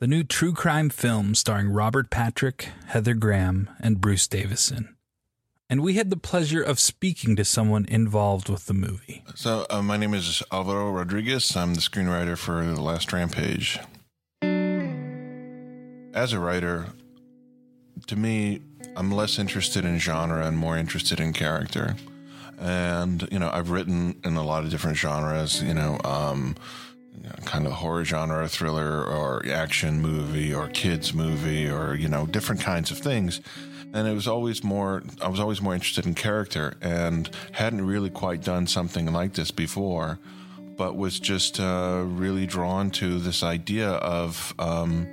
the new true crime film starring Robert Patrick, Heather Graham, and Bruce Davison. And we had the pleasure of speaking to someone involved with the movie. So, uh, my name is Alvaro Rodriguez. I'm the screenwriter for The Last Rampage. As a writer, to me, I'm less interested in genre and more interested in character. And, you know, I've written in a lot of different genres, you know, um, you know, kind of horror genre, thriller, or action movie, or kids movie, or, you know, different kinds of things. And it was always more i was always more interested in character and hadn't really quite done something like this before but was just uh, really drawn to this idea of um,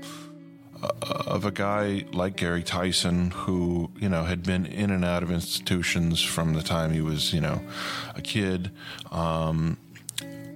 of a guy like Gary Tison who you know had been in and out of institutions from the time he was you know a kid um,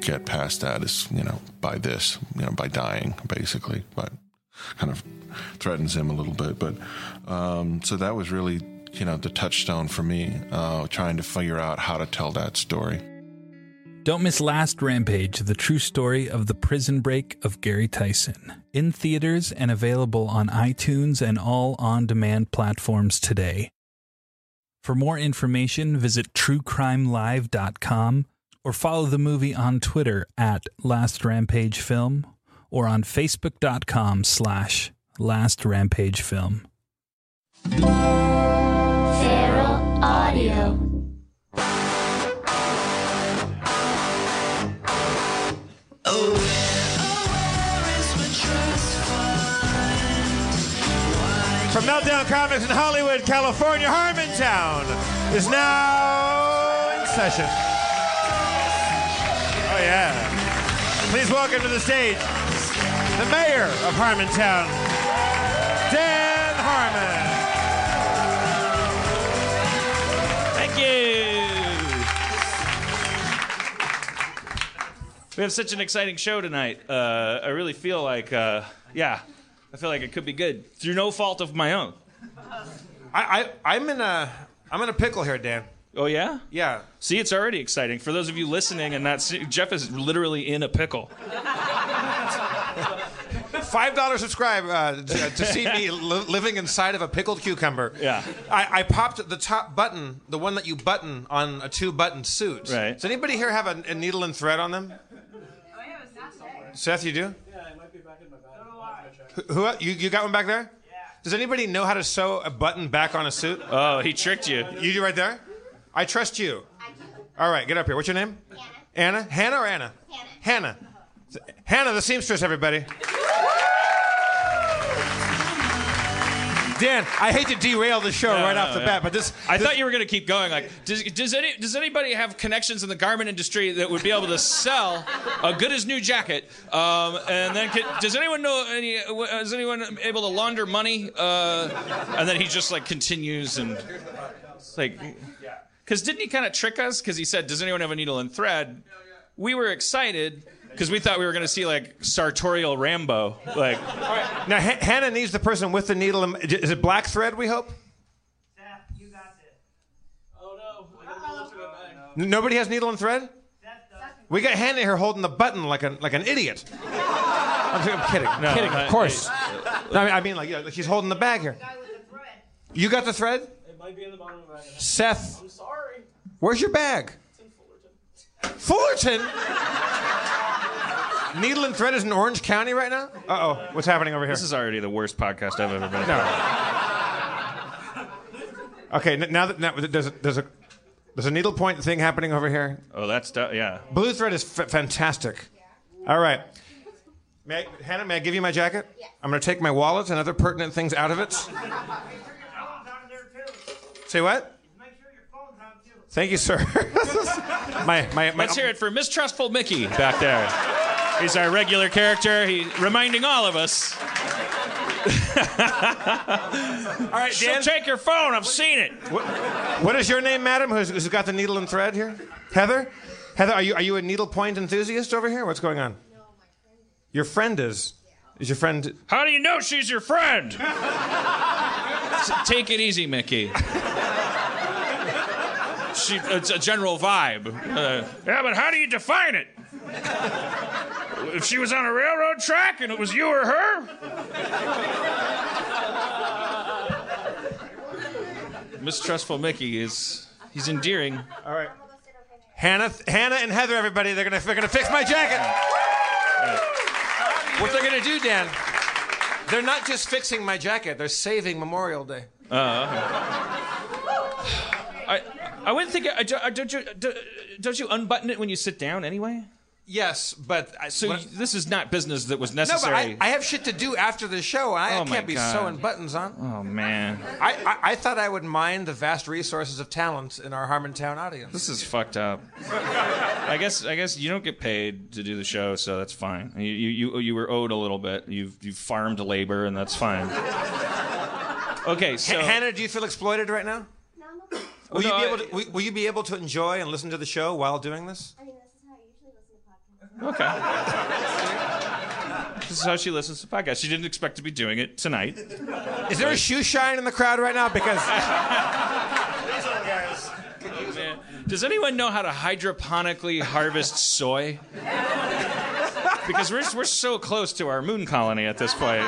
get past that is, you know, by this, you know, by dying, basically. But kind of threatens him a little bit. But um, so that was really, you know, the touchstone for me, uh, trying to figure out how to tell that story. Don't miss Last Rampage, the true story of the prison break of Gary Tison. In theaters and available on iTunes and all on demand platforms today. For more information, visit truecrimelive.com or follow the movie on Twitter at Last Rampage Film or on Facebook.com slash Last Rampage Film. Feral Audio. From Meltdown Comics in Hollywood, California, Harmontown is now in session. Yeah. Please welcome to the stage the mayor of Harmontown, Dan Harmon. Thank you. We have such an exciting show tonight. Uh, I really feel like, uh, yeah, I feel like it could be good through no fault of my own. I, I, I'm in a, I'm in a pickle here, Dan. Oh yeah, Yeah. See, it's already exciting for those of you listening and not. See, Jeff is literally in a pickle. Five dollar subscribe uh, to, to see me li- living inside of a pickled cucumber. Yeah. I, I popped the top button, the one that you button on a two button suit. Right. Does anybody here have a, a needle and thread on them? Seth, you do? Yeah, it might be back in my bag. Who, who you, you got one back there? Yeah. Does anybody know how to sew a button back on a suit? Oh, he tricked you. You do right there? I trust you. All right, get up here. What's your name? Anna. Anna? Hannah or Anna? Hannah. Hannah. Hannah, the seamstress, everybody. Dan, I hate to derail the show No, right no, off the yeah. bat, but this. I this- thought you were going to keep going. Like, does, does, any, does anybody have connections in the garment industry that would be able to sell a good as new jacket? Um, and then, could, does anyone know any? Is anyone able to launder money? Uh, and then he just like continues and it's like, because didn't he kind of trick us? Because he said, "Does anyone have a needle and thread?" We were excited because we thought we were going to see like sartorial Rambo. Like, Now, Ha- Hannah needs the person with the needle. And, is it black thread, we hope? Oh, N- Nobody has needle and thread? We got Hannah here holding the button like an like an idiot. I'm, I'm kidding. No, kidding, of course. No, I, mean, I mean, like, yeah, like he's holding the bag here. You got the thread? It might be in the bottom of the bag. Seth. I'm sorry. Where's your bag? It's in Fullerton. Fullerton? Needle and thread is in Orange County right now? Uh oh. What's happening over here? this is already the worst podcast I've ever been. No. Okay, n- now that now, there's a, there's a there's a needlepoint thing happening over here. Oh, that's du- yeah. Blue thread is f- fantastic. All right. May I, Hannah, may I give you my jacket? I'm going to take my wallet and other pertinent things out of it. Say what? Thank you, sir. my, my, my, Let's hear it for mistrustful Mickey back there. He's our regular character. He reminding all of us. All right, She'll take your phone. I've seen it. What, what is your name, madam, who's, who's got the needle and thread here? Heather? Heather, are you, are you a needlepoint enthusiast over here? What's going on? Your friend is. Is your friend. How do you know she's your friend? Take it easy, Mickey. She, it's a general vibe. Uh, yeah, but how do you define it? If she was on a railroad track and it was you or her? Mistrustful Mickey is he's endearing. All right. Hannah, Hannah and Heather, everybody, they're gonna, they're gonna fix my jacket. What they're gonna do, Dan? They're not just fixing my jacket; they're saving Memorial Day. I I wouldn't think. I, I- uh, uh, don't you uh, don't you unbutton it when you sit down anyway? Yes, but I, So you- this is not business that was necessary. no, but. I, I have shit to do after the show, I Oh, my can't be sewing buttons on. oh man, I, I, I thought I would mind the vast resources of talent in our Harmontown audience. this is fucked up. I guess I guess you don't get paid to do the show, so that's fine. You you you, you were owed a little bit. You've you farmed labor, and that's fine. Okay, so Ha- Hannah, do you feel exploited right now? No, no. Will no, you be able to? Will, will you be able to enjoy and listen to the show while doing this? I mean, this is how I usually listen to podcasts. okay. This is how she listens to podcasts. She didn't expect to be doing it tonight. Is there a shoe shine in the crowd right now? Because Man, Does anyone know how to hydroponically harvest soy? Because we're, we're so close to our moon colony at this point.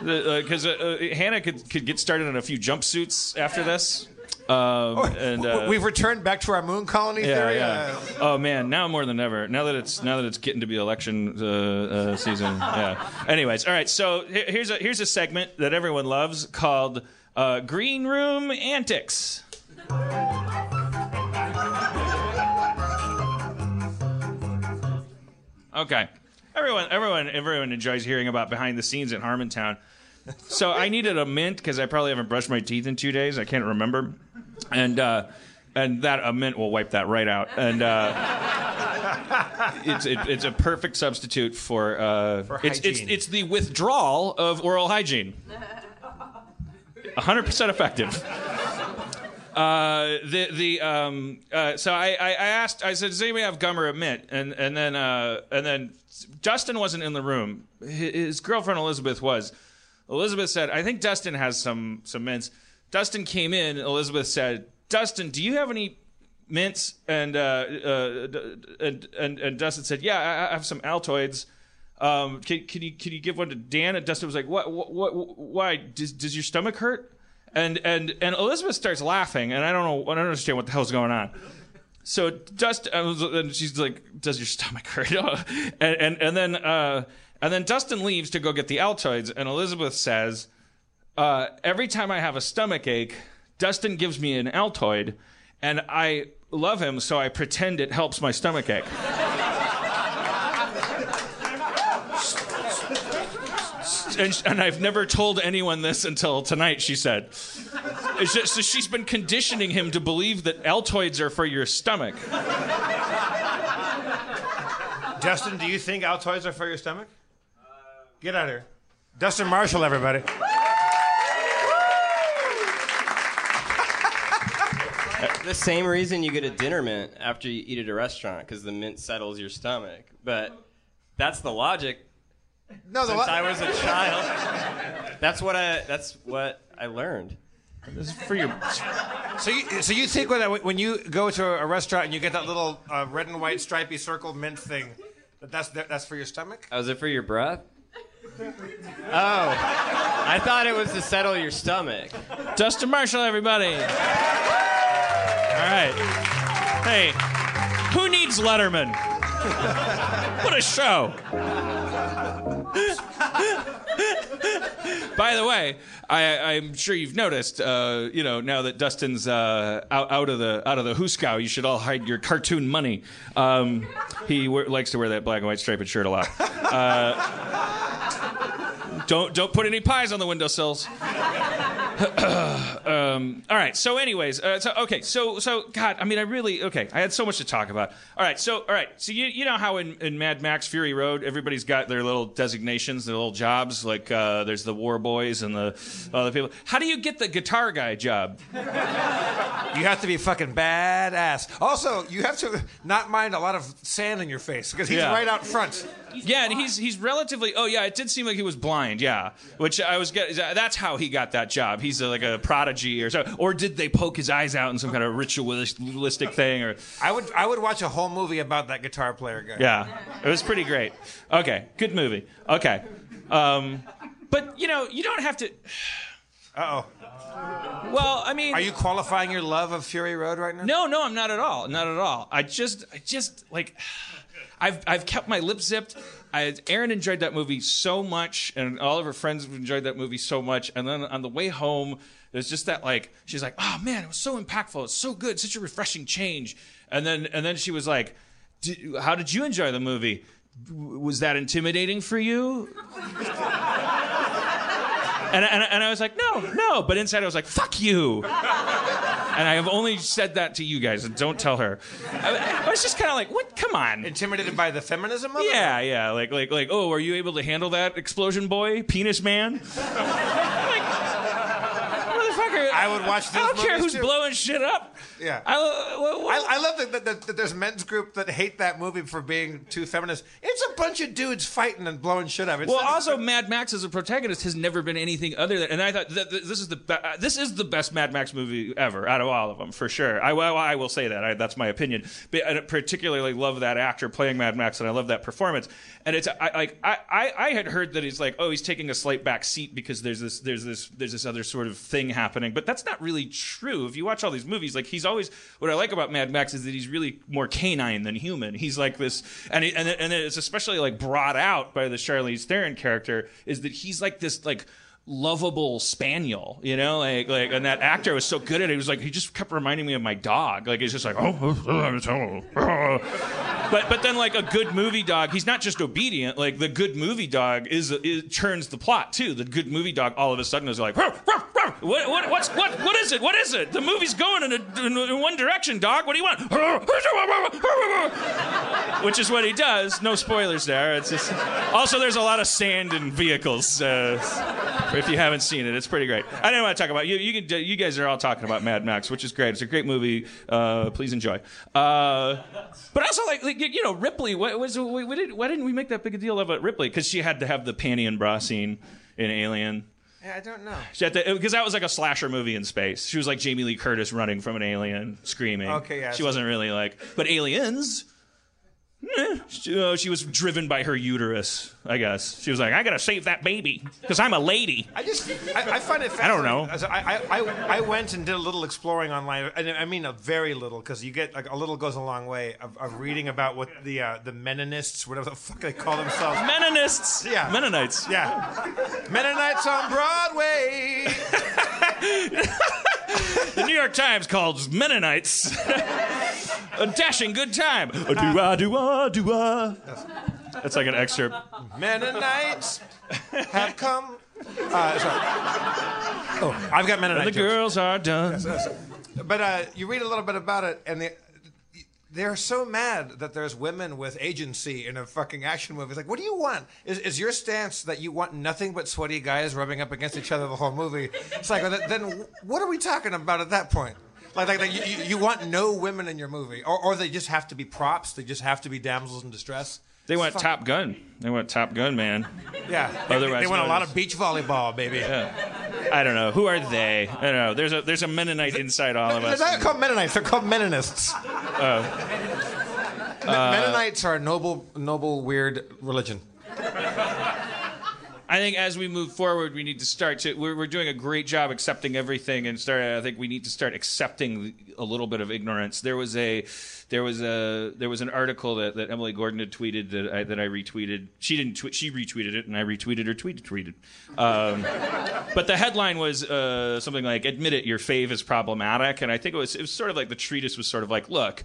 Because uh, uh, uh, Hannah could, could get started on a few jumpsuits after this. Um, and uh, We've returned back to our moon colony yeah, theory. yeah. Uh, Oh man, now more than ever. Now that it's now that it's getting to be election uh, uh, season. Yeah. Anyways, all right. So here's a here's a segment that everyone loves called uh, Green Room Antics. Okay. Everyone, everyone, everyone enjoys hearing about behind the scenes at Harmontown. So I needed a mint because I probably haven't brushed my teeth in two days. I can't remember, and uh, and that a mint will wipe that right out. And uh, it's it, it's a perfect substitute for, uh, it's, it's hygiene. it's the withdrawal of oral hygiene. 100% effective. Uh, the the um uh, so I, I I asked I said does anybody have gum or a mint and and then uh and then Dustin wasn't in the room his, his girlfriend Elizabeth was Elizabeth said I think Dustin has some some mints Dustin came in Elizabeth said Dustin do you have any mints? And uh, uh and, and and Dustin said yeah I, have some Altoids. Um can, can you can you give one to Dan? And Dustin was like what what, what why? Does does your stomach hurt? And and and Elizabeth starts laughing, and I don't know, I don't understand what the hell's going on. So Dustin, and she's like, "Does your stomach hurt?" and and and then uh, and then Dustin leaves to go get the Altoids, and Elizabeth says, uh, "Every time I have a stomach ache, Dustin gives me an Altoid, and I love him, so I pretend it helps my stomach ache." and, and I've never told anyone this until tonight. She said, just- so she's been conditioning him to believe that Altoids are for your stomach. Dustin, do you think Altoids are for your stomach? Get out of here. Dustin Marshall, everybody. The same reason you get a dinner mint after you eat at a restaurant because the mint settles your stomach. But that's the logic. No, the Since lo- I was a child, that's what I that's what I learned. This is for your. So you, so you think when, I- when you go to a restaurant and you get that little uh, red and white stripy circle mint thing, that that's that's for your stomach? Oh, is it for your breath? Oh, I thought it was to settle your stomach. Dustin Marshall, everybody. All right. Hey, who needs Letterman? what a show. By the way, I, I'm sure you've noticed, uh, you know, now that Dustin's uh, out, out of the out of the Huskow, you should all hide your cartoon money. Um, he we- likes to wear that black and white striped shirt a lot. Uh, don't don't put any pies on the windowsills. um, all right. So, anyways, uh, so okay. So, so God, I mean, I really okay. I had so much to talk about. All right. So, all right. So you you know how in, in Mad Max Fury Road, everybody's got their little designations, their little jobs. Like uh, there's the War Boys and the other people. How do you get the guitar guy job? You have to be fucking badass. Also, you have to not mind a lot of sand in your face because he's Yeah. right out front. Yeah, and he's he's relatively. Oh yeah, it did seem like he was blind. Yeah, which I was get. That's how he got that job. He's a, like a prodigy or so. Or did they poke his eyes out in some kind of ritualistic thing? Or I would I would watch a whole movie about that guitar player guy. yeah, it was pretty great. Okay, good movie. Okay, um, but you know you don't have to. Uh oh. Well, I mean, Are you qualifying your love of Fury Road right now? No, no, I'm not at all. Not at all. I just, I just like, I've, I've kept my lips zipped. I, Aaron enjoyed that movie so much, and all of her friends enjoyed that movie so much. And then on the way home, there's just that like, she's like, "Oh man, it was so impactful. It's so good. Such a refreshing change." And then, and then she was like, "Did- "How did you enjoy the movie? Was that intimidating for you?" And, and, and I was like, no, no. But inside I was like, fuck you. And I have only said that to you guys, and don't tell her. I, I was just kind of like, what? Come on. Intimidated by the feminism of it? Yeah, yeah. Like, like, like. Oh, are you able to handle that explosion boy, penis man? like, motherfucker. I would watch those I don't care who's too. blowing shit up. Yeah. I, I, I love that, that, that, that there's men's group that hate that movie for being too feminist. It's a bunch of dudes fighting and blowing shit up. It's Well, not- also Mad Max as a protagonist has never been anything other than, and I thought that this is the be- uh, this is the best Mad Max movie ever out of all of them for sure. I, I, I will say that I, that's my opinion. But I particularly love that actor playing Mad Max, and I love that performance. And it's I, like I, I, I had heard that he's like oh he's taking a slight back seat because there's this there's this there's this other sort of thing happening, but that's that's not really true. If you watch all these movies, like he's always what I like about Mad Max is that he's really more canine than human. He's like this, and it, and and it's especially like brought out by the Charlize Theron character is that he's like this like lovable spaniel, you know, like like, and that actor was so good at it. He was like, he just kept reminding me of my dog. Like he's just like, oh, oh, oh. oh, oh, oh. but but then like a good movie dog, he's not just obedient. Like the good movie dog is, turns the plot too. The good movie dog all of a sudden is like. What what what's what what is it? What is it? The movie's going in, a, in, one direction, dog. What do you want? Which is what he does. No spoilers there. It's just also there's a lot of sand in vehicles. Uh, if you haven't seen it, it's pretty great. I didn't want to talk about you. You can, you guys are all talking about Mad Max, which is great. It's a great movie. Uh, please enjoy. Uh, but also, like, like you know, Ripley. What was we, we did, why didn't we make that big a deal about Ripley? Because she had to have the panty and bra scene in Alien. I don't know. She had to uh, because that was like a slasher movie in space. She was like Jamie Lee Curtis running from an alien, screaming. Okay, yeah, She so- wasn't really like, but aliens. She, uh, she was driven by her uterus, I guess. She was like, I gotta save that baby because I'm a lady. I just I, I find it. I don't know. I, I, I, I went and did a little exploring online, and I mean a very little, because you get like a little goes a long way of, of reading about what the uh, the Meninists, whatever the fuck they call themselves. Meninists. Yeah. Mennonites. Yeah, Mennonites on Broadway. The New York Times calls Mennonites a dashing good time. A do-ah, do-ah, do-ah. That's like an excerpt. Mennonites have come. Uh, sorry. Oh, I've got Mennonite. And the jokes. girls are done. But uh, you read a little bit about it, and they, they're so mad that there's women with agency in a fucking action movie. It's like, what do you want? Is, is your stance that you want nothing but sweaty guys rubbing up against each other the whole movie? It's like, then what are we talking about at that point? Like, like, like you, you- want no women in your movie, or, or they just have to be props. They just have to be damsels in distress. They want Top Gun. They want Top Gun, man. Yeah. Otherwise they want a known lot as- of beach volleyball, baby. I don't know. Who are they? I don't know. There's a there's a Mennonite inside all of us. They're not called Mennonites. They're called Meninists. Oh. Me- uh, Mennonites are a noble, noble, weird religion. I think as we move forward, we need to start to. We're, we're doing a great job accepting everything, and start. I think we need to start accepting a little bit of ignorance. There was a, there was a, there was an article that, that Emily Gordon had tweeted that I, that I retweeted. She didn't. Tweet, she retweeted it, and I retweeted her tweeted tweeted. Um, but the headline was uh, something like "Admit it, your fave is problematic," and I think it was it was sort of like the treatise was sort of like, look.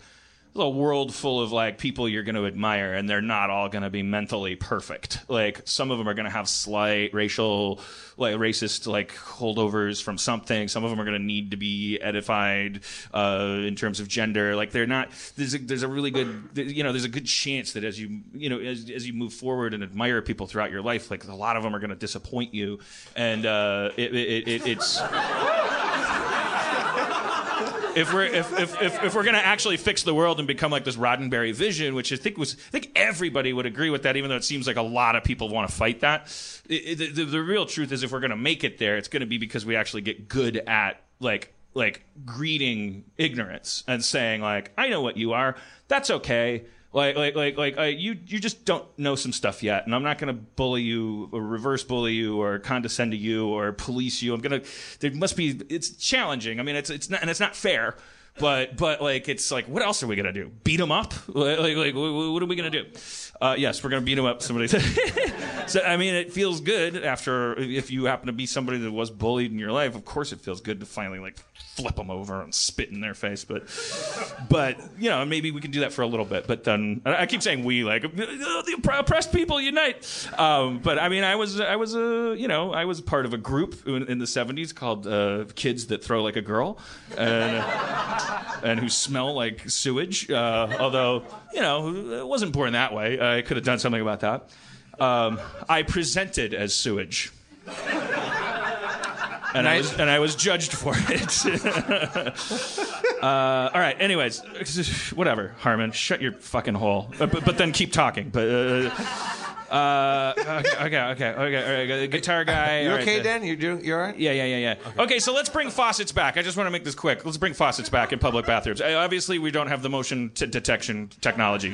A world full of like people you're going to admire, and they're not all going to be mentally perfect. Like some of them are going to have slight racial, like racist, like holdovers from something. Some of them are going to need to be edified uh, in terms of gender. Like they're not. There's a, there's a really good, you know, there's a good chance that as you you know as as you move forward and admire people throughout your life, like a lot of them are going to disappoint you, and uh, it, it, it, it's if we're if, if, if, if we're gonna actually fix the world and become like this Roddenberry vision, which I think was I think everybody would agree with that, even though it seems like a lot of people want to fight that. It- it- the, the real truth is, if we're gonna make it there, it's gonna be because we actually get good at like like greeting ignorance and saying like, I know what you are. That's okay. Like, like, like, like, uh, you, you just don't know some stuff yet, and I'm not going to bully you, or reverse bully you, or condescend to you, or police you. I'm gonna. There must be. It's challenging. I mean, it's it's not, and it's not fair. But but like it's like what else are we gonna do? Beat them up? Like like, like wh- what are we gonna do? Uh, yes, we're gonna beat them up. Somebody said. so I mean, it feels good after if you happen to be somebody that was bullied in your life. Of course, it feels good to finally like flip them over and spit in their face. But but you know maybe we can do that for a little bit. But then I keep saying we like the oppressed people unite. Um, but I mean I was I was a you know I was part of a group in, in the '70s called uh, Kids That Throw Like a Girl. And, and who smell like sewage. Uh, although, you know, it wasn't born that way. I could have done something about that. Um, I presented as sewage. And I, was, and I was judged for it. uh, all right. Anyways, whatever, Harmon. Shut your fucking hole. Uh, but, but then keep talking. But uh, uh, okay, okay, okay, okay. All right, guitar guy. You right, okay, uh, Dan? You do? You all right? yeah, yeah, yeah, yeah. Okay. so let's bring faucets back. I just want to make this quick. Let's bring faucets back in public bathrooms. Uh, obviously, we don't have the motion t- detection technology.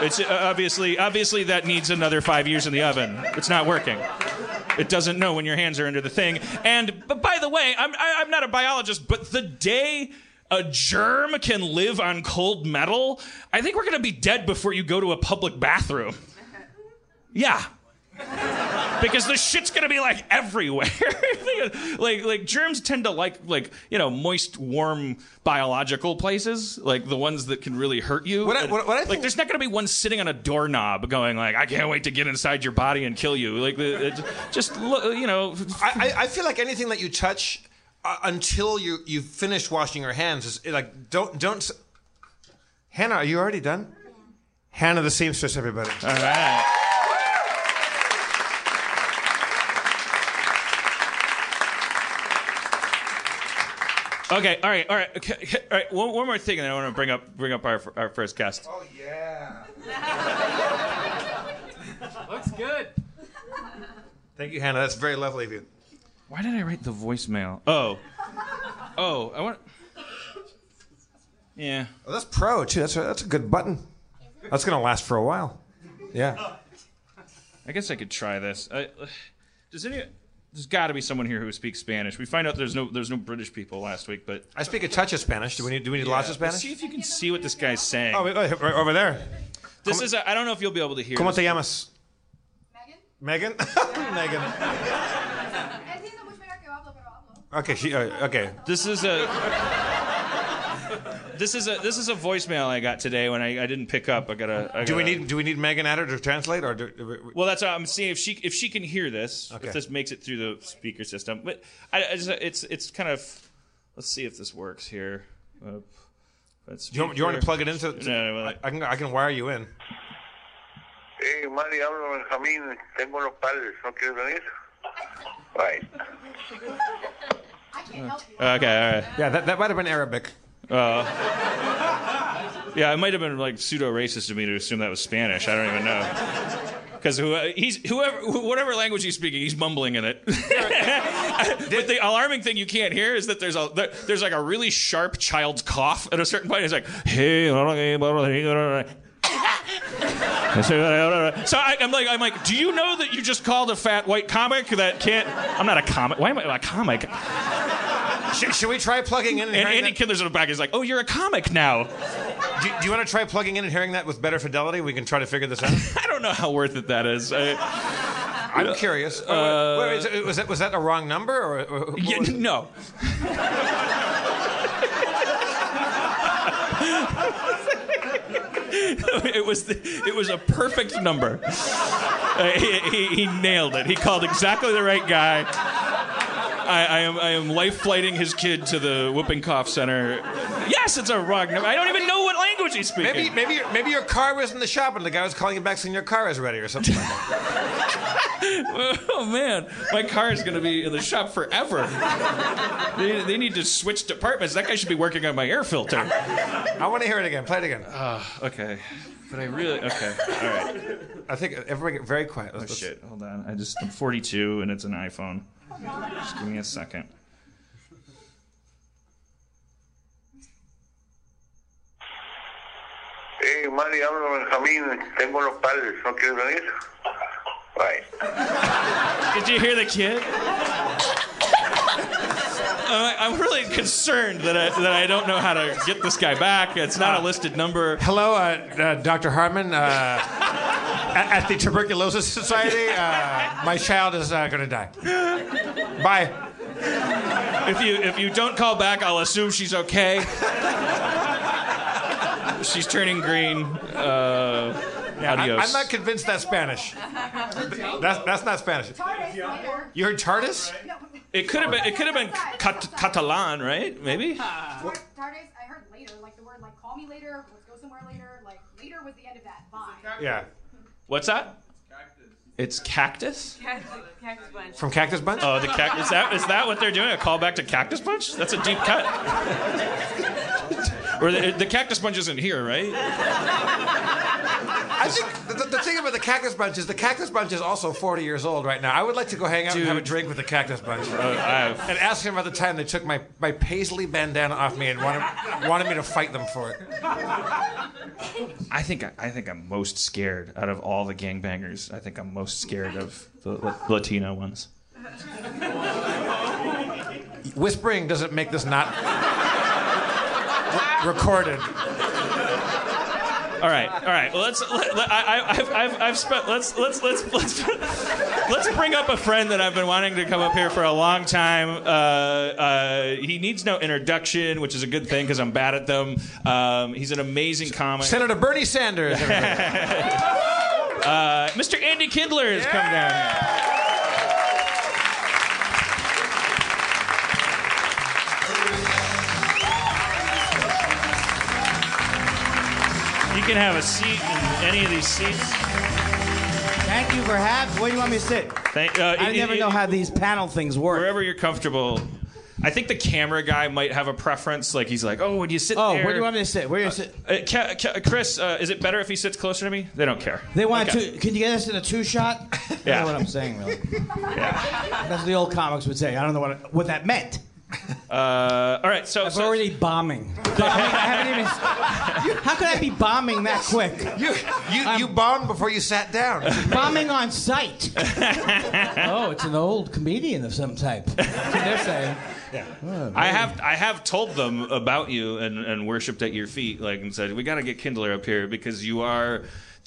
It's uh, obviously obviously that needs another five years in the oven. It's not working. It doesn't know when your hands are under the thing. And but by the way, I'm I, I'm not a biologist, but the day a germ can live on cold metal, I think we're gonna be dead before you go to a public bathroom. Yeah. Because the shit's gonna be like everywhere. like like germs tend to like like you know moist, warm, biological places, like the ones that can really hurt you. What I- And, what- what I like there's not gonna be one sitting on a doorknob going like I can't wait to get inside your body and kill you. Like it, just look, you know. I, I, I feel like anything that you touch uh, until you you finish washing your hands is like don't don't. Hannah, are you already done? Hannah the seamstress, everybody. All right. Okay, all right, all right, okay, okay, all right. One, one more thing, and then I want to bring up bring up our our first guest. Oh yeah. Looks good. Thank you, Hannah. That's very lovely of you. Why did I write the voicemail? Oh, oh, I want. Yeah. Oh, that's pro too. That's a, that's a good button. That's gonna last for a while. Yeah. I guess I could try this. I, does any? There's got to be someone here who speaks Spanish. We find out there's no there's no British people last week, but I speak a touch of Spanish. Do we need do we need lots of Yeah, Spanish? See if you can see what this guy's saying. Oh, wait, wait, right over there. this is. I I don't know if you'll be able to hear. ¿Cómo this. te llamas? Megan. Megan. Megan. Entiendo mucho mejor que hablo, pero hablo. Okay. She. Uh, okay. This is a. This is a this is a voicemail I got today when I, I didn't pick up. I got a. I Do we gotta- need do we need Megan at her to translate or do, do we- Well, that's what I'm seeing if she if she can hear this. Okay. If this makes it through the speaker system, but I, I just, it's it's kind of. Let's see if this works here. Uh, let's do you, want- do you want to plug it into? to- No, no, I, I can I can wire you in. Hey, Mari, hablo Benjamín. Tengo los padres. ¿No quieres venir? Right. I can't help you. Okay, all right. Yeah, that, that might have been Arabic. Uh, yeah, it might have been like pseudo racist of me to assume that was Spanish. I don't even know. Because who, uh, he's whoever whatever language he's speaking, he's mumbling in it. but the alarming thing you can't hear is that there's a there, there's like a really sharp child's cough at a certain point. It's like hey. So I, I'm like, I'm like, do you know that you just called a fat white comic that can't? I'm not a comic. Why am I a comic? Should, should we try plugging in and, And Andy that? Kindler's in the back. He's like, oh, you're a comic now. Do, do you want to try plugging in and hearing that with better fidelity? We can try to figure this out. I don't know how worth it that is. I, I'm curious. Uh, wait, wait, wait, was that was that a wrong number or? or Yeah, no. it was the, it was a perfect number. Uh, he, he, he nailed it. He called exactly the right guy. I, I am I am life flighting his kid to the whooping cough center. Yes, it's a number. I don't even know what language he's speaking. Maybe maybe your- maybe your car was in the shop and the guy was calling you back saying your car is ready or something like that. Oh man, my car is going to be in the shop forever. They, they need to switch departments. That guy should be working on my air filter. I want to hear it again. Play it again. Ah, okay, but I really okay. All right. I think everybody get very quiet. Oh Let's- let's- shit! Hold on. I just I'm 42 and it's an iPhone. Just give me a second. Hey, Mari, hablo Benjamín. Tengo los padres. ¿No quieres venir? Right. Did you hear the kid? Uh, I'm really concerned that I, that I don't know how to get this guy back. It's not a listed number. Hello, uh, uh, Dr. Hartman. Uh, at, at the Tuberculosis Society, uh, my child is uh, going to die. Bye. If you if you don't call back, I'll assume she's okay. She's turning green. Uh, I, adios. I'm not convinced that's Spanish. That's, that's not Spanish. You heard TARDIS? It could have been. It could have been cat- Catalan, right? Maybe. TARDIS, I heard later, like the word like call me later, let's go somewhere later. Like later was the end of that. Bye. Yeah. What's that? Cactus. It's cactus. Cactus bunch. From Cactus Bunch? Oh, the cactus. Is that is that what they're doing? A callback to Cactus Bunch? That's a deep cut. Or the, the cactus bunch isn't here, right? I think the, the thing about the Cactus Bunch is the Cactus Bunch is also 40 years old right now. I would like to go hang out and have a drink with the Cactus Bunch uh, I- and ask them about the time they took my, my paisley bandana off me and wanted, wanted me to fight them for it. I think I, I think I'm most scared out of all the gangbangers. I think I'm most scared of the La- Latino ones. Whispering doesn't make this not re- recorded. All right, all right. Well, let's. Let, let- I, I, I've, I've, I've spent. Let's, let's, let's, let's, let's bring up a friend that I've been wanting to come up here for a long time. Uh, uh, he needs no introduction, which is a good thing because I'm bad at them. Um, he's an amazing comic. Senator Bernie Sanders. Uh, Mr. Andy Kindler has come down here. Can have a seat in any of these seats. Thank you for having. Where do you want me to sit? Thank, uh, I it- never it- know how these panel things work. wherever you're comfortable. I think the camera guy might have a preference. Like he's like, oh, would you sit Oh, there? where do you want me to sit? Where do you sit? Uh, Ca- Ca- Chris, uh, is it better if he sits closer to me? They don't care. They want Okay. to. Can you get us in a two shot? Yeah. I don't know what I'm saying, really. Yeah. That's what the old comics would say. I don't know what what that meant. Uh, all right. So, I'm so already bombing. I, mean, I haven't even. How could I be bombing that quick? You, you, you bombed before you sat down. Bombing on sight. oh, it's an old comedian of some type. They're saying. "Yeah, I have I have told them about you and, and worshipped at your feet, like and said we got to get Kindler up here because you are.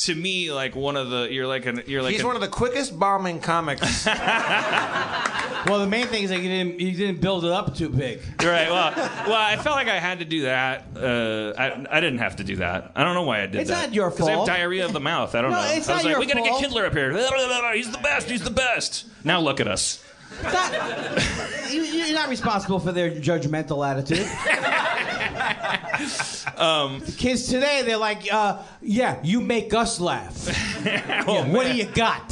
To me, like one of the, you're like an, you're like He's an- one of the quickest bombing comics. Well, the main thing is that you didn't you didn't build it up too big. Right. Well, well, I felt like I had to do that. Uh, I, I didn't have to do that. I don't know why I did It's that. not your 'Cause I have fault. diarrhea of the mouth. I don't No, know. it's I was not like, your we gotta get. Kindler up here. He's the best. He's the best. Now look at us. That- you, you're not responsible for their judgmental attitude. Um, the kids today, they're like, uh, "Yeah, you make us laugh. Yeah, what do you got?"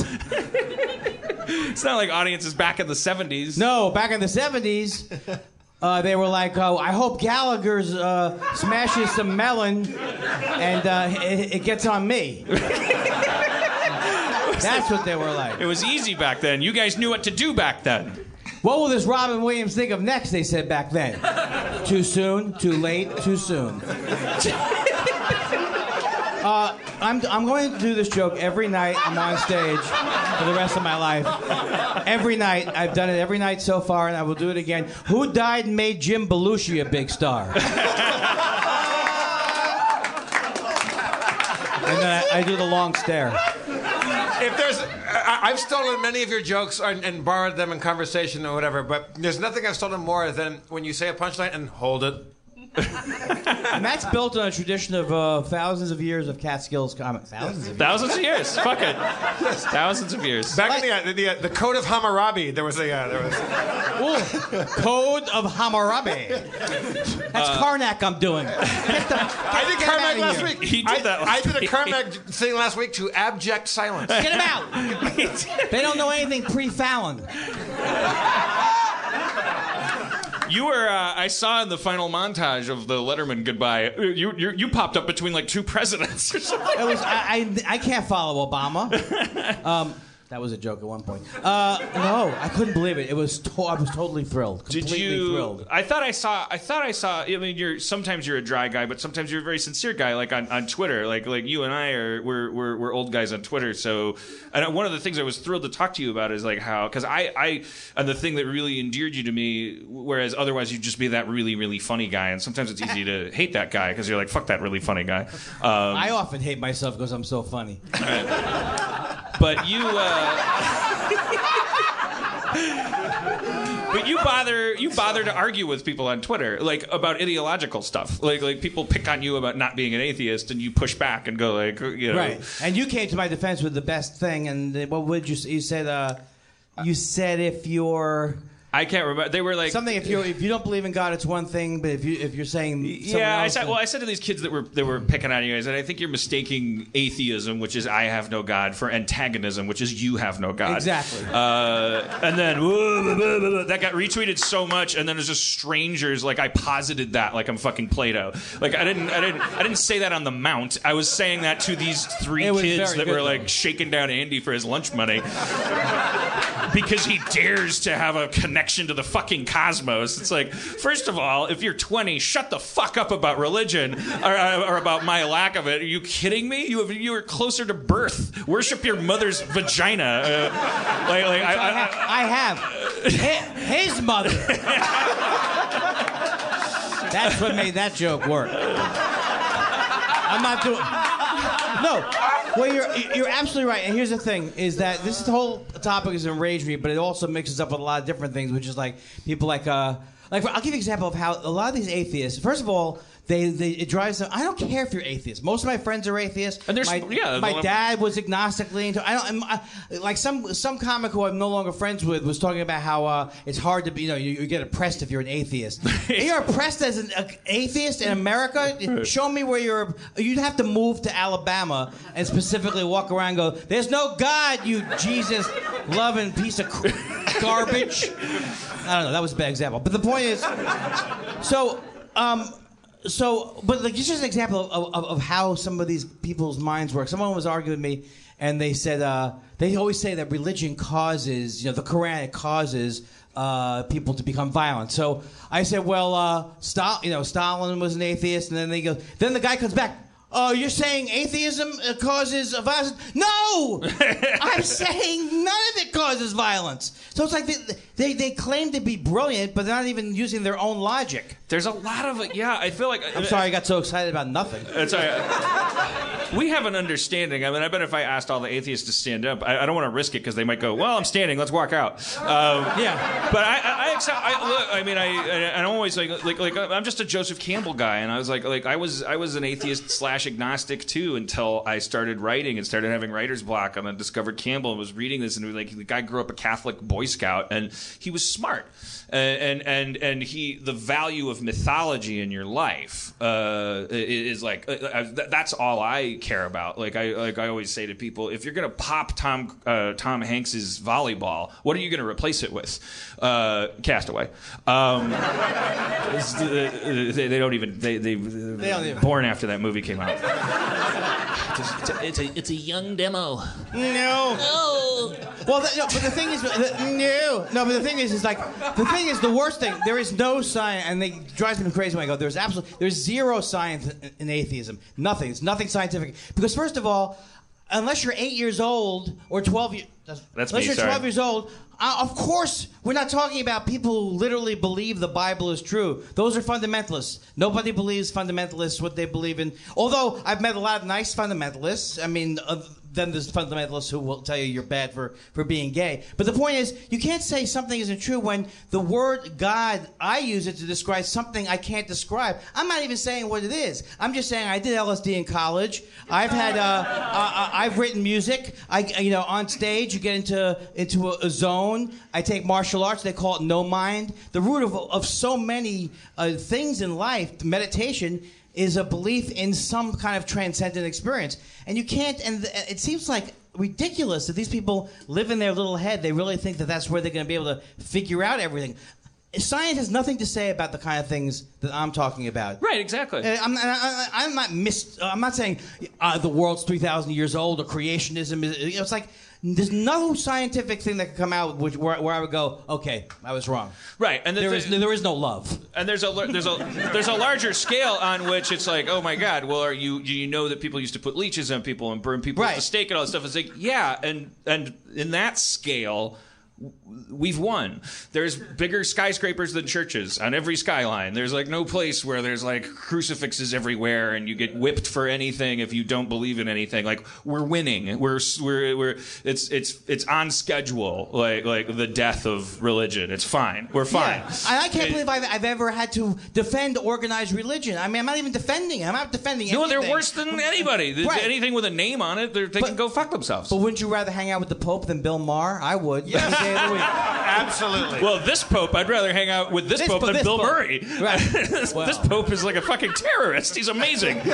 It's not like audiences back in the '70s. No, back in the '70s, uh, they were like, oh, "I hope Gallagher's uh, smashes some melon, and uh, it, it gets on me." That's what they were like. It was easy back then. You guys knew what to do back then. What will this Robin Williams think of next? They said back then. Too soon, too late, too soon. Uh, I'm, I'm going to do this joke every night I'm on stage for the rest of my life. Every night. I've done it every night so far, and I will do it again. Who died and made Jim Belushi a big star? and then I, I do the long stare. If there's, I, I've stolen many of your jokes and, and borrowed them in conversation or whatever, but there's nothing I've stolen more than when you say a punchline and hold it. And that's built on a tradition of uh, thousands of years of Catskills comic. Thousands of years. Thousands of years. Fuck it. Thousands of years. Back in the, uh, the, uh, the Code of Hammurabi, there was a, uh, there was. Ooh, Code of Hammurabi. That's Karnak I'm doing. The, I did get him Karnak outta last here. week. He did I, that I did a Karnak thing last week to abject silence. Get him out. they don't know anything pre-Fallon. You were. Uh, I saw in the final montage of the Letterman goodbye. You you, you popped up between like two presidents or something. It was I, I, I can't follow Obama. Um, that was a joke at one point. Uh, no, I couldn't believe it. It was to- I was totally thrilled. Did Completely you? thrilled. I thought I saw. I thought I saw. I mean, you're sometimes you're a dry guy, but sometimes you're a very sincere guy. Like on, on Twitter, like like you and I are we're, we're we're old guys on Twitter. So, and one of the things I was thrilled to talk to you about is like how because I I and the thing that really endeared you to me, whereas otherwise you'd just be that really really funny guy, and sometimes it's easy to hate that guy because you're like fuck that really funny guy. Um, I often hate myself because I'm so funny. But you uh but you bother you bother to argue with people on Twitter like about ideological stuff like like people pick on you about not being an atheist and you push back and go like you know Right. And you came to my defense with the best thing. And what would you? You said, uh, you said if you're I can't remember. They were like something. If you if you don't believe in God, it's one thing. But if you if you're saying Yeah, I said. Well, I said to these kids that were that were picking on you guys, that I think you're mistaking atheism, which is I have no God, for antagonism, which is you have no God. Exactly. Uh, and then blah, blah, blah, that got retweeted so much, and then there's just strangers like I posited that like I'm fucking Plato. Like I didn't, I didn't, I didn't say that on the mount. I was saying that to these three kids that were though. like shaking down Andy for his lunch money. because he dares to have a connection to the fucking cosmos. It's like, first of all, if you're 20, shut the fuck up about religion or, or about my lack of it. Are you kidding me? You have, you were closer to birth. Worship your mother's vagina. Uh, like, like I, I, I, have, I have Hi- his mother. That's what made that joke work. I'm not doing. No. Well, you're you're absolutely right. And here's the thing: is that this whole topic is enraged me, but it also mixes up with a lot of different things, which is like people like uh like I'll give you an example of how a lot of these atheists. First of all. They, they, it drives them. I don't care if you're atheist. Most of my friends are atheists. And there's- my, yeah, my dad was agnostic leaning to. I don't. I'm, like some some comic who I'm no longer friends with was talking about how uh, it's hard to be. You know, you, you get oppressed if you're an atheist. You're oppressed as an atheist in America. Show me where you're. You'd have to move to Alabama and specifically walk around. and Go. There's no God, you Jesus loving piece of cr- garbage. I don't know. That was a bad example. But the point is, so. Um, so, but like, it's just an example of, of, of how some of these people's minds work. Someone was arguing with me, and they said uh, they always say that religion causes, you know, the Quran it causes uh, people to become violent. So I said, well, uh, Stal- you know, Stalin was an atheist, and then they go, then the guy comes back. Oh, you're saying atheism uh, causes violence? No, I'm saying none of it causes violence. So it's like they, they they claim to be brilliant, but they're not even using their own logic. there's a lot of. Yeah, I feel like I'm sorry, I got so excited about nothing. It's all right. We have an understanding. I mean, I bet if I asked all the atheists to stand up, I, I don't want to risk it because they might go, "Well, I'm standing. Let's walk out." Um, Yeah. but I, I, I accept. I, look, I mean, I, I, I'm always like, like, like, I'm just a Joseph Campbell guy, and I was like, like, I was, I was an atheist slash agnostic too until I started writing and started having writer's block, and I discovered Campbell and was reading this, and like, the guy grew up a Catholic Boy Scout, and he was smart, and and and, and he, the value of mythology in your life uh, is like, uh, uh, that's all I care about. Like I, like I always say to people, if you're gonna pop Tom, uh, Tom Hanks's volleyball, what are you gonna replace it with? Uh, Castaway. Um, uh, they, they don't even they they, they born after that movie came out. It's a, it's a, it's a young demo. No. no. Well, that, no, but the thing is, the, no, no. But the thing is, is like the thing is the worst thing. There is no science, and they drives me crazy when I go. There's absolutely there's zero science in, in atheism. Nothing. It's nothing scientific. Because first of all, unless you're eight years old or twelve years, That's unless me, you're sorry. twelve years old. Uh, of course, we're not talking about people who literally believe the Bible is true. Those are fundamentalists. Nobody believes fundamentalists what they believe in. Although I've met a lot of nice fundamentalists. I mean, uh, then there's fundamentalists who will tell you you're bad for, for being gay. But the point is, you can't say something isn't true when the word God, I use it to describe something I can't describe. I'm not even saying what it is. I'm just saying I did LSD in college. I've had, uh, uh, uh, I've written music. I, you know, on stage, you get into into a, a zone. I take martial arts. They call it no mind. The root of of so many uh, things in life, meditation, is a belief in some kind of transcendent experience. And you can't. And th- it seems like ridiculous that these people live in their little head. They really think that that's where they're going to be able to figure out everything. Science has nothing to say about the kind of things that I'm talking about. Right, exactly. Uh, I'm, I, I, I'm not mis- uh, I'm not saying uh, the world's three thousand years old or creationism. Is, you know, it's like there's no scientific thing that could come out which, where, where I would go, okay, I was wrong. Right, and the There thi- is there is no love. and there's a there's a there's a larger scale on which it's like, oh my God, well, are you do you know that people used to put leeches on people and burn people at Right. the stake and all that stuff? It's like, yeah, and and in that scale. We've won. There's bigger skyscrapers than churches on every skyline. There's like no place where there's like crucifixes everywhere and you get whipped for anything if you don't believe in anything. Like we're winning. We're we're we're it's it's it's on schedule. Like like the death of religion. It's fine. We're fine. Yeah. I can't believe I've, I've ever had to defend organized religion. I mean, I'm not even defending it. I'm not defending No, they're worse than anybody. Right. Anything with a name on it, they're, they can go fuck themselves. But wouldn't you rather hang out with the Pope than Bill Maher? I would. Yeah. day of the week. Absolutely. Well, this Pope, I'd rather hang out with this, This Pope po- than this Bill Pope. Murray. Right. this, Well- this Pope is like a fucking terrorist. He's amazing.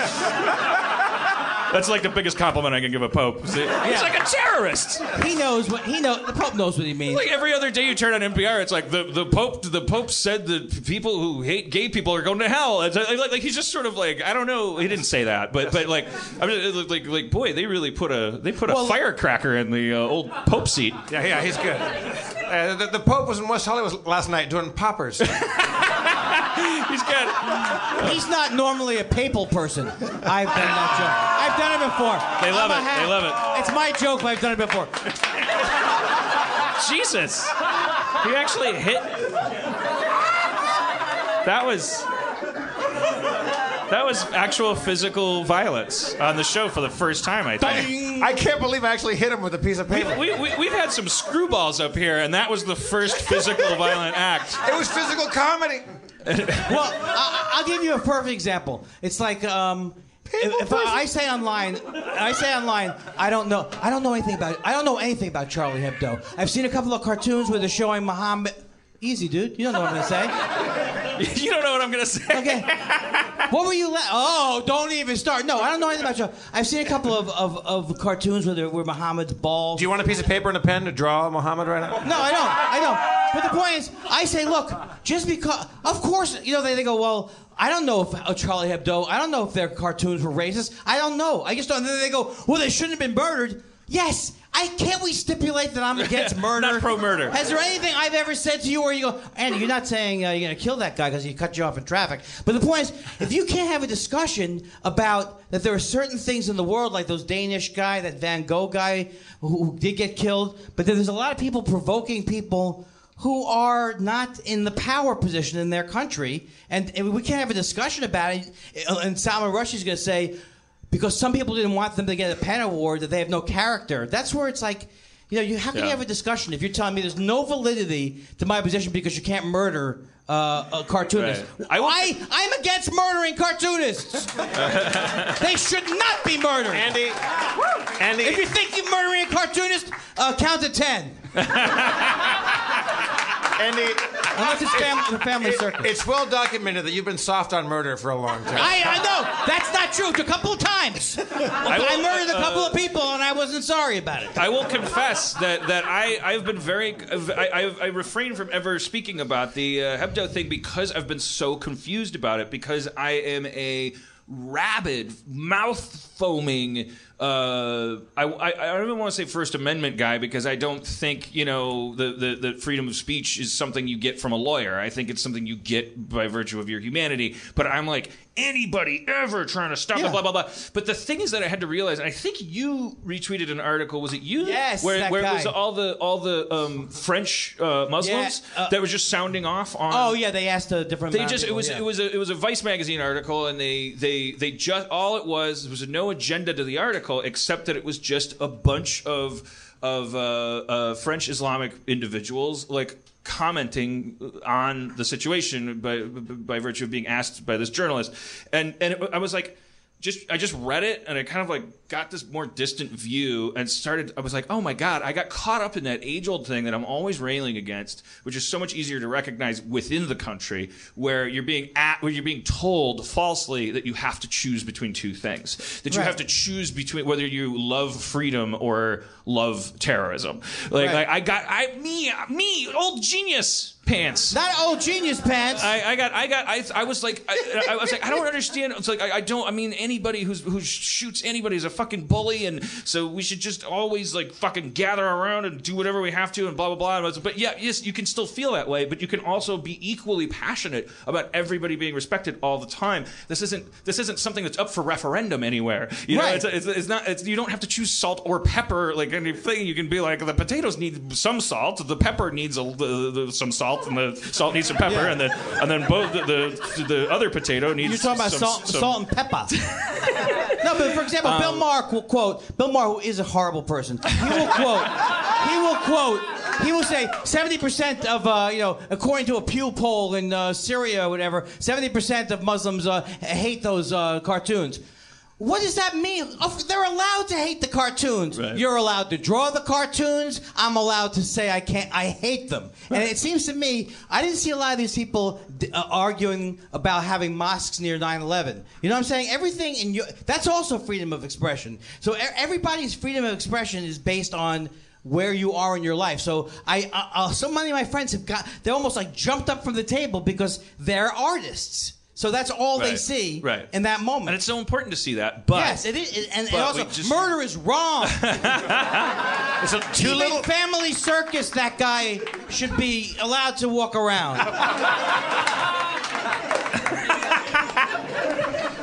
That's like the biggest compliment I can give a Pope. He's like a terrorist. He knows what he knows. The Pope knows what he means. Like every other day you turn on NPR, it's like the, the Pope the Pope said that people who hate gay people are going to hell. It's like, like, like he's just sort of like I don't know. He didn't say that, but but like I mean like like boy, they really put a they put a Well- firecracker in the uh, old Pope seat. Yeah, yeah, he's good. Uh, the, the Pope was in West Hollywood last night doing poppers. He's got He's not normally a papal person. I've done that joke. I've done it before. They love I'm it. They love it. It's my joke, but I've done it before. Jesus. He actually hit. That was. That was actual physical violence on the show for the first time, I think. I can't believe I actually hit him with a piece of paper. We, we, we've had some screwballs up here, and that was the first physical violent act. It was physical comedy. Well, I, I'll give you a perfect example. It's like um, if, if I, I say online, I say online, I don't know, I don't know anything about, I don't know anything about Charlie Hebdo. I've seen a couple of cartoons where they're showing Muhammad. Easy, dude. You don't know what I'm gonna say. You don't know what I'm gonna say. Okay. What were you? La- oh, don't even start. No, I don't know anything about Charlie. I've seen a couple of, of, of cartoons where, they're- where Muhammad's bald. Do you want a piece of paper and a pen to draw Muhammad right now? No, I don't. I don't. But the point is, I say, look, just because, of course, you know, they, they go, well, I don't know if uh, Charlie Hebdo, I don't know if their cartoons were racist. I don't know. I just don't. And then they go, well, they shouldn't have been murdered. Yes. I can't we stipulate that I'm against murder? Not pro-murder. Has there anything I've ever said to you where you go, Andy, you're not saying uh, you're going to kill that guy because he cut you off in traffic. But the point is, if you can't have a discussion about that there are certain things in the world, like those Danish guy, that Van Gogh guy who, who did get killed, but then there's a lot of people provoking people who are not in the power position in their country, and, and we can't have a discussion about it. And Salman Rushdie's going to say, because some people didn't want them to get a PEN award that they have no character. That's where it's like, you know, you how can you have a discussion if you're telling me there's no validity to my position because you can't murder uh, a cartoonist? Right. I, I, I'm against murdering cartoonists. they should not be murdered. Andy, Andy, if you think you're murdering a cartoonist, uh, count to ten. Andy, Unless it's family, the family it- circus. it's well documented that you've been soft on murder for a long time. I, I know that's not true. It's a couple of times. I, will- murdered a couple uh, of people and I wasn't sorry about it. I will confess that, that I, I've been very. I, I, I refrain from ever speaking about the uh, Hebdo thing because I've been so confused about it because I am a rabid, mouth foaming. Uh, I, I, I don't even want to say First Amendment guy because I don't think you know the, the, the freedom of speech is something you get from a lawyer. I think it's something you get by virtue of your humanity. But I'm like anybody ever trying to stop Yeah. the blah blah blah. But the thing is that I had to realize. and I think you retweeted an article. Was it you? Yes, where, that where it was all the all the um, French uh, Muslims Yeah, uh, that was just sounding off on. Oh yeah, they asked a different. They just it was yeah. it was a it was a Vice magazine article and they they they just all it was was no agenda to the article except that it was just a bunch of of uh, uh, French Islamic individuals like commenting on the situation by by virtue of being asked by this journalist. And and it, I was like just I just read it and I kind of like got this more distant view and started I was like oh my god I got caught up in that age old thing that I'm always railing against which is so much easier to recognize within the country where you're being at where you're being told falsely that you have to choose between two things that you Right. have to choose between whether you love freedom or love terrorism like, Right. like I got I me me old genius pants Not old genius pants. I, I got, I got, I, I was like, I, I was like, I don't understand. It's like, I, I don't. I mean, anybody who's who shoots anybody is a fucking bully, and so we should just always like fucking gather around and do whatever we have to, and blah blah blah. But yeah, yes, you can still feel that way, but you can also be equally passionate about everybody being respected all the time. This isn't, this isn't something that's up for referendum anywhere. You know, Right. it's, it's, it's not. It's, you don't have to choose salt or pepper like anything. You can be like, the potatoes need some salt, the pepper needs a, the, the, some salt, and the salt needs some pepper, Yeah. and then and then both the, the the other potato needs. You're talking about some, salt, some- salt and pepper. no, but for example, Um, Bill Maher will quote. Bill Maher, who is a horrible person, he will quote. He will quote. He will say 70% of, uh, you know, according to a Pew poll in uh, Syria or whatever, 70% of Muslims uh, hate those uh, cartoons. What does that mean? They're allowed to hate the cartoons. Right. You're allowed to draw the cartoons. I'm allowed to say I can't. I hate them. And it seems to me I didn't see a lot of these people d- uh, arguing about having mosques near 9/11. You know what I'm saying? Everything in your that's also freedom of expression. So e- everybody's freedom of expression is based on where you are in your life. So I, I, uh, so many of my friends have got they almost like jumped up from the table because they're artists. So that's all they see Right. in that moment. And it's so important to see that. But yes, it is, it- and, and but also just- murder is wrong. It's a too Even little. family circus. That guy should be allowed to walk around.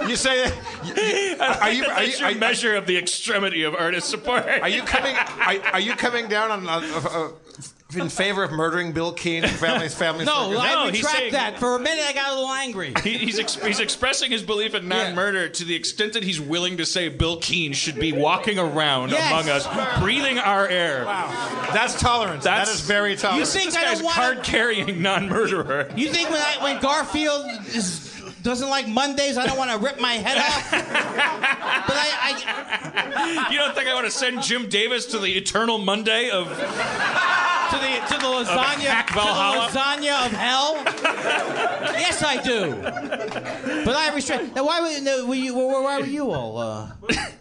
You say, you- are you are you, That's your are, measure of the extremity of artist support. are you coming are, are you coming down on uh, uh, in favor of murdering Bill Keane and families families? No, No, I he's retract saying- that. For a minute, I got a little angry. He, he's ex- he's expressing his belief in non-murder to the extent that he's willing to say Bill Keane should be walking around Yes. among us, breathing our air. Wow. That's tolerance. That's- that is very tolerant. You think This I guy's don't want? card-carrying non-murderer. You think when I, when Garfield is, doesn't like Mondays, I don't want to rip my head off? but I, You don't think I want to send Jim Davis to the eternal Monday of to the to the lasagna hack to the lasagna of hell. yes, I do. But I restrict. Now, why were, were you? Why, why were you all? Uh,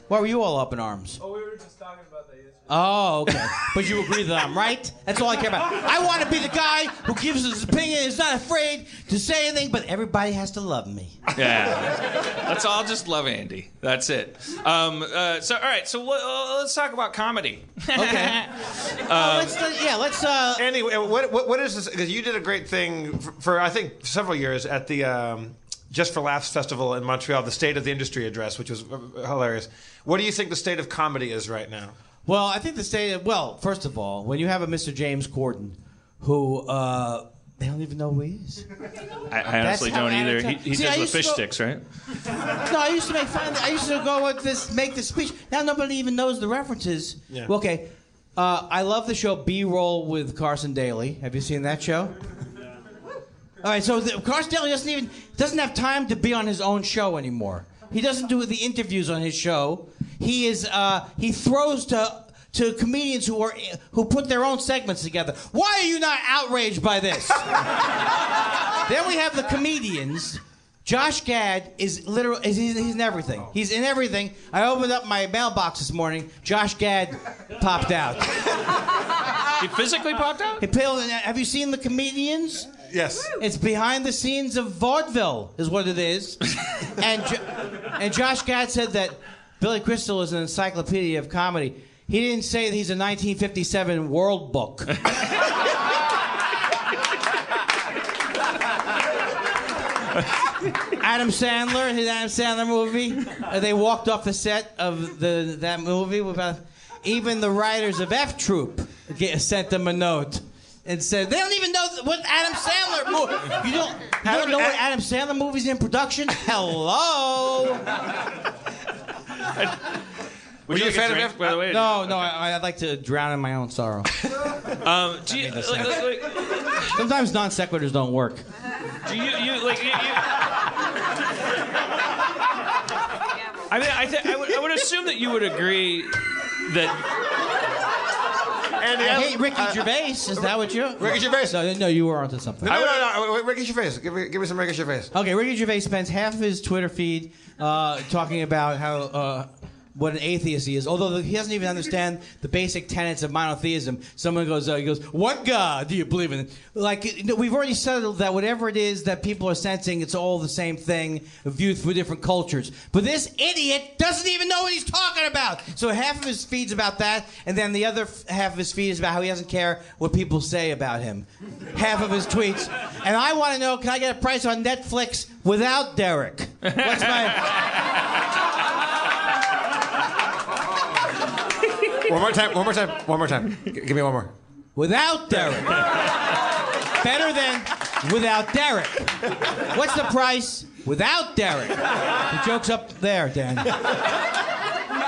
why were you all up in arms? Oh, we were just talking about that yesterday. Oh, okay. But you agree that I'm right? That's all I care about. I want to be the guy who gives his opinion, is not afraid to say anything, but everybody has to love me. yeah. Let's all just love Andy. That's it. Um, uh, so all right. So uh, let's talk about comedy. Okay. Oh, let's, uh, yeah, let's. Uh, Anyway, what, what, what is this? Because you did a great thing for, for I think several years at the um, Just for Laughs festival in Montreal, the State of the Industry address, which was uh, hilarious. What do you think the state of comedy is right now? Well, I think the state. Well, first of all, when you have a Mr. James Corden, who uh, they don't even know who he is. I, I honestly how don't either. of He, he See, does the fish go- sticks, right? No, I used to make fun. I used to go with this, make the speech. Now nobody even knows the references. Yeah. Well, okay. Uh, I love the show B-roll with Carson Daly. Have you seen that show? Yeah. All right, so the, Carson Daly doesn't even doesn't have time to be on his own show anymore. He doesn't do the interviews on his show. He is uh, he throws to to comedians who are who put their own segments together. Why are you not outraged by this? then we have the comedians. Josh Gad is literal. Is, he's, he's in everything. He's in everything. I opened up my mailbox this morning. Josh Gad popped out. He physically popped out. Hey, Pale, have you seen the comedians? Yes. It's behind the scenes of vaudeville, is what it is. and jo- and Josh Gad said that Billy Crystal is an encyclopedia of comedy. He didn't say that he's a 1957 World Book. Adam Sandler, his Adam Sandler movie. uh, they walked off the set of the that movie without. Even the writers of F Troop get, sent them a note and said they don't even know what Adam Sandler movie. You don't, you don't know what Adam Sandler movies in production? Hello. Would you you a like fan of drink, F- by the way? No, no, I, I'd like to drown in my own sorrow. Um, do you, like, like, like, Sometimes non sequiturs don't work. do you, you like? You, you, I mean, I, th- I, would, I would assume that you would agree that Andy, I hate Ricky Gervais. Is that what you? Ricky Gervais. No, no, you were onto something. No, no, no, no. Ricky Gervais. Give me, give me some Ricky Gervais. Okay, Ricky Gervais spends half of his Twitter feed uh, talking about how uh, what an atheist he is. Although he doesn't even understand the basic tenets of monotheism. Someone goes, uh, he goes, "What God do you believe in?" Like you know, we've already settled that whatever it is that people are sensing, it's all the same thing, viewed through different cultures. But this idiot doesn't even know what he's talking about. So half of his feed's about that, and then the other f- half of his feed is about how he doesn't care what people say about him. Half of his tweets, and I want to know: Can I get a price on Netflix without Derek? What's my? One more time. One more time. One more time. G- give me one more. Without Derek. Better than without Derek. What's the price without Derek? The joke's up there, Dan.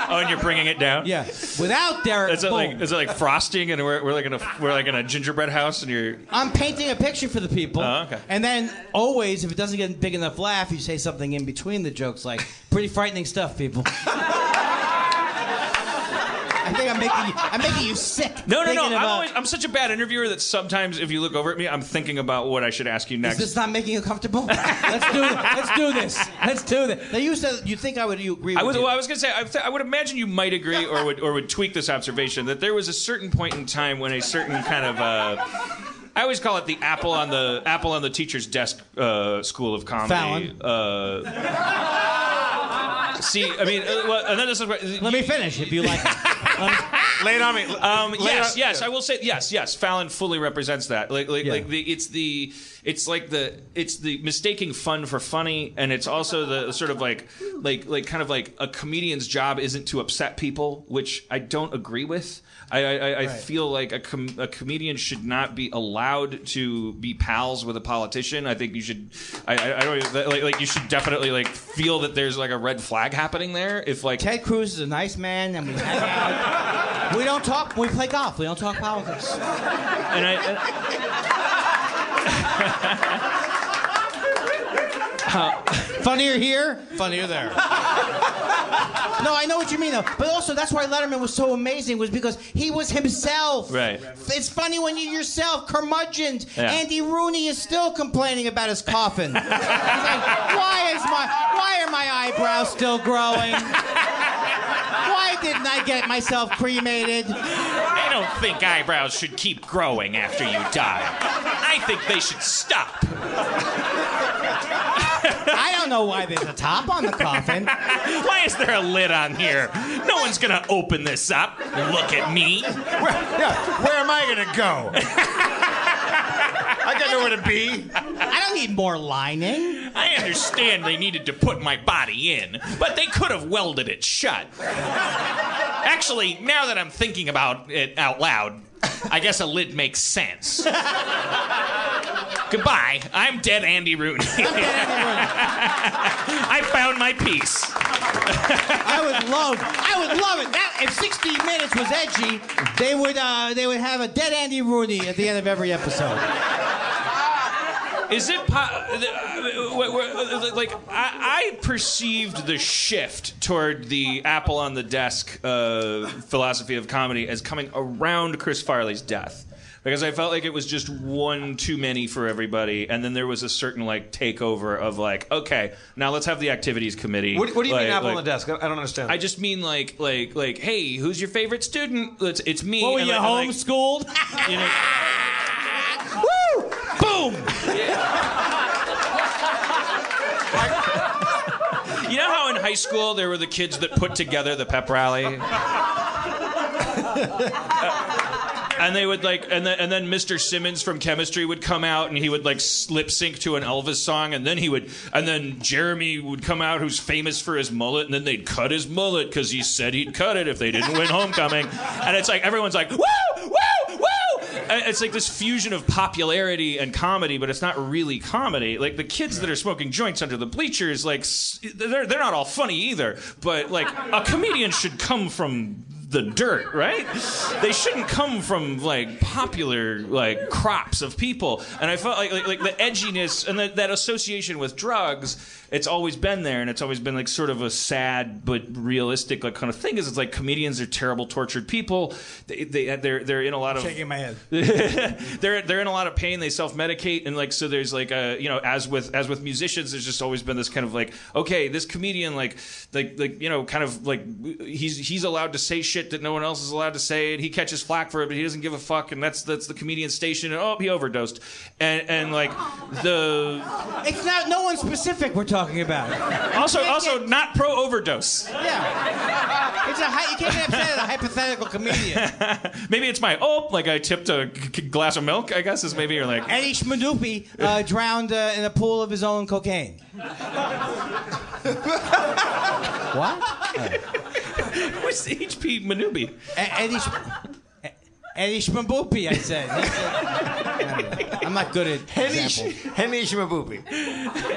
Oh, and you're bringing it down. Yeah, without Derek. Is it boom. like is it like frosting and we're, we're like in a we're like in a gingerbread house and you're I'm painting a picture for the people. Oh, okay. And then always, if it doesn't get a big enough laugh, you say something in between the jokes, like "pretty frightening stuff, people." I think I'm making you, I'm making you sick. no no no thinking I'm, about- always, I'm such a bad interviewer that sometimes if you look over at me I'm thinking about what I should ask you next. Is this not making you comfortable? let's do this. let's do this. Let's do this. Now you said you think I would you agree I with was, you. well, I was going to say, I, th- I would imagine you might agree or would, or would tweak this observation that there was a certain point in time when a certain kind of, uh, I always call it the apple on the apple on the teacher's desk uh, school of comedy. Uh, see, I mean, uh, well, and then this is what, Let me finish if you like. it. Lay it on me. um, yes, on- yes, I will say yes, yes. Fallon fully represents that. Like, like, like the it's the it's like the it's the mistaking fun for funny, and it's also the sort of like like like kind of like a comedian's job isn't to upset people, which I don't agree with. I I, I I feel like a, com- a comedian should not be allowed to be pals with a politician. I think you should. I, I, I don't like like you should definitely like feel that there's like a red flag happening there. If like Ted Cruz is a nice man, and we hang out. We don't talk. We play golf. We don't talk politics. and I. Uh, and, Funnier here, funnier there. no, I know what you mean though. But also, that's why Letterman was so amazing was because he was himself. Right. It's funny when you're yourself, curmudgeon. Yeah. Andy Rooney is still complaining about his coffin. He's like, why is my, why are my eyebrows still growing? Why didn't I get myself cremated? I don't think eyebrows should keep growing after you die. I think they should stop. I don't know why there's a top on the coffin. Why is there a lid on here? No one's gonna open this up. Look at me. Where, yeah, where am I gonna go? I got nowhere to be. I don't need more lining. I understand they needed to put my body in, but they could have welded it shut. Actually, now that I'm thinking about it out loud, I guess a lid makes sense. Goodbye. I'm dead Andy Rooney. I found my peace. I would love, I would love it. That, if 60 Minutes was edgy, they would, uh, they would have a dead Andy Rooney at the end of every episode. Is it po- uh, w- w- like I, I perceived the shift toward the apple on the desk uh, philosophy of comedy as coming around Chris Farley's death? Because I felt like it was just one too many for everybody, and then there was a certain like takeover of like, okay, now let's have the activities committee. What, what do you Like- mean apple like- on the desk? I I don't understand. I just mean like like like, hey, who's your favorite student? It's, it's me. What were and you like- and like, homeschooled? you know, Woo! Boom! You know how in high school there were the kids that put together the pep rally? and they would like and then and then Mr. Simmons from chemistry would come out and he would like lip sync to an Elvis song and then he would and then Jeremy would come out who's famous for his mullet and then they'd cut his mullet cuz he said he'd cut it if they didn't win homecoming and it's like everyone's like woo woo woo it's like this fusion of popularity and comedy, but it's not really comedy. Like the kids that are smoking joints under the bleachers, like they're they're not all funny either. But like a comedian should come from the dirt, right? They shouldn't come from like popular like crops of people. And I felt like like, like the edginess and that that association with drugs. It's always been there, and it's always been like sort of a sad but realistic like kind of thing. Is it's like comedians are terrible, tortured people. They, they they're they're in a lot of Shaking my head. they're they're in a lot of pain. They self medicate, and like so. There's like a you know as with as with musicians, there's just always been this kind of like okay, this comedian like like like you know kind of like he's he's allowed to say shit that no one else is allowed to say, and he catches flack for it, but he doesn't give a fuck, and that's that's the comedian station. And oh, he overdosed, and and like the It's not no one specific we're talking about. also can't also get- not pro overdose. Yeah. It's a hy- you can't get upset at a hypothetical comedian. Maybe it's my oh like I tipped a g- g- glass of milk. I guess is maybe you're like Eddie Schmadupi uh, drowned uh, in a pool of his own cocaine. what? who's H.P. Manubi? Eddie Sch- E- Eddie Schmabupi, I said. He said- I'm not good at Henny, examples. Henny Shimabupi.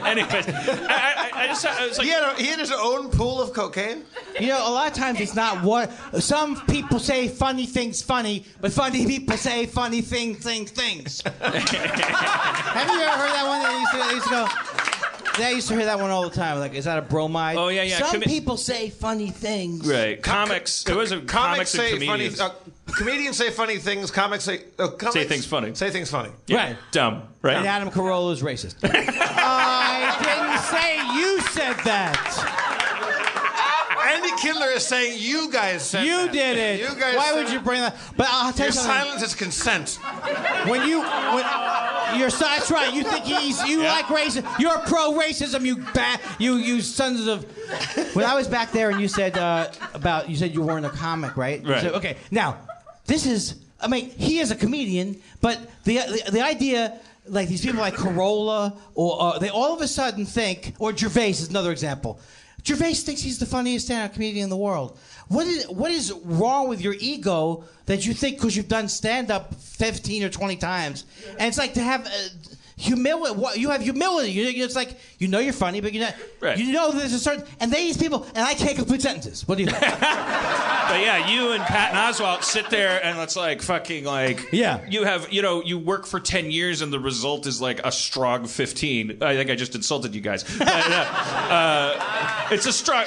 Anyways, I, I, I just I was like, he, had a, he had his own pool of cocaine. You know, a lot of times it's not what some people say funny things funny, but funny people say funny things things things. Have you ever heard that one? That used to, they used to go. Yeah, I used to hear that one all the time. Like, is that a bromide? Oh, yeah, yeah. Some Commi- people say funny things. right, comics. It was a Comics comics and say funny. comedians. Uh, comedians say funny things. Comics say uh, comics Say things funny. Say things funny. Yeah, Right. Dumb. Right. And Adam Carolla is racist. I didn't say you said that. Andy Kindler is saying you guys said You that. did it. You guys. Why said would you bring that? But I'll tell Your you something. silence is consent. When you, when, you're so- that's right. You think he's you like racism. You're pro racism. You bad. You you sons of. When I was back there and you said uh, about you said you weren't a comic, right? You Right. said, okay. Now, this is. I mean, he is a comedian, but the the, the idea. Like these people like Carolla, or uh, they all of a sudden think, or Gervais is another example. Gervais thinks he's the funniest stand-up comedian in the world. What is what is wrong with your ego that you think because you've done stand-up 15 or 20 times, and it's like to have uh, humility. What you have humility. You, it's like you know you're funny, but you know Right. you know there's a certain and these people and I can't complete sentences. What do you think? But yeah, you and Patton Oswalt sit there and it's like fucking like Yeah. You have you know you work for ten years and the result is like a strong fifteen. I think I just insulted you guys. But, uh, uh, it's a strong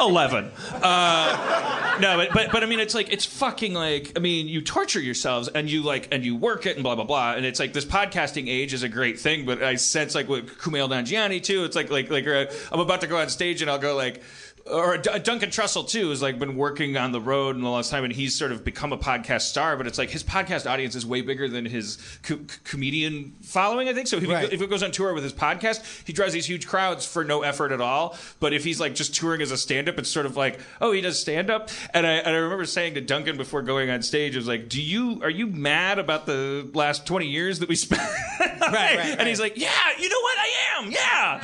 eleven. Uh, no, but, but but I mean it's like it's fucking like I mean you torture yourselves and you like and you work it and blah blah blah and it's like this podcasting age is a great thing, but I sense like with Kumail Nanjiani too. It's like like like uh, I'm about to go on stage and I'll go like or D- uh, Duncan Trussell too has like been working on the road in the last time, and he's sort of become a podcast star. But it's like his podcast audience is way bigger than his co- comedian following. I think so. If, Right. he, if he goes on tour with his podcast, he draws these huge crowds for no effort at all. But if he's like just touring as a stand-up, it's sort of like, oh, he does stand-up. And I, and I remember saying to Duncan before going on stage, I was like, do you are you mad about the last twenty years that we spent? right, right, And he's like, yeah, you know what? I am. Yeah,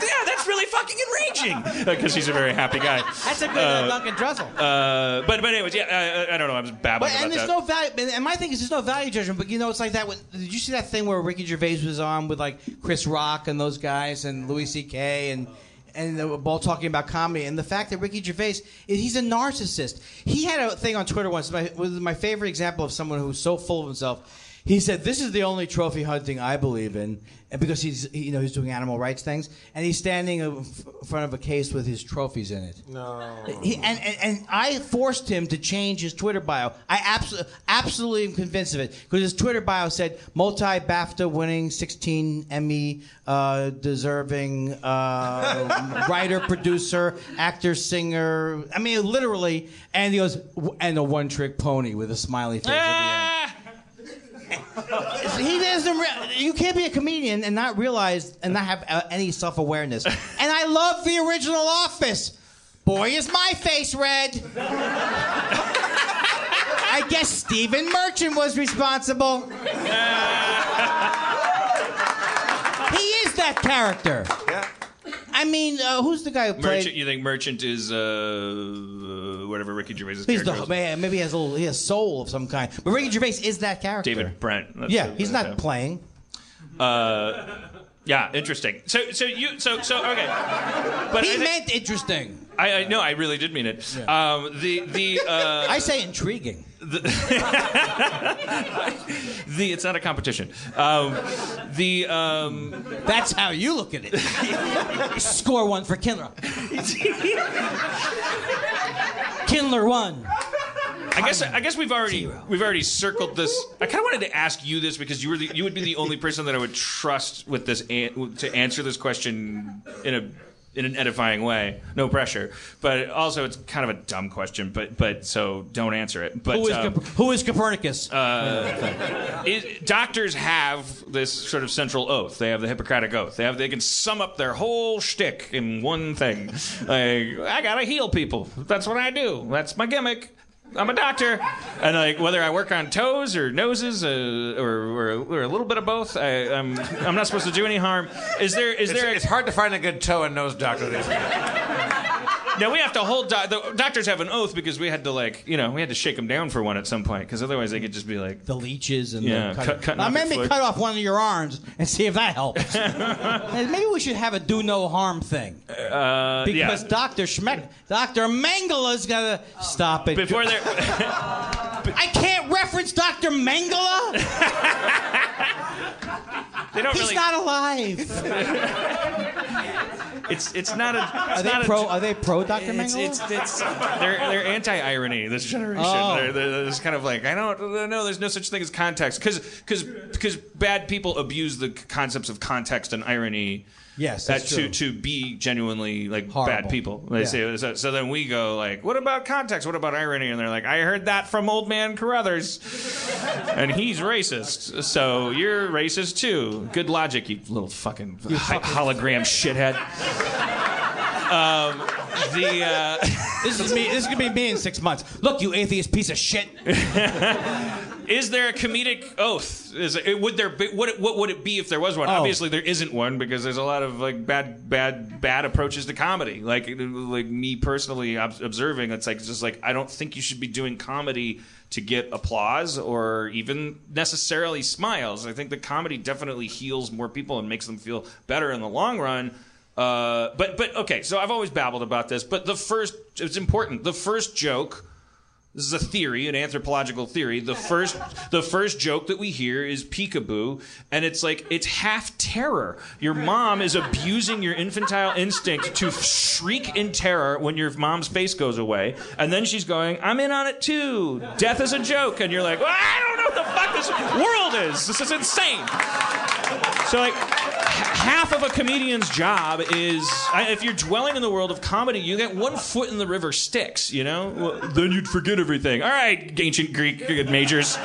yeah, that's really fucking enraging because he's a very happy guy. That's a good uh, Duncan Trussell. Uh, but but anyways, yeah, I, I don't know. I was babbling But, about and there's that. no value. And and my thing is, there's no value judgment. But you know, it's like that. When, did you see that thing where Ricky Gervais was on with like Chris Rock and those guys and Louis C.K. and and they were all talking about comedy and the fact that Ricky Gervais is he's a narcissist. He had a thing on Twitter once. My, was my favorite example of someone who's so full of himself. He said, "This is the only trophy hunting I believe in," and because he's you know he's doing animal rights things, and he's standing in front of a case with his trophies in it. No. He, and, and, and I forced him to change his Twitter bio. I absolutely, absolutely am convinced of it because his Twitter bio said multi BAFTA winning, 16 Emmy uh, deserving uh, writer, producer, actor, singer. I mean, literally. And he goes, "W- and a one trick pony with a smiley face at the end. He doesn't. Re- you can't be a comedian and not realize and not have uh, any self awareness. and I love the original Office. Boy, is my face red. I guess Stephen Merchant was responsible. he is that character. Yeah. I mean, uh, who's the guy who played? Merchant, you think Merchant is uh, uh, whatever Ricky Gervais' He's character the is? man. Maybe he has a little. He has soul of some kind. But Ricky Gervais is that character. David Brent. That's Yeah, he's not playing. Uh, yeah, interesting. So so you so so okay. But he meant interesting. I, I no, I really did mean it. Um, the the uh, I say intriguing. the it's not a competition. Um, the um, That's how you look at it. Score one for Kindler. Kindler won. I guess I guess we've already we've already circled this. I kind of wanted to ask you this because you were the, you would be the only person that I would trust with this an, to answer this question in a in an edifying way. No pressure, but also it's kind of a dumb question. But but so don't answer it. But Who is, um, Cop- who is Copernicus? it, doctors have this sort of central oath. They have the Hippocratic oath. They have they can sum up their whole shtick in one thing. Like I gotta heal people. That's what I do. That's my gimmick. I'm a doctor, and like whether I work on toes or noses uh, or, or, or a little bit of both, I, I'm I'm not supposed to do any harm. Is there is It's, there? It's hard to find a good toe and nose doctor these days. Now we have to hold. The doctors have an oath because we had to like, you know, we had to shake them down for one at some point because otherwise they could just be like the leeches and yeah, the cut, cut, cutting now off maybe your foot. cut off one of your arms and see if that helps. And maybe we should have a do no harm thing. Uh, Because yeah. Dr. Schmeck, Dr. Mengele's got to stop it. Before they're. I can't reference Dr. Mengele. They don't He's really. not alive. It's it's not a. It's Are they not pro? A, are they pro Dr. it's, Mengele? it's, it's, they're they're anti-irony. This generation. Oh. They're, they're just kind of like I don't know. There's no such thing as context because because because bad people abuse the concepts of context and irony. Yes, that that's to true. to be genuinely like Horrible. bad people. They say so, so. Then we go like, what about context? What about irony? And they're like, I heard that from old man Carruthers, and he's racist. So you're racist too. Good logic, you little fucking, hi- hologram shithead. um, the. Uh, This is me. This is gonna be me in six months. Look, you atheist piece of shit. Is there a comedic oath? Is it, would there be, what, what would it be if there was one? Oh. Obviously, there isn't one because there's a lot of like bad, bad, bad approaches to comedy. Like, like me personally ob- observing, it's like just like I don't think you should be doing comedy to get applause or even necessarily smiles. I think the comedy definitely heals more people and makes them feel better in the long run. Uh, but but okay, so I've always babbled about this, but the first it's important. The first joke. This is a theory, an anthropological theory. The first, the first joke that we hear is peekaboo, and it's like it's half terror. Your mom is abusing your infantile instinct to shriek in terror when your mom's face goes away, and then she's going, "I'm in on it too. Death is a joke," and you're like, well, "I don't know what the fuck this world is. This is insane." So like half of a comedian's job is I- if you're dwelling in the world of comedy, you get one foot in the river Styx, you know. Well, then you'd forget everything. All right, ancient Greek majors.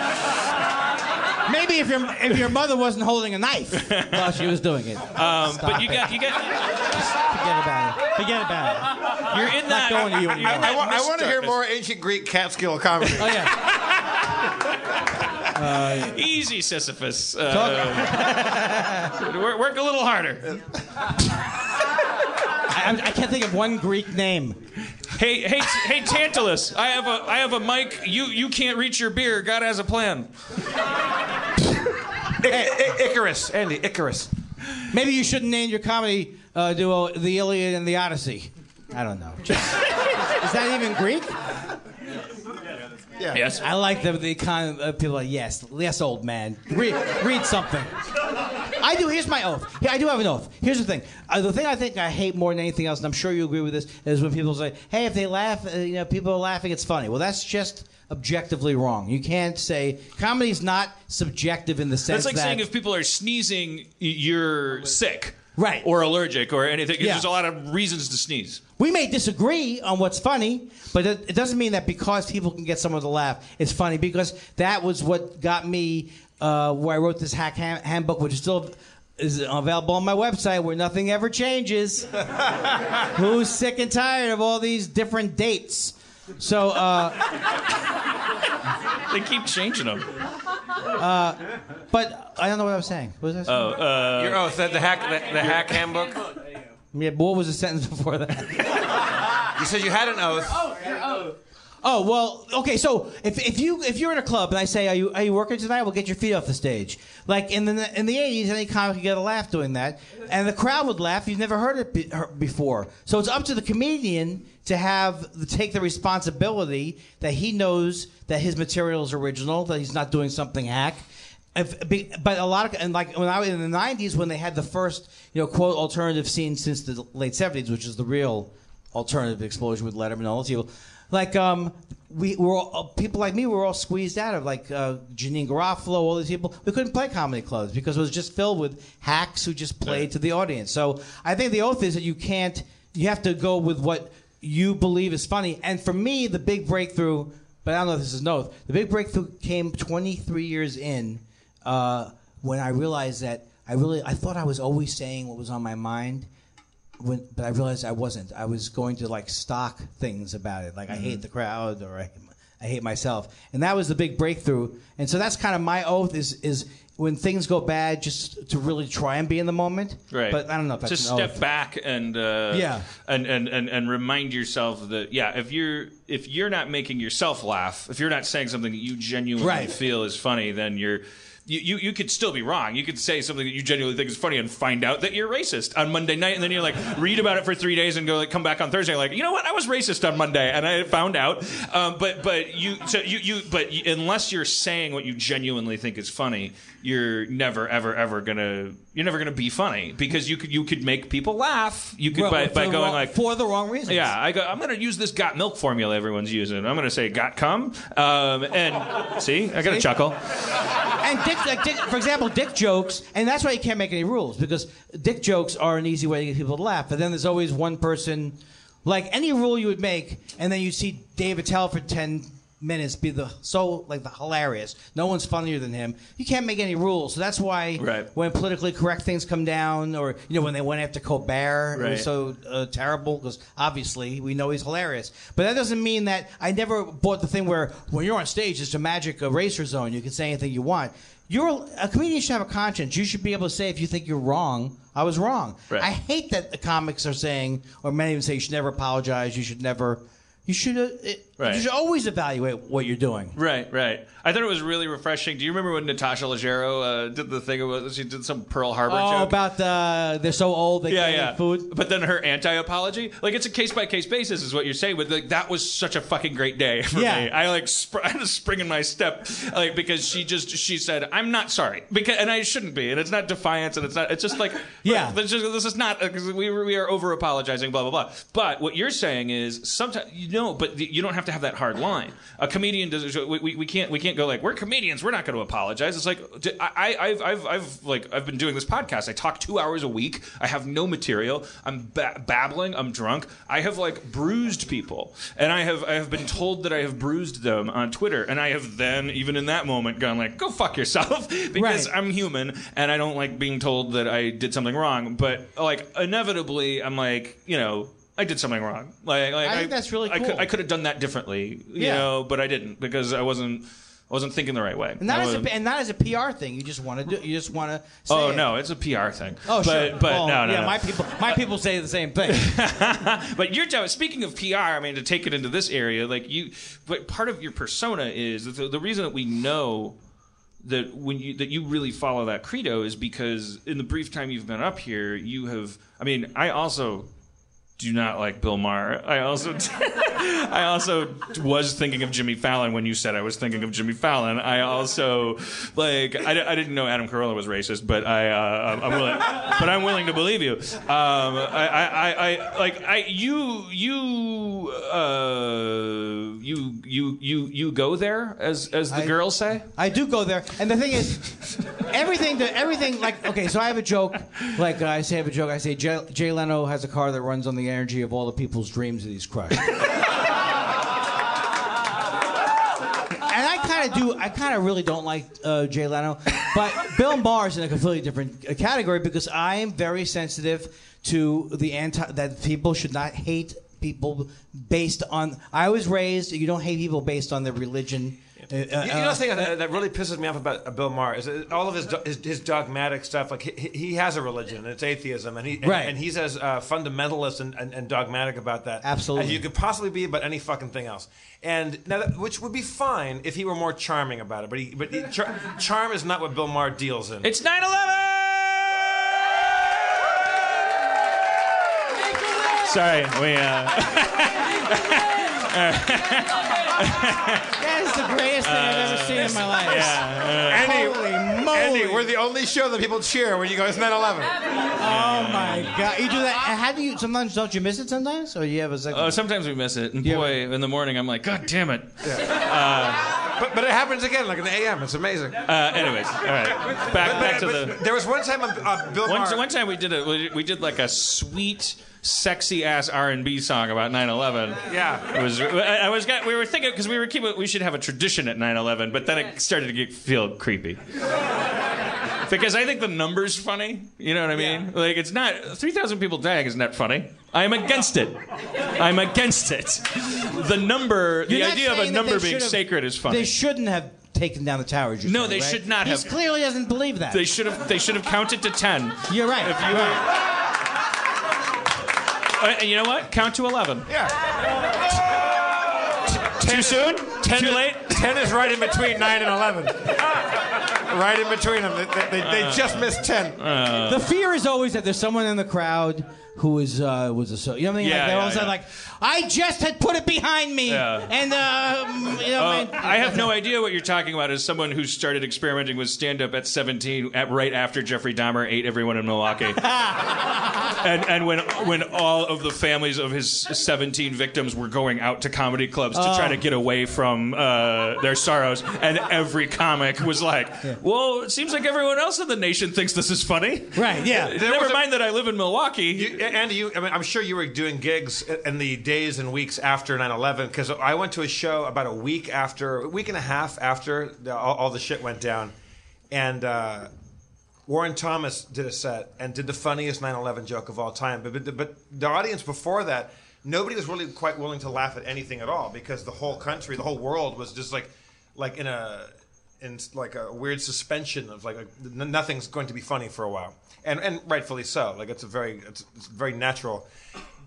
Maybe if your if your mother wasn't holding a knife while she was doing it. Um, but you it. got you got Forget about it. Forget about it. you're in Not that. going to you you're anymore. that I, wa- I want to hear more ancient Greek catskill comedy. Oh yeah. Easy, Sisyphus. Uh, work, work a little harder. I, I can't think of one Greek name. Hey, hey, hey, Tantalus! I have a, I have a mic. You, you can't reach your beer. God has a plan. I- I- Icarus, Andy, Icarus. Maybe you shouldn't name your comedy uh, duo the Iliad and the Odyssey. I don't know. Just- is that even Greek? Yes. I like the, the kind of uh, people like, yes, yes, old man. Read, read something. I do. Here's my oath. Yeah, I do have an oath. Here's the thing. Uh, the thing I think I hate more than anything else, and I'm sure you agree with this, is when people say, "Hey, if they laugh, uh, you know, people are laughing, it's funny." Well, that's just objectively wrong. You can't say comedy's not subjective in the sense That's like that saying if people are sneezing, you're sick. Right. Or allergic or anything. Yeah. There's a lot of reasons to sneeze. We may disagree on what's funny, but it, doesn't mean that because people can get someone to laugh, it's funny. Because that was what got me uh, where I wrote this hack hand- handbook, which is still is available on my website, where nothing ever changes. Who's sick and tired of all these different dates? So, uh, They keep changing them. but I don't know what I was saying. What was I saying? Oh, uh, Your oath, the, the hack, the, the hack handbook. Yeah, but what was the sentence before that? You said you had an oath. Oh well, okay. So if, if you if you're in a club and I say, "Are you are you working tonight?" We'll get your feet off the stage. Like in the in the '80s, any comic could get a laugh doing that, and the crowd would laugh. You've never heard it be, before, so it's up to the comedian to have take the responsibility that he knows that his material is original, that he's not doing something hack. If, but a lot of and like when I was in the '90s when they had the first you know quote alternative scene since the late '70s, which is the real alternative explosion with Letterman and all those people. Like um, we were all, uh, people like me were all squeezed out of like uh, Janeane Garofalo, all these people. We couldn't play comedy clubs because it was just filled with hacks who just played to the audience. So I think the oath is that you can't. You have to go with what you believe is funny. And for me, the big breakthrough. But I don't know if this is an oath. The big breakthrough came 23 years in uh, when I realized that I really I thought I was always saying what was on my mind when, but I realized I wasn't. I was going to like stock things about it, like I hate the crowd or I, I hate myself, and that was the big breakthrough. And so that's kind of my oath is is when things go bad, just to really try and be in the moment. Right. But I don't know if that's just an step oath. back and uh, Yeah. and, and and and remind yourself that yeah, if you're if you're not making yourself laugh, if you're not saying something that you genuinely Right. feel is funny, then you're. You, you, you could still be wrong. You could say something that you genuinely think is funny and find out that you're racist on Monday night, and then you're like read about it for three days and go like come back on Thursday like you know what I was racist on Monday and I found out. Um, but but you so you you but unless you're saying what you genuinely think is funny, you're never ever ever gonna you're never gonna be funny because you could you could make people laugh. You could Well, by, by going wrong- like for the wrong reasons. Yeah, I go. I'm gonna use this got milk formula everyone's using. I'm gonna say got cum. Um, and see, I got a chuckle. And dick, like dick, for example, dick jokes, and that's why you can't make any rules because dick jokes are an easy way to get people to laugh. But then there's always one person, like any rule you would make, and then you see Dave Attell for ten minutes be the so like the hilarious. No one's funnier than him. You can't make any rules, so that's why Right. when politically correct things come down, or you know when they went after Colbert, it was so uh, terrible because obviously we know he's hilarious. But that doesn't mean that I never bought the thing where when you're on stage, it's a magic eraser zone. You can say anything you want. You're a comedian you should have a conscience. You should be able to say if you think you're wrong, I was wrong. Right. I hate that the comics are saying, or many of them say, you should never apologize. You should never. You should. Uh, it, Right. You should always evaluate what you're doing. Right, right. I thought it was really refreshing. Do you remember when Natasha Leggero uh, did the thing about she did some Pearl Harbor Oh, joke? about the they're so old they yeah, can't yeah. eat food. But then her anti-apology, like it's a case by case basis, is what you're saying. But like that was such a fucking great day for Yeah. me. I like sp- I had a spring in my step, like because she just she said I'm not sorry because and I shouldn't be, and it's not defiance, and it's not. It's just like Yeah. This, is- this is not because we we are over apologizing, blah blah blah. But what you're saying is sometimes you know, but you don't have to have that hard line. A comedian does. We, we, we can't we can't go like we're comedians. We're not going to apologize. It's like I, I I've, I've I've like I've been doing this podcast. I talk two hours a week. I have no material. I'm ba- babbling. I'm drunk. I have like bruised people, and I have I have been told that I have bruised them on Twitter, and I have then even in that moment gone like go fuck yourself because Right. I'm human and I don't like being told that I did something wrong. But like inevitably, I'm like you know. I did something wrong. Like, like I think that's really I could, cool. I could have done that differently, you Yeah. know, but I didn't because I wasn't. I wasn't thinking the right way. And not, I as wasn't- a, and not as a PR thing. You just want to do. You just want to. Say oh it. no, it's a PR thing. Oh but, sure. But Well, no, no, yeah, no. my people, my uh, people say the same thing. but you're telling. Speaking of PR, I mean, to take it into this area, like you, but part of your persona is the, the reason that we know that when you that you really follow that credo is because in the brief time you've been up here, you have. I mean, I also do not like Bill Maher. I also I also was thinking of Jimmy Fallon when you said I was thinking of Jimmy Fallon. I also like I, I didn't know Adam Carolla was racist, but I uh, I'm willing but I'm willing to believe you. Um, I, I, I, I like I you you uh, you you you you go there as as the I- girls say. I do go there, and the thing is, everything, the, everything. Like, okay, so I have a joke. Like I say, I have a joke. I say Jay, Jay Leno has a car that runs on the energy of all the people's dreams that he's crushed. and I kind of do. I kind of really don't like uh, Jay Leno, but Bill Maher is in a completely different uh, category because I am very sensitive to the anti that people should not hate people based on. I was raised. You don't hate people based on their religion. Uh, You, you know the thing that, that really pisses me off about uh, Bill Maher is all of his, his his dogmatic stuff. Like he, he has a religion, and it's atheism, and he and, Right. and he's as uh, fundamentalist and, and, and dogmatic about that Absolutely. as you could possibly be about any fucking thing else. And now, that, which would be fine if he were more charming about it, but he, but he, char, charm is not what Bill Maher deals in. It's 9/11. Sorry, we. Uh, That is the greatest thing I've ever seen in my life. Andy, Holy moly. Andy, we're the only show that people cheer when you go, it's 9 11. Oh my god! You do that? How do you? Sometimes don't you miss it? Sometimes, or you have a second? Oh, sometimes we miss it. And boy, in the morning, I'm like, God damn it. But, but it happens again, like in the AM. It's amazing. Uh, anyways, all right. Back, But- back to but the. There was one time uh, uh, Bill One, Maher. one time we did a we- we did like a sweet, sexy ass R and B song about 9/11. Yeah. It was. I I was. We were thinking because we were keeping. We should have a tradition at 9/11, but then it started to get feel creepy. Because I think the number's funny. You know what I mean? Like it's not 3,000 people dying is not that funny. I'm against it. I'm against it. The number, the You're not idea of a number they being should've- sacred is funny. They shouldn't have taken down the towers. No, saying, they right? should not He have. clearly doesn't believe that. They should have. They should have counted to ten. You're right. If you, You're right. Uh, you know what? Count to eleven. Yeah. Too soon? Ten Too late? Ten is right in between nine and eleven. right in between them. They, they, they Uh. just missed ten. the fear is always that there's someone in the crowd who is uh, was a so you know what I mean? Yeah, like they're all yeah, of a sudden yeah. like, I just had put it behind me, Yeah. and uh, you know, Uh, man, I have no idea what you're talking about. As someone who started experimenting with stand-up at 17, at, right after Jeffrey Dahmer ate everyone in Milwaukee, and and when when all of the families of his 17 victims were going out to comedy clubs to try Oh. to get away from uh, their sorrows, and every comic was like, "Well, it seems like everyone else in the nation thinks this is funny." Right? Yeah. Never mind that I live in Milwaukee. You, Andy, you, I mean, I'm sure you were doing gigs in the days and weeks after 9/11 because I went to a show about a week after, a week and a half after the, all, all the shit went down, and uh, Warren Thomas did a set and did the funniest 9/11 joke of all time. But, but but the audience before that, nobody was really quite willing to laugh at anything at all because the whole country, the whole world was just like like in a in like a weird suspension of like, nothing's going to be funny for a while, and and rightfully so. Like it's a very it's, it's very natural.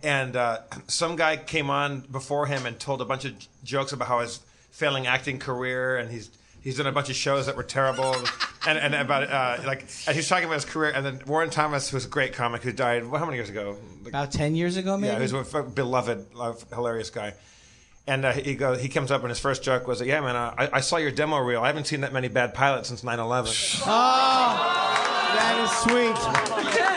And uh, some guy came on before him and told a bunch of j- jokes about how his failing acting career, and he's he's done a bunch of shows that were terrible, and and about uh, like and he's talking about his career. And then Warren Thomas, who's a great comic who died well, how many years ago? Like, about ten years ago, maybe. yeah, he was a beloved, love, hilarious guy. And uh, he goes, he comes up and his first joke was, "Yeah, man, uh, I, I saw your demo reel. I haven't seen that many bad pilots since 9/11." Oh, that is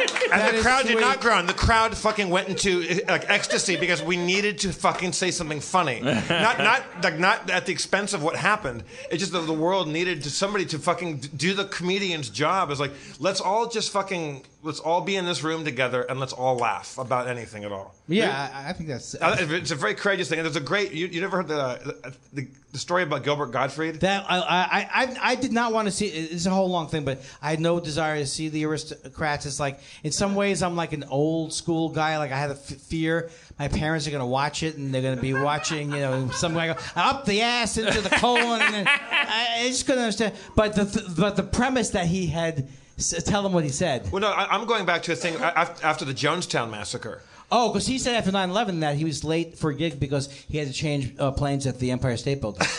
sweet. And the is crowd did not groan. The crowd fucking went into uh, like ecstasy because we needed to fucking say something funny. not not like not at the expense of what happened. It's just that the world needed to, somebody to fucking do the comedian's job. Is like let's all just fucking let's all be in this room together and let's all laugh about anything at all. Yeah, I, I think that's. Uh, It's a very courageous thing. And there's a great. You, you never heard the, the the story about Gilbert Gottfried? That I, I I I did not want to see. It's a whole long thing, but I had no desire to see the aristocrats. It's like in some ways I'm like an old school guy. Like I had a f- fear my parents are going to watch it and they're going to be watching, you know, something like up the ass into the colon. And I, I just couldn't understand. But the but the premise that he had. s- Tell them what he said. Well, no, I, I'm going back to a thing after the Jonestown massacre. Oh, because he said after 9/11 that he was late for a gig because he had to change uh, planes at the Empire State Building.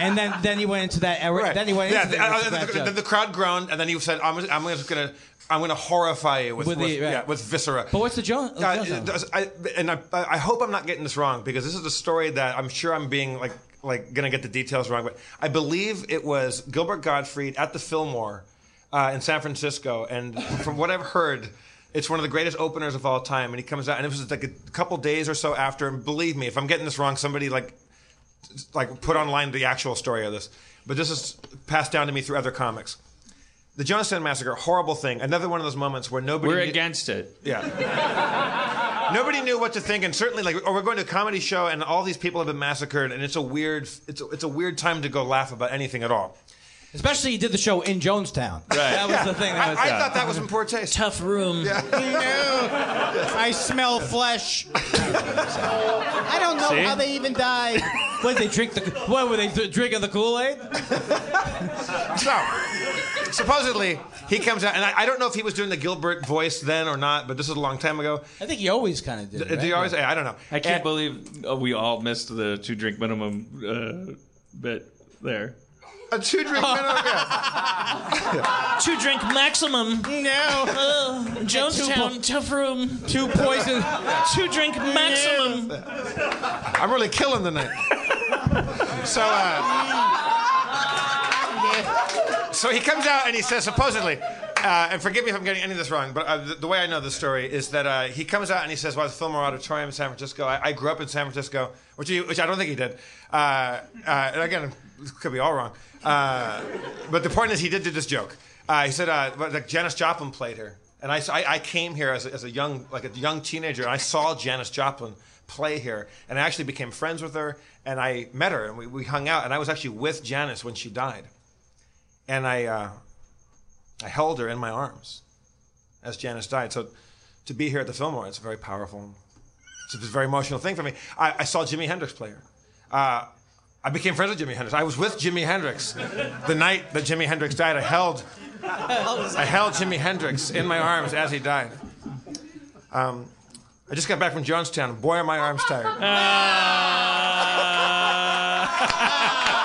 and then then he went into that. era Then he went yeah, into the, the, uh, the, the, the crowd groaned, and then he said, "I'm, I'm just gonna, I'm gonna horrify you with, With with, right. yeah, with viscera." But what's the Jones? Uh, I, and I, I hope I'm not getting this wrong because this is a story that I'm sure I'm being like like gonna get the details wrong, but I believe it was Gilbert Gottfried at the Fillmore uh, in San Francisco, and from what I've heard. It's one of the greatest openers of all time, and he comes out, and it was like a couple days or so after. And believe me, if I'm getting this wrong, somebody like like put online the actual story of this. But this is passed down to me through other comics. The Jonestown Massacre, horrible thing. Another one of those moments where nobody. We're knew- against it. Yeah. nobody knew what to think, and certainly like, oh, we're going to a comedy show, and all these people have been massacred, and it's a weird, it's a, it's a weird time to go laugh about anything at all. Especially he did the show in Jonestown. Right. That was Yeah. the thing. I- That was, I thought that was in poor taste. Tough room. Yeah. I smell flesh. I don't know See? how they even died. What they drink the? What were they th- drinking the Kool Aid? So, supposedly, he comes out, and I, I don't know if he was doing the Gilbert voice then or not, but this is a long time ago. I think he always kind of did. Did he always? I don't know. I can't And- believe uh, we all missed the two drink minimum uh, bit there. A two drink minimum. Two drink maximum. No. Jonestown, tough room. Two poison. Two drink maximum. I'm really killing the night. So, uh, so he comes out and he says, supposedly, uh, and forgive me if I'm getting any of this wrong, but uh, the, the way I know this story is that uh, he comes out and he says, "Well, the Fillmore Auditorium in San Francisco. I, I grew up in San Francisco, which he, which I don't think he did. Uh, uh, and again, this could be all wrong. Uh, but the point is, he did do this joke. Uh, he said, uh, like Janis Joplin played here, and I, I, I came here as a, as a young like a young teenager, and I saw Janis Joplin play here, and I actually became friends with her, and I met her, and we, we hung out, and I was actually with Janis when she died, and I uh, I held her in my arms as Janis died. So to be here at the Fillmore, it's a very powerful. It's a very emotional thing for me. I, I saw Jimi Hendrix play here. Uh, I became friends with Jimi Hendrix. I was with Jimi Hendrix the night that Jimi Hendrix died. I held, I held Jimi Hendrix in my arms as he died. Um, I just got back from Jonestown. Boy, are my arms tired. yeah,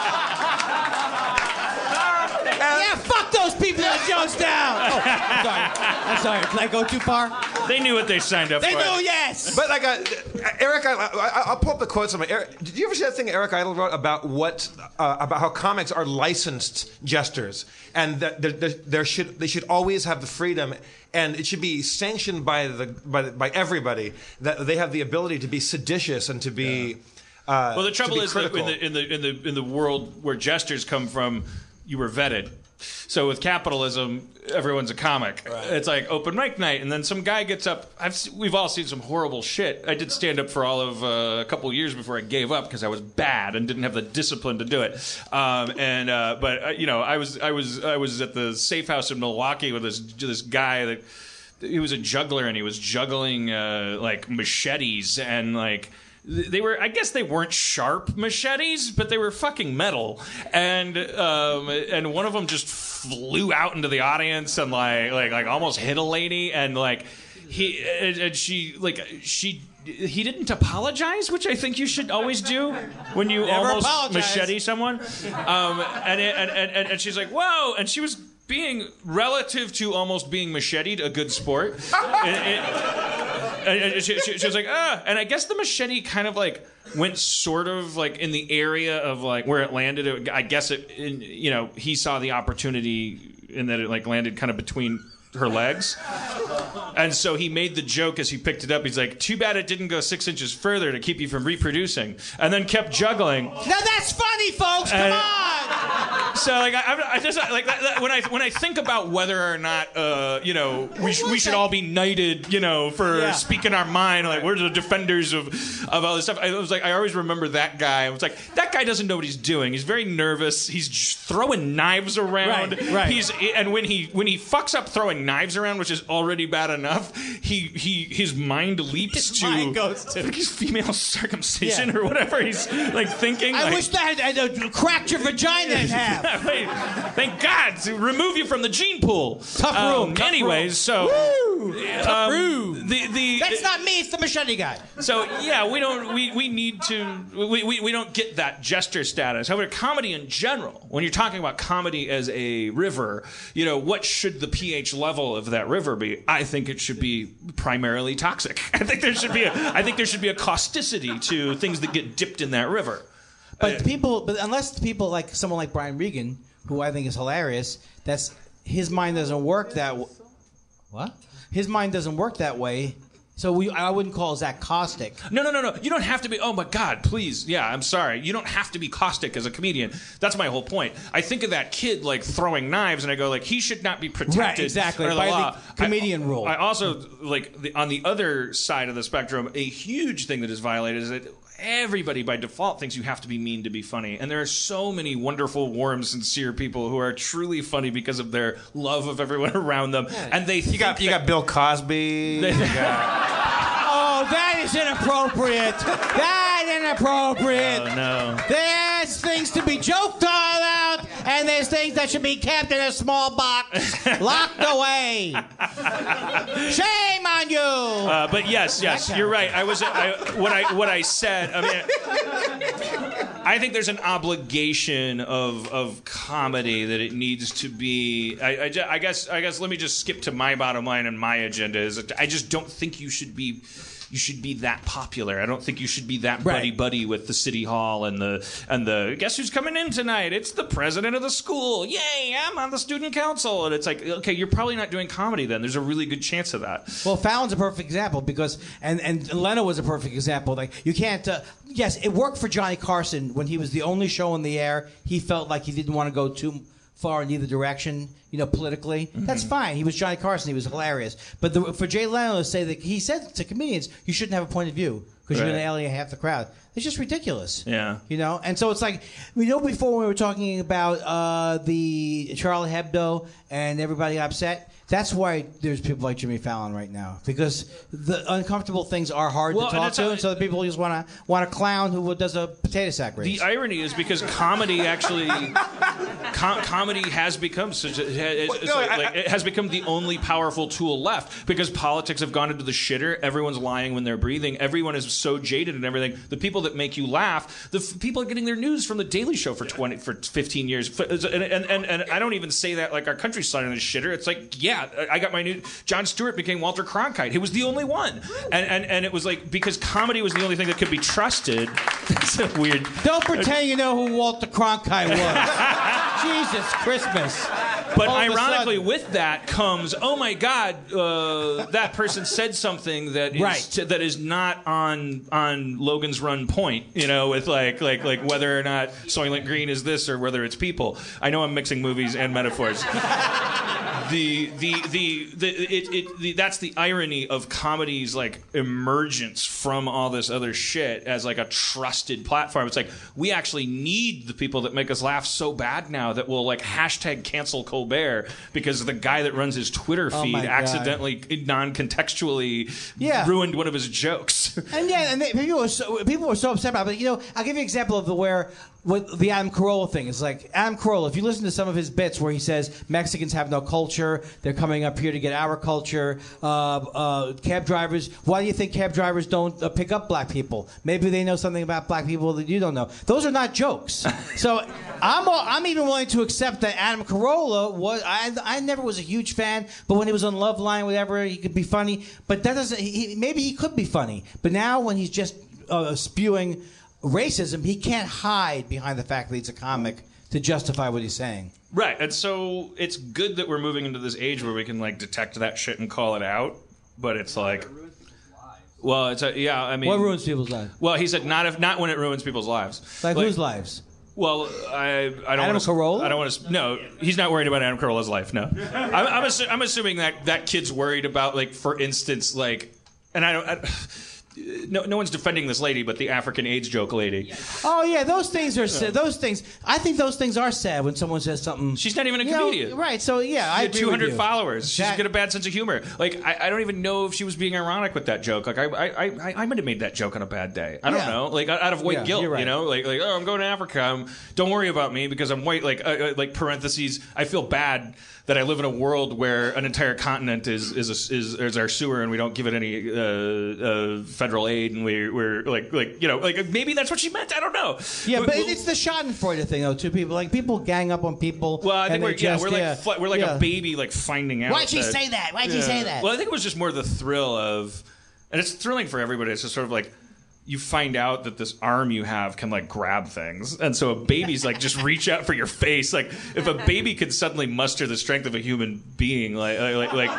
I'm sorry. Can I go too far? They knew what they signed up They for. They knew, yes. But like uh, Eric, I, I, I'll pull up the quotes. Of my, Eric, did you ever see that thing Eric Idle wrote about what uh, about how comics are licensed jesters, and that there, there, there should they should always have the freedom, and it should be sanctioned by the by, the- by everybody that they have the ability to be seditious and to be. Uh, Well, the trouble is that in the, in the in the in the world where jesters come from, you were vetted. So with capitalism, everyone's a comic. It's like open mic night, and then some guy gets up. I've we've all seen some horrible shit. I did stand up for all of uh, a couple years before I gave up because I was bad and didn't have the discipline to do it. Um, and uh, but uh, you know, I was I was I was at the safe house in Milwaukee with this this guy that he was a juggler and he was juggling uh, like machetes and like they were i guess they weren't sharp machetes but they were fucking metal and um, and one of them just flew out into the audience and like like like almost hit a lady and like he and, and she like she he didn't apologize, which I think you should always do when you Never almost apologize. machete someone. Um, and, it, and, and and she's like, "Whoa!" And she was being relative to almost being macheted a good sport. And- and- and- she, she, she was like, ah, and I guess the machete kind of like went sort of like in the area of like where it landed. I guess it, in, you know, he saw the opportunity in that it like landed kind of between her legs. And so he made the joke as he picked it up. He's like, too bad it didn't go six inches further to keep you from reproducing. And then kept juggling. Now that's funny, folks. Come And- on. So like I, I- just like that, that- when I when I think about whether or not uh, you know we, sh- we should all be knighted you know for Yeah. speaking our mind like we're the defenders of of all this stuff I was like I always remember that guy I was like that guy doesn't know what he's doing he's very nervous he's throwing knives around Right, right. he's and when he when he fucks up throwing knives around which is already bad enough he he his mind leaps His to mind goes to- like his female circumcision Yeah. or whatever he's like thinking I like, wish that had uh, cracked your vagina in half. Wait, Thank God to remove you from the gene pool. Tough Um, room, tough anyways, so Tough um, room. the the That's not me. It's the machete guy. so yeah, we don't we, we need to we, we, we don't get that jester status. However, comedy in general, when you're talking about comedy as a river, you know, what should the pH level of that river be? I think it should be primarily toxic. I think there should be a I think there should be a causticity to things that get dipped in that river. But people, but unless people like someone like Brian Regan, who I think is hilarious, that's his mind doesn't work that. W- what? His mind doesn't work that way. So we, I wouldn't call Zach caustic. No, no, no, no. You don't have to be. Oh my God, please. Yeah, I'm sorry. You don't have to be caustic as a comedian. That's my whole point. I think of that kid like throwing knives, and I go like, he should not be protected. Right, exactly, by the law. comedian I, rule. I also like the, on the other side of the spectrum, a huge thing that is violated is that. Everybody by default thinks you have to be mean to be funny. And there are so many wonderful, warm, sincere people who are truly funny because of their love of everyone around them. And they You got you got Bill Cosby. you got- Oh, that is inappropriate. that inappropriate. Oh no. There's things to be joked about, and there's things that should be kept in a small box, locked away. Shame on you. Uh, but yes, yes, you're right. I was I, what I what I said. I mean, I think there's an obligation of of comedy that it needs to be. I, I, I guess I guess let me just skip to my bottom line and my agenda is I just don't think you should be. You should be that popular. I don't think you should be that buddy buddy with the city hall and the and the guess who's coming in tonight? It's the president of the school. Yay! I'm on the student council, and it's like okay, you're probably not doing comedy then. There's a really good chance of that. Well, Fallon's a perfect example because, and and Leno was a perfect example. Like you can't. Uh, yes, it worked for Johnny Carson when he was the only show in the air. He felt like he didn't want to go too far in either direction. You know, politically, that's fine. He was Johnny Carson. He was hilarious. But the, for Jay Leno to say that he said to comedians, you shouldn't have a point of view because you're going to alienate half the crowd. It's just ridiculous. Yeah. You know, and so it's like we know before we were talking about uh, the Charlie Hebdo and everybody got upset. That's why there's people like Jimmy Fallon right now because the uncomfortable things are hard Well, to talk it's to, a- and so the people just want to want a clown who does a potato sack race. The irony is because comedy actually, com- comedy has become such a, it's- it's no, like- I- like, it has become the only powerful tool left because politics have gone into the shitter. Everyone's lying when they're breathing. Everyone is so jaded and everything. The people that make you laugh, the f- people are getting their news from the Daily Show for twenty for fifteen years. And, and, and, and I don't even say that like our country's signing the shitter. It's like yeah, I got my new. Jon Stewart became Walter Cronkite. He was the only one, and and, and it was like because comedy was the only thing that could be trusted. That's a weird. Don't pretend you know who Walter Cronkite was. Jesus Christmas. But All ironically, with that comes, oh my God, uh, that person said something that is Right. that is not on on Logan's Run point. You know, with like like like whether or not Soylent Green is this or whether it's people. I know I'm mixing movies and metaphors. the the the, the it, it the, that's the irony of comedy's like emergence from all this other shit as like a trusted platform. It's like we actually need the people that make us laugh so bad now that we'll like hashtag cancel Colbert because the guy that runs his Twitter Oh feed God. accidentally non-contextually Yeah. ruined one of his jokes. And yeah, and they, people were so people were so upset about it. But you know, I'll give you an example of the where with the Adam Carolla thing is like Adam Carolla. If you listen to some of his bits where he says Mexicans have no culture, they're coming up here to get our culture. Uh, uh, cab drivers, why do you think cab drivers don't uh, pick up black people? Maybe they know something about black people that you don't know. Those are not jokes. so I'm all, I'm even willing to accept that Adam Carolla was. I I never was a huge fan, but when he was on Loveline, whatever, he could be funny. But that doesn't. He, maybe he could be funny, but now when he's just uh, spewing racism, he can't hide behind the fact that he's a comic to justify what he's saying. Right, and so it's good that we're moving into this age where we can like detect that shit and call it out. But it's like, well, it's a, yeah. I mean, What ruins people's lives? Well, he said not if not when it ruins people's lives. Like, whose lives? Well, I I don't Adam wanna, Carolla? I don't want to. No, he's not worried about Adam Carolla's life. No, I'm I'm, assu- I'm assuming that that kid's worried about like, for instance, like, and I don't. I, no, no one's defending this lady, but the African AIDS joke lady. Oh yeah, those things are sad. Those things. I think those things are sad when someone says something. She's not even a You know, comedian. right? So yeah, I She had agree with 200 you. followers. She's That- got a bad sense of humor. Like I, I don't even know if she was being ironic with that joke. Like I, I, I, I might have made that joke on a bad day. I don't Yeah. know. Like out of white Yeah, guilt, you're right. you know. Like like oh, I'm going to Africa. I'm, don't worry about me because I'm white. Like uh, uh, like parentheses. I feel bad that I live in a world where an entire continent is is a, is, is our sewer and we don't give it any uh, uh, federal aid and we we're like like you know like maybe that's what she meant. I don't know. Yeah, but Well, it's the Schadenfreude thing though. Two people like people gang up on people. well, I think we're they yeah, we're like yeah, fl- we're like yeah. a baby like finding out. Why'd she say that? Why'd she say that? Well, I think it was just more the thrill of, and it's thrilling for everybody. It's just sort of like you find out that this arm you have can like grab things, and so a baby's like just reach out for your face. Like if a baby could suddenly muster the strength of a human being, like like like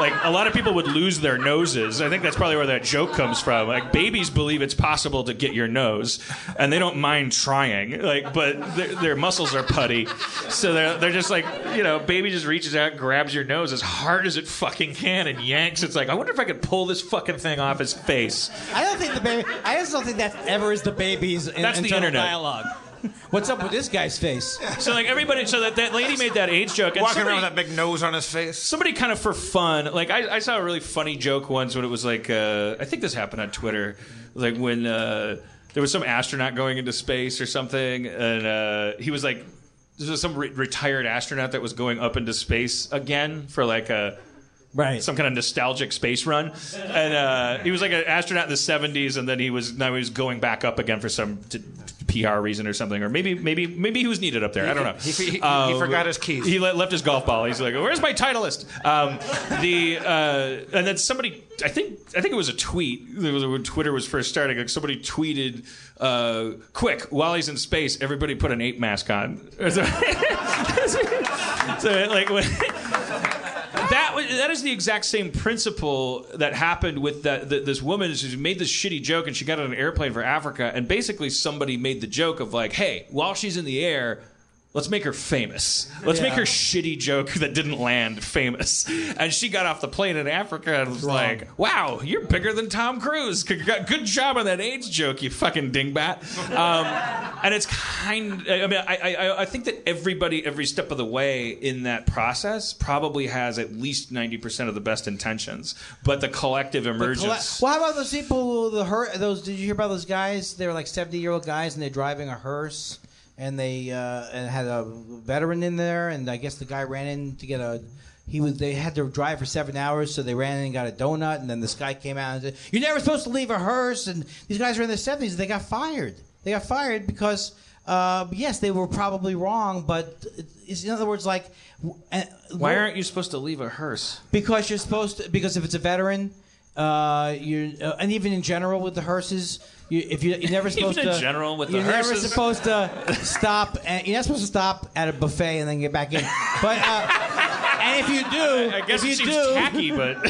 like a lot of people would lose their noses. I think that's probably where that joke comes from. Like babies believe it's possible to get your nose, and they don't mind trying. Like, but their, their muscles are putty, so they're they're just like you know, baby just reaches out, and grabs your nose as hard as it fucking can, and yanks. It's like I wonder if I could pull this fucking thing off his face. I don't think the baby. I just don't think that ever is the baby's in, That's the internal internet. dialogue. What's up with this guy's face? So like everybody, so that, that lady made that AIDS joke, and Walking somebody, around with that big nose on his face. somebody kind of for fun, like I, I saw a really funny joke once when it was like, uh, I think this happened on Twitter, like when uh, there was some astronaut going into space or something, and uh, he was like, this was some re- retired astronaut that was going up into space again for like a Right. some kind of nostalgic space run, and uh, he was like an astronaut in the '70s, and then he was now he was going back up again for some t- PR reason or something, or maybe maybe maybe he was needed up there. I don't know. He- he- he Um, forgot his keys. He le- left his golf ball. He's like, "Where's my Titleist?" Um, the uh, and then somebody, I think I think it was a tweet. It was when Twitter was first starting. Like somebody tweeted, uh, "Quick, while he's in space, everybody put an ape mask on." so, so, like when that that is the exact same principle that happened with that, this woman. She made this shitty joke and she got on an airplane for Africa and basically somebody made the joke of like hey while she's in the air Let's make her famous. Let's make her shitty joke that didn't land famous. And she got off the plane in Africa and was like, "Wow, you're bigger than Tom Cruise. Good job on that AIDS joke, you fucking dingbat." Um, and it's kind. I mean, I, I I think that everybody, every step of the way in that process, probably has at least ninety percent of the best intentions, but the collective The emergence. well, how about those people? The her- those did you hear about those guys? They were like seventy year old guys, and they're driving a hearse, and they uh, and had a veteran in there, and I guess the guy ran in to get a. He was. They had to drive for seven hours, so they ran in and got a donut, and then this guy came out and said, "You're never supposed to leave a hearse." And these guys are in their seventies. They got fired. They got fired because. Uh, yes, they were probably wrong, but it's, in other words, like, uh, Why aren't you supposed to leave a hearse? because you're supposed to. Because if it's a veteran, uh, you uh, and even in general with the hearses, you, if you you're never supposed to. general with the you're never hearses? supposed to stop. And, you're not supposed to stop at a buffet and then get back in. But uh, and if you do, I guess if you seems do, tacky, but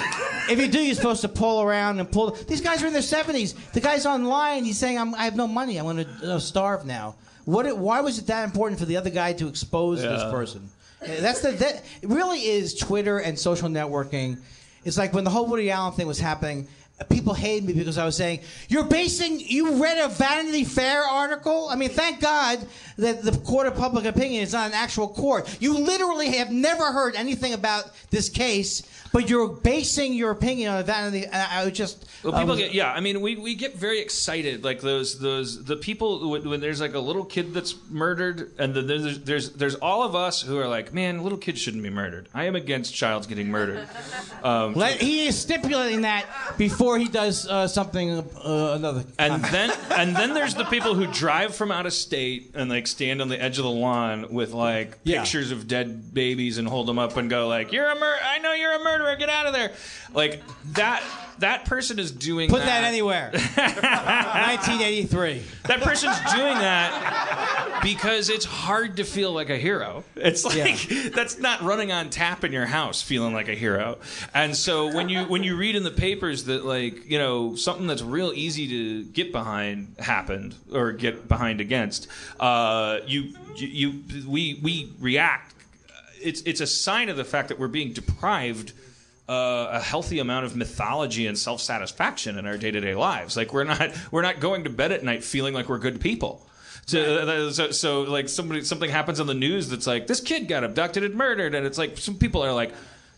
if you do, you're supposed to pull around and pull. These guys are in their 70s. The guy's online. He's saying, I'm, "I have no money. I'm going to uh, starve now." What? It, why was it that important for the other guy to expose this person? That's the that it really is Twitter and social networking. It's like when the whole Woody Allen thing was happening. People hated me because I was saying you're basing. You read a Vanity Fair article. I mean, thank God that the court of public opinion is not an actual court. You literally have never heard anything about this case, but you're basing your opinion on Vanity. And I would just Well, people um, get yeah. I mean, we, we get very excited. Like those those the people when, when there's like a little kid that's murdered, and then there's there's there's all of us who are like, man, little kids shouldn't be murdered. I am against child's getting murdered. Um, Let, he is stipulating that before he does uh, something uh, another. and then and then there's the people who drive from out of state and like stand on the edge of the lawn with like Yeah. pictures of dead babies and hold them up and go like, "You're a mur- I know you're a murderer. Get out of there." Like that that person is doing Put that anywhere. 1983. That person's doing that because it's hard to feel like a hero. It's like that's not running on tap in your house feeling like a hero. And so when you when you read in the papers that like, you know, something that's real easy to get behind happened or get behind against, uh, you you we we react it's it's a sign of the fact that we're being deprived uh, a healthy amount of mythology and self satisfaction in our day to day lives. Like we're not we're not going to bed at night feeling like we're good people. So, uh, so, so like somebody something happens on the news that's like this kid got abducted and murdered, and it's like some people are like,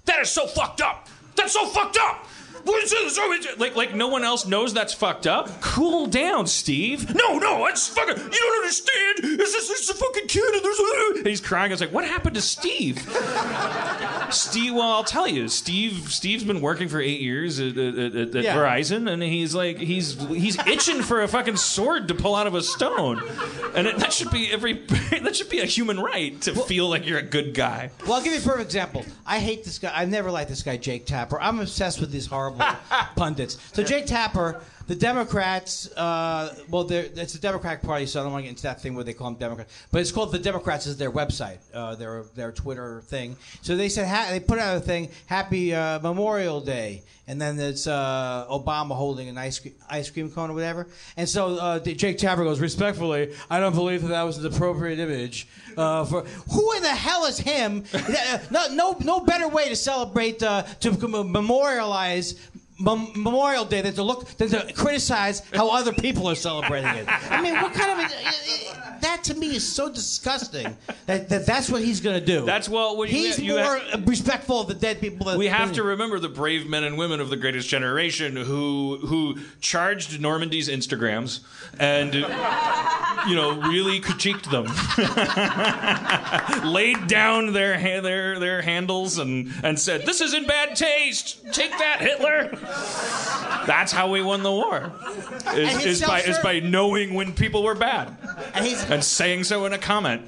that is so fucked up. That's so fucked up. What is this? It's- Like, like no one else knows that's fucked up. Cool down, Steve. No, no, it's fucking. You don't understand. It's just it's a fucking kid, and there's. A, and he's crying. I was like, what happened to Steve? Steve, well, I'll tell you. Steve, Steve's been working for eight years at, at, at, at Yeah. Verizon, and he's like, he's he's itching for a fucking sword to pull out of a stone, and it, that should be every that should be a human right to feel like you're a good guy. Well, I'll give you a perfect example. I hate this guy. I've never liked this guy, Jake Tapper. I'm obsessed with these horrible pundits. So Jake Tapper, the Democrats, uh, well, it's the Democratic Party, so I don't want to get into that thing where they call them Democrats. But it's called the Democrats is their website, uh, their their Twitter thing. So they said ha- they put out a thing, Happy uh, Memorial Day, and then it's uh, Obama holding an ice cream, ice cream cone or whatever. And so uh, Jake Tapper goes, respectfully, I don't believe that that was an appropriate image uh, for who in the hell is him? No, no, no better way to celebrate to memorialize. Mem- Memorial Day than to look than to criticize how other people are celebrating it. I mean, what kind of a, that to me is so disgusting that, that that's what he's going to do. That's you- he's you more have- respectful of the dead people. Than we have to remember the brave men and women of the greatest generation who who charged Normandy's Instagrams and you know really critiqued them, laid down their their their handles and and said this is in bad taste. Take that, Hitler. That's how we won the war. Is, is by is by knowing when people were bad And he's and saying so in a comment.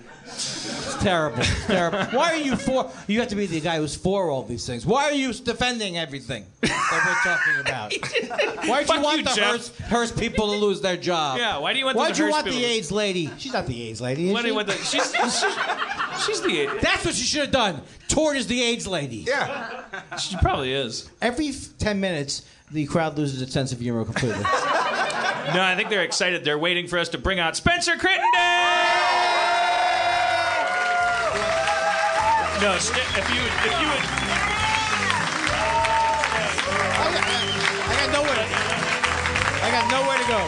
It's terrible. It's terrible. Why are you for? You have to be the guy who's for all these things. Why are you defending everything that we're talking about? Why do Fuck you want you, the Jeff. Hearst, Hearst people to lose their job? Yeah, why do you want Why the do you Hearst want the people- AIDS lady? She's not the AIDS lady. Is What do she? you want the- she's, she's, she's the That's what she should have done. Toured as the AIDS lady. Yeah. She probably is. Every f- ten minutes, the crowd loses its sense of humor completely. No, I think they're excited. They're waiting for us to bring out Spencer Crittenden. No, st- if you would, if you would, I got nowhere. To, I got nowhere to go.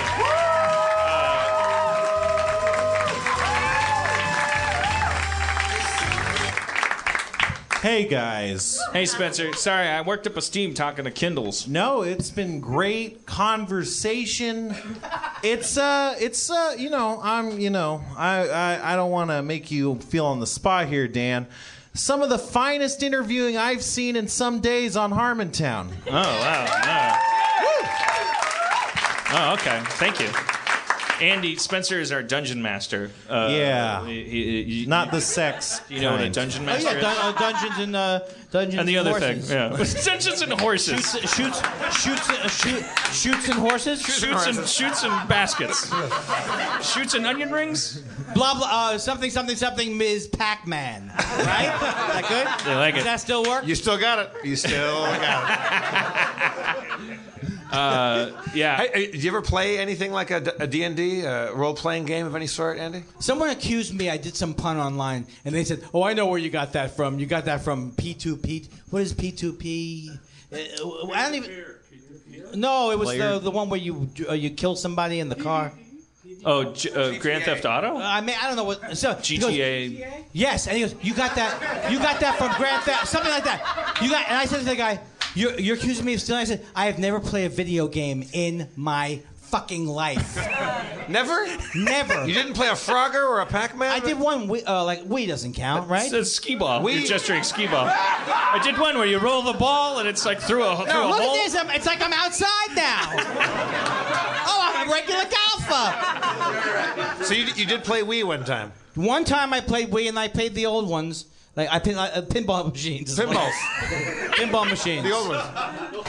Hey guys. Hey Spencer, sorry I worked up a steam talking to Kindles. No, it's been great conversation. It's uh it's uh you know, I'm you know, I I, I don't want to make you feel on the spot here, Dan. Some of the finest interviewing I've seen in some days on Harmontown. Oh wow! Yeah. Oh okay, thank you. Andy Spencer is our dungeon master. Uh, Yeah. he- he- he- Not the sex. You know what a kind. dungeon Oh yeah, is? dun- uh, dungeons and uh, dungeons and the and other horses. thing, yeah, dungeons and horses. Shoots, shoots, shoots, uh, shoot, shoots and horses. Shoots and shoots and baskets. shoots and onion rings. Blah blah. Uh, something something something. Ms. Pac-Man. Right? Is that good? They like Does it. that still work? You still got it. You still got Uh, yeah. it. Hey, uh, do you ever play anything like a, D- a D&D, a role-playing game of any sort, Andy? Someone accused me I did some pun online, and they said, "Oh, I know where you got that from. You got that from P2P. What is P2P? Uh, I don't even. No, it was Player- the the one where you uh, you kill somebody in the car. Oh, G- uh, Grand Theft Auto. I mean, I don't know what. So he goes, GTA. Yes, and he goes, "You got that? You got that from Grand Theft, something like that." You got, and I said to the guy, "You're, you're accusing me of stealing." I said, "I have never played a video game in my fucking life. Never? Never. You didn't play a Frogger or a Pac-Man? I did one. Wii- Uh, like Wii doesn't count, right? It's skee ball. We- You're gesturing skee ball. I did one where you roll the ball and it's like through a through No, a look hole. at this. I'm, it's like I'm outside now. oh, I'm a regular golfer. So you, you did play Wii one time? One time I played Wii and I played the old ones. Like I pin, uh, pinball machines. Pinballs. pinball machines. The old ones.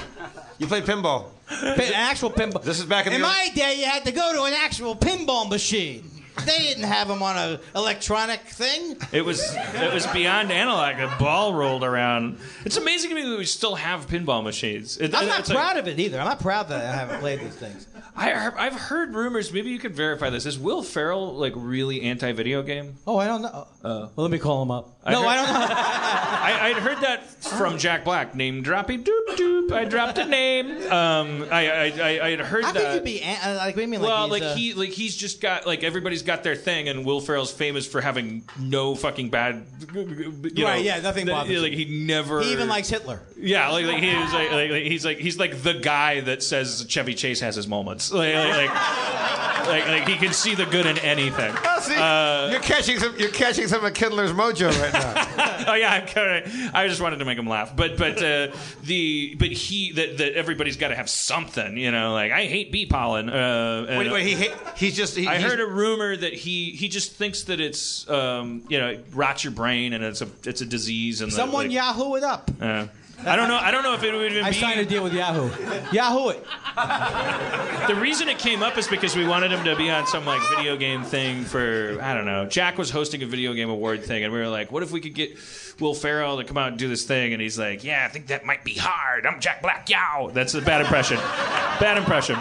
You played pinball. Pin, an actual pinball. This is back in, In the my day, you had to go to an actual pinball machine. They didn't have them on an electronic thing. It was it was beyond analog. A ball rolled around. It's amazing to me that we still have pinball machines. It- I'm not it's like- proud of it either. I'm not proud that I haven't played these things. I, I've heard rumors. Maybe you could verify this. Is Will Ferrell like really anti-video game? Oh, I don't know. Uh, well, let me call him up. I no, heard- I don't know. I, I'd heard that from Jack Black. Name dropping, doop doop. I dropped a name. Um, I I I, I had heard How that. could you be an- uh, like? What do you mean? Like well, he's, like uh, he, like he's just got like everybody's got their thing, and Will Ferrell's famous for having no fucking bad. You know, Right, yeah, nothing bothers Like he never. He even likes Hitler. Yeah, like, like he was like, like, like he's like he's like the guy that says Chevy Chase has his moments. Like like, like, like, like he can see the good in anything. Oh, see, Uh, you're catching some. You're catching some of Kindler's mojo right now. oh yeah, I'm kinda, I just wanted to make him laugh, but but uh, the but he that that everybody's got to have something, you know. Like I hate bee pollen. Uh, and- wait, wait. He hate, he's just. He, I he's- heard a rumor that he he just thinks that it's um, you know it rots your brain and it's a it's a disease and that, Someone like, Yahoo it up. I don't know. I don't know if it would even I be. signed a deal with Yahoo. Yahoo it. The reason it came up is because we wanted him to be on some like video game thing for I don't know. Jack was hosting a video game award thing, and we were like, "What if we could get Will Ferrell to come out and do this thing?" And he's like, "Yeah, I think that might be hard. I'm Jack Black. Yow." That's a bad impression. bad impression.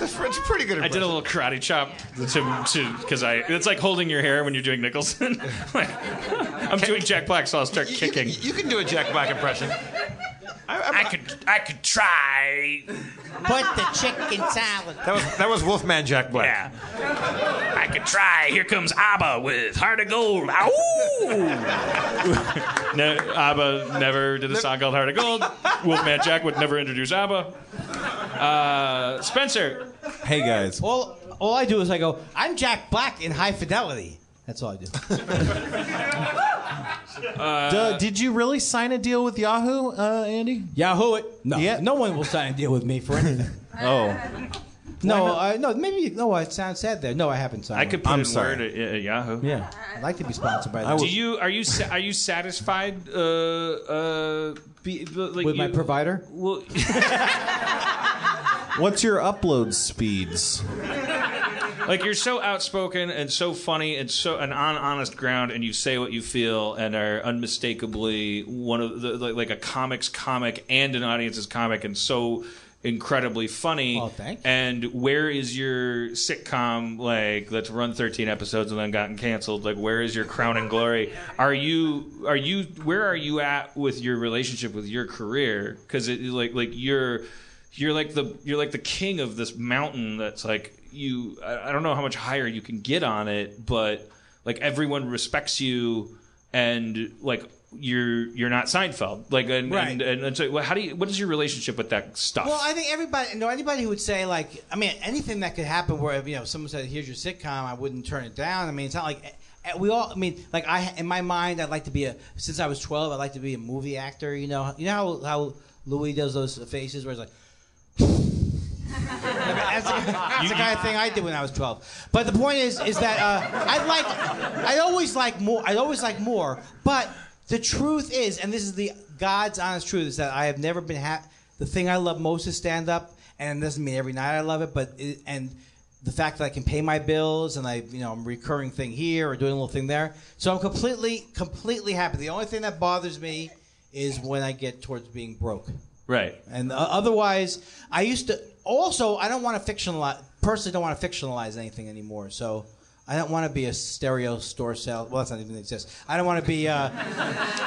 That's, that's, that's pretty good. I did a little karate chop to to because I. It's like holding your hair when you're doing Nicholson. Like, I'm doing Jack Black, so I'll start kicking. You can do a Jack Black impression. I could I could try. Put the chicken salad. That was that was Wolfman Jack Black. Yeah. I could try. Here comes Abba with Heart of Gold. Ow! no, Abba never did a song called Heart of Gold. Wolfman Jack would never introduce Abba. Uh, Spencer. Hey guys. All, all I do is I go, I'm Jack Black in high fidelity. That's all I do. Duh, did you really sign a deal with Yahoo, uh, Andy? Yahoo it. No, Yeah. no one will sign a deal with me for anything. Oh. No, I, no, maybe no. It sounds sad there. No, I haven't signed. I could one. put in word at, at Yahoo. Yeah, I'd like to be sponsored by them. Do you are you sa- are you satisfied? Uh, uh, be, like with my provider? Well, What's your upload speeds? like you're so outspoken and so funny and so and on honest ground and you say what you feel and are unmistakably one of the like, like a comic's comic and an audience's comic and so incredibly funny. Oh, thank you. And where is your sitcom like let's run 13 episodes and then gotten canceled? Like where is your crown and glory? Are you are you where are you at with your relationship with your career? Cuz it like like you're you're like the you're like the king of this mountain that's like you I, I don't know how much higher you can get on it, but like everyone respects you and like you're you're not Seinfeld. Like and Right. and, and, and so well, how do you what is your relationship with that stuff? Well, I think everybody, you know, anybody who would say like, I mean, anything that could happen where you know someone said, "Here's your sitcom," I wouldn't turn it down. I mean, it's not like eh, we all. I mean, like I in my mind, I'd like to be a. Since I was 12, I'd like to be a movie actor. You know, you know how how Louis does those faces where it's like. That's the, that's the kind of thing I did when I was 12. But the point is, is that uh, I like, I always like more. I always like more. But the truth is, and this is the God's honest truth, is that I have never been ha- The thing I love most is stand up, and it doesn't mean every night I love it, but it, and the fact that I can pay my bills and I, you know, I'm recurring thing here or doing a little thing there. So I'm completely, completely happy. The only thing that bothers me is when I get towards being broke. right. And uh, otherwise, I used to. Also, I don't want to fictionalize. Personally, don't want to fictionalize anything anymore. So. I don't want to be a stereo store sale. Well, that's not even exist. I don't want to be. Uh,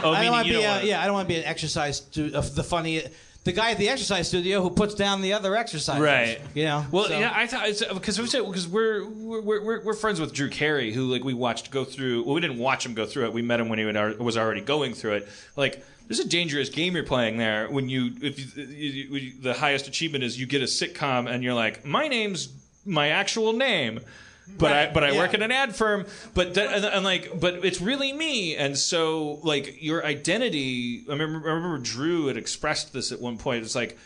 Oh, I don't want to be. don't uh, wanna- yeah, I don't want to be an exercise. Stu- uh, the funny, the guy at the exercise studio who puts down the other exercise. Right. You know. Well, so- yeah, I thought because we said because we're we're, we're we're friends with Drew Carey, who like we watched go through. Well, we didn't watch him go through it. We met him when he was already going through it. Like, there's a dangerous game you're playing there when you if you, you, you, the highest achievement is you get a sitcom and you're like, my name's my actual name. But I but I work at an ad firm. But that, and, and like but it's really me. And so like your identity. I remember, I remember Drew had expressed this at one point. It's like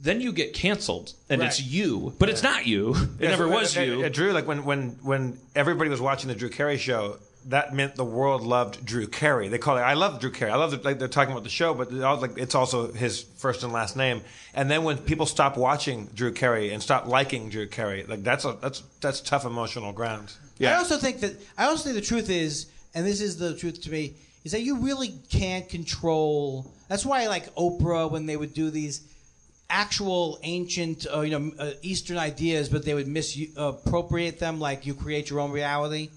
then you get canceled and it's you, but it's not you. It Yeah, never so, was uh, you. uh, Drew, like when when when everybody was watching the Drew Carey show, that meant the world loved Drew Carey. They call it. I love Drew Carey. I love that like they're talking about the show, but all, like it's also his first and last name. And then when people stop watching Drew Carey and stop liking Drew Carey, like that's a that's that's tough emotional ground. Yeah. I also think that I also think the truth is, and this is the truth to me, is that you really can't control. That's why I like Oprah when they would do these actual ancient, uh, you know, uh, Eastern ideas, but they would misappropriate them, like you create your own reality.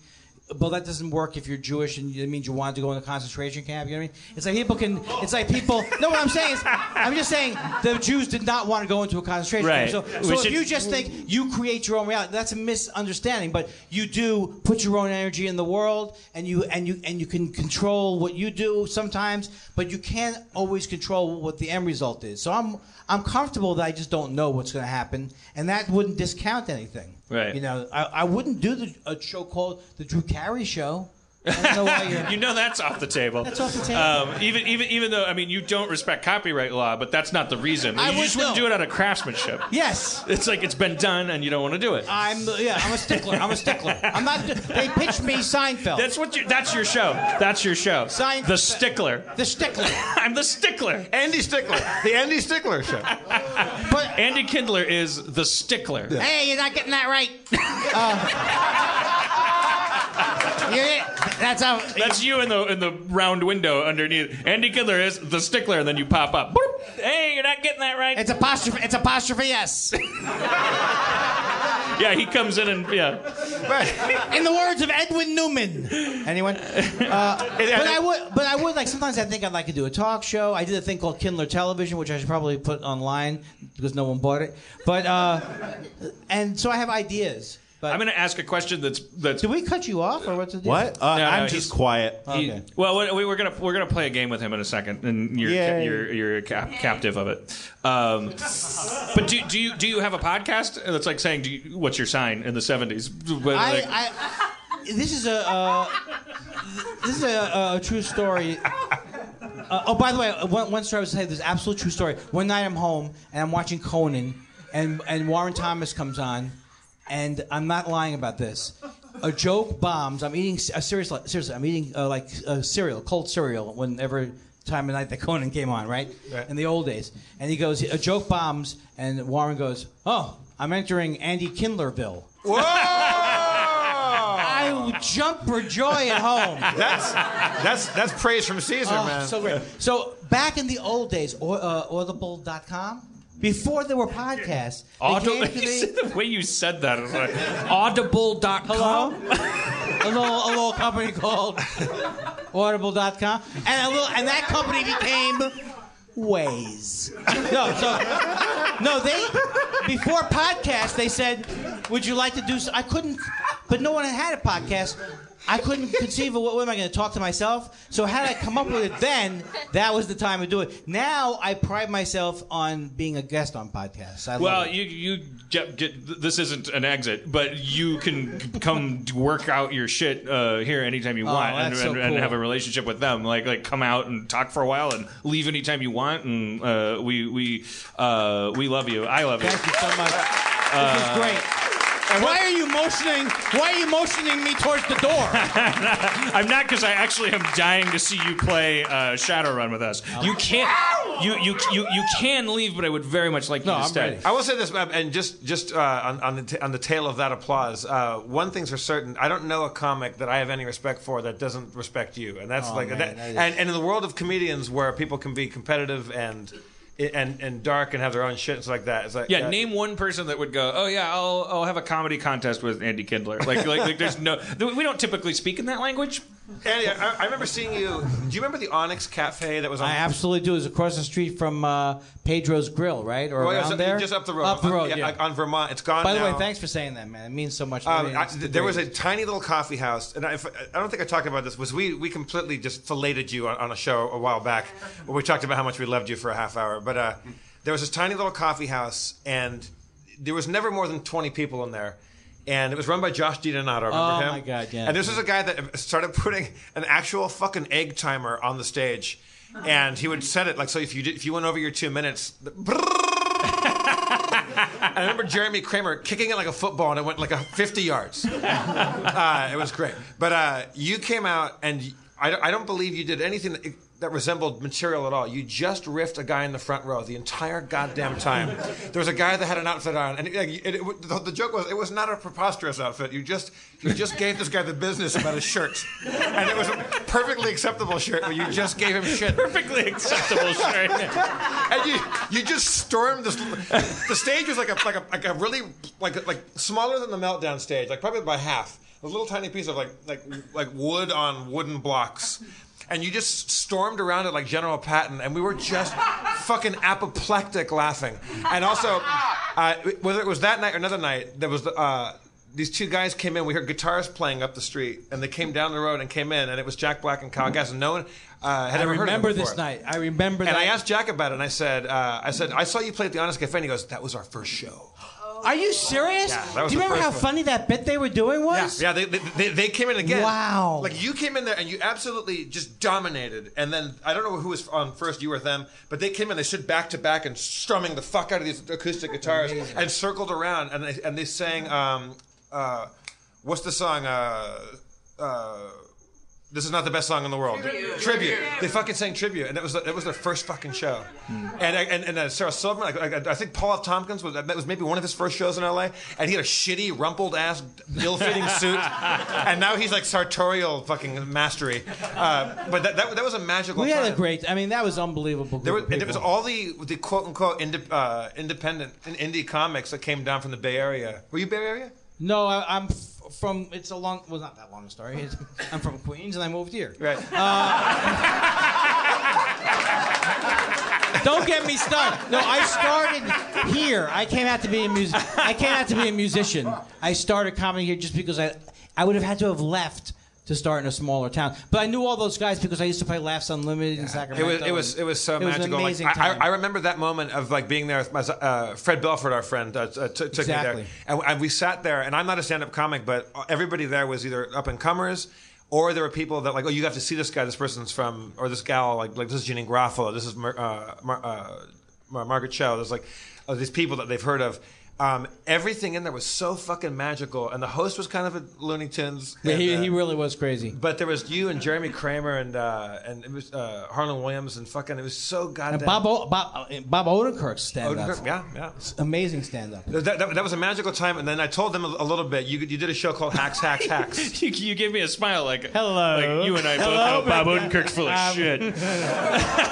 But that doesn't work if you're Jewish and it means you wanted to go in a concentration camp. You know what I mean? It's like people can. It's like people. No, what I'm saying is, I'm just saying the Jews did not want to go into a concentration Right. camp. So, so if you just think you create your own reality, that's a misunderstanding. But you do put your own energy in the world, and you and you and you can control what you do sometimes, but you can't always control what the end result is. So I'm I'm comfortable that I just don't know what's going to happen, and that wouldn't discount anything. Right. You know, I, I wouldn't do the, a show called the Drew Carey Show. Know you're. know that's off the table. That's off the table. Um, even even even though I mean you don't respect copyright law, but that's not the reason. I you would just wouldn't do it out of craftsmanship. Yes. It's like it's been done and you don't want to do it. I'm yeah. I'm a stickler. I'm a stickler. I'm not. They pitched me Seinfeld. That's what you. That's your show. That's your show. Sein- the stickler. the stickler. I'm the stickler. Andy Stickler, the Andy Stickler show. But Andy Kindler is the stickler. Hey, you're not getting that right. Uh, you- that's how. That's you in the in the round window underneath. Andy Kindler is the stickler, and then you pop up. Boop. Hey, you're not getting that right. It's apostrophe. It's apostrophe s. Yeah, he comes in and yeah. In the words of Edwin Newman. Anyone? Uh, but I would. But I would like. Sometimes I think I'd like to do a talk show. I did a thing called Kindler Television, which I should probably put online because no one bought it. But uh, and so I have ideas. But I'm going to ask a question that's that's. did we cut you off or what's the deal? What? Uh, No, no, I'm he's- just quiet. He- Okay. well, we, we- we're gonna we're gonna play a game with him in a second, and you're Yay. you're you're cap- captive of it. Um, but do do you do you have a podcast that's like saying do you, what's your sign in the '70s? But, I, like- I, this is a uh, this is a, a true story. Uh, oh, by the way, one, one story I was saying, this absolute true story. One night I'm home and I'm watching Conan, and and Warren Thomas comes on, and I'm not lying about this. A joke bombs. I'm eating a serious, seriously. I'm eating uh, like uh, cereal, cold cereal. Whenever time of night that Conan came on, right? Right. In the old days, and he goes, a joke bombs, and Warren goes, "Oh, I'm entering Andy Kindlerville." I jump for joy at home. That's that's that's praise from Caesar, Oh, man. so great. So back in the old days, or, uh, audible.com. before there were podcasts. They Audible, came to me. the way you said that, is like, audible.com. Hello? a little a little company called Audible.com, and a little and that company became Ways. No, so no, they before podcasts they said, "Would you like to do?" So I couldn't, but no one had had a podcast. I couldn't conceive of what, what am I going to talk to myself. So had I come up with it then, that was the time to do it. Now I pride myself on being a guest on podcasts. I Well, you you get, get, this isn't an exit, but you can come work out your shit uh, here anytime you Oh, want, and, so and, and have a relationship with them. Like like come out and talk for a while, and leave anytime you want. And uh, we we uh, we love you. I love you. Thank you so much. this is great. Why are you motioning? Why are you motioning me towards the door? I'm not because I actually am dying to see you play uh, Shadowrun with us. You can't. You, you you you can leave, but I would very much like you to stay. I will say this, uh, and just just uh, on, on the t- on the tail of that applause, uh, one thing's for certain: I don't know a comic that I have any respect for that doesn't respect you, and that's Oh, like man, that, that is- and and in the world of comedians where people can be competitive and and and dark and have their own shit and stuff like that, it's like Yeah, uh, name one person that would go. Oh yeah, I'll I'll have a comedy contest with Andy Kindler. Like like, like there's no. We don't typically speak in that language. Andy, I, I remember seeing you. Do you remember the Onyx Cafe that was on? I absolutely do. It was across the street from uh, Pedro's Grill, right, or Well, yeah, around so- there. just up the road. Up the road, On- yeah. on Vermont. It's gone By the way, now. thanks for saying that, man. It means so much. to Um, me. I, It's the there was a greatest. tiny little coffee house, and I, if, I don't think I talked about this. Was we we completely just filleted you on, on a show a while back, where we talked about how much we loved you for a half hour. But uh, there was this tiny little coffee house, and there was never more than twenty people in there. And it was run by Josh DiDonato. Remember Oh, him? my God, yeah. And this was a guy that started putting an actual fucking egg timer on the stage, and he would set it like so. If you did, if you went over your two minutes, I remember Jeremy Kramer kicking it like a football, and it went like a 50 yards. Uh, it was great. But uh, you came out, and I don't, I don't believe you did anything that, resembled material at all. You just riffed a guy in the front row the entire goddamn time. There was a guy that had an outfit on, and it, it, it, the, the joke was it was not a preposterous outfit. You just you just gave this guy the business about his shirt, and it was a perfectly acceptable shirt, but you just gave him shit. Perfectly acceptable shirt. and you you just stormed this. The stage was like a like a like a really like like smaller than the meltdown stage, like probably by half. A little tiny piece of like like like wood on wooden blocks. And you just stormed around it like General Patton, and we were just fucking apoplectic laughing. And also, uh, whether it was that night or another night, there was uh, these two guys came in. We heard guitars playing up the street, and they came down the road and came in, and it was Jack Black and Kyle Gass, and no one uh, had I ever heard of them remember this night. I remember that And that. I asked Jack about it, and I said, uh, I said, I saw you play at the Onyx Cafe, and he goes, that was our first show. Are you serious? Yeah, that was Do you the remember how first one. funny that bit they were doing was? Yeah, they, they, they, they came in again. Wow. Like you came in there and you absolutely just dominated. And then I don't know who was on first, you or them, but they came in. They stood back to back and strumming the fuck out of these acoustic guitars and circled around and they, and they sang, um, uh, what's the song? Uh, uh, this is not the best song in the world. Tribute. They fucking sang tribute, and it was it was their first fucking show. And and and uh, Sarah Silverman, like, like, I think Paul F. Tompkins was that was maybe one of his first shows in L.A. And he had a shitty, rumpled ass, ill-fitting suit, and now he's like sartorial fucking mastery. Uh, but that, that that was a magical. We had a great. I mean, that was unbelievable. There was, and it was all the the quote unquote inde, uh, independent and indie comics that came down from the Bay Area. Were you Bay Area? No, I, I'm f- from. It's a long. Well, not that long a story. It's, I'm from Queens, and I moved here. Right. Uh, Don't get me started. No, I started here. I came out to be a music. I came out to be a musician. I started comedy here just because I, I would have had to have left to start in a smaller town. But I knew all those guys because I used to play Laughs Unlimited in Sacramento. It was it was it was so It was an magical. Like, amazing I, time. I, remember that moment of like being there. With my, uh, Fred Belford, our friend, uh, t- took me Exactly. there, and, and we sat there. And I'm not a stand-up comic, but everybody there was either up and comers. Or there were people that like, oh, you have to see this guy. This person's from, or this gal, like, like this is Janeane Garofalo. This is Mar- uh, Mar- uh, Mar- Margaret Cho. There's like uh, these people that they've heard of, Um, everything in there was so fucking magical, and the host was kind of a Looney Tunes. Yeah, and, he, uh, he really was crazy. But there was you and Jeremy Kramer and uh, and it was uh, Harland Williams and fucking it was so goddamn. And Bob o- Bob Bob Odenkirk's stand up. Odenkirk, yeah, yeah. Amazing stand up. That, that, that was a magical time, and then I told them a, a little bit. You you did a show called Hacks, Hacks, Hacks. you, you gave me a smile like hello. Like you and I Hello, both know Bob man. Odenkirk's full of Um, shit.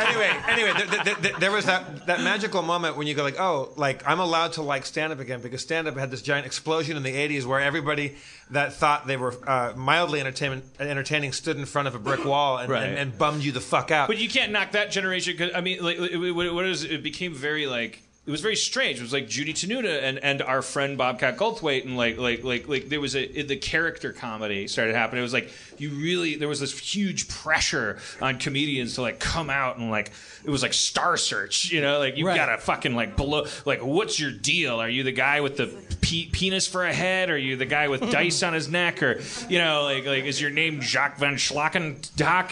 anyway, anyway, there, there, there, there was that, that magical moment when you go like, oh, like I'm allowed to like stand up again because stand up had this giant explosion in the '80s where everybody that thought they were uh, mildly entertainment, entertaining stood in front of a brick wall and, Right. and, and bummed you the fuck out. But you can't knock that generation. Cause, I mean, like, it, it, what is it became very like. It was very strange. It was like Judy Tenuta and, and our friend Bobcat Goldthwait, and like like like like there was a the character comedy started happening. It was like you really there was this huge pressure on comedians to like come out and like it was like Star Search, you know, like you gotta fucking like blow. Like, what's your deal? Are you the guy with the pe- penis for a head? Are you the guy with dice on his neck? Or you know, like like is your name Jacques Van Schlacken?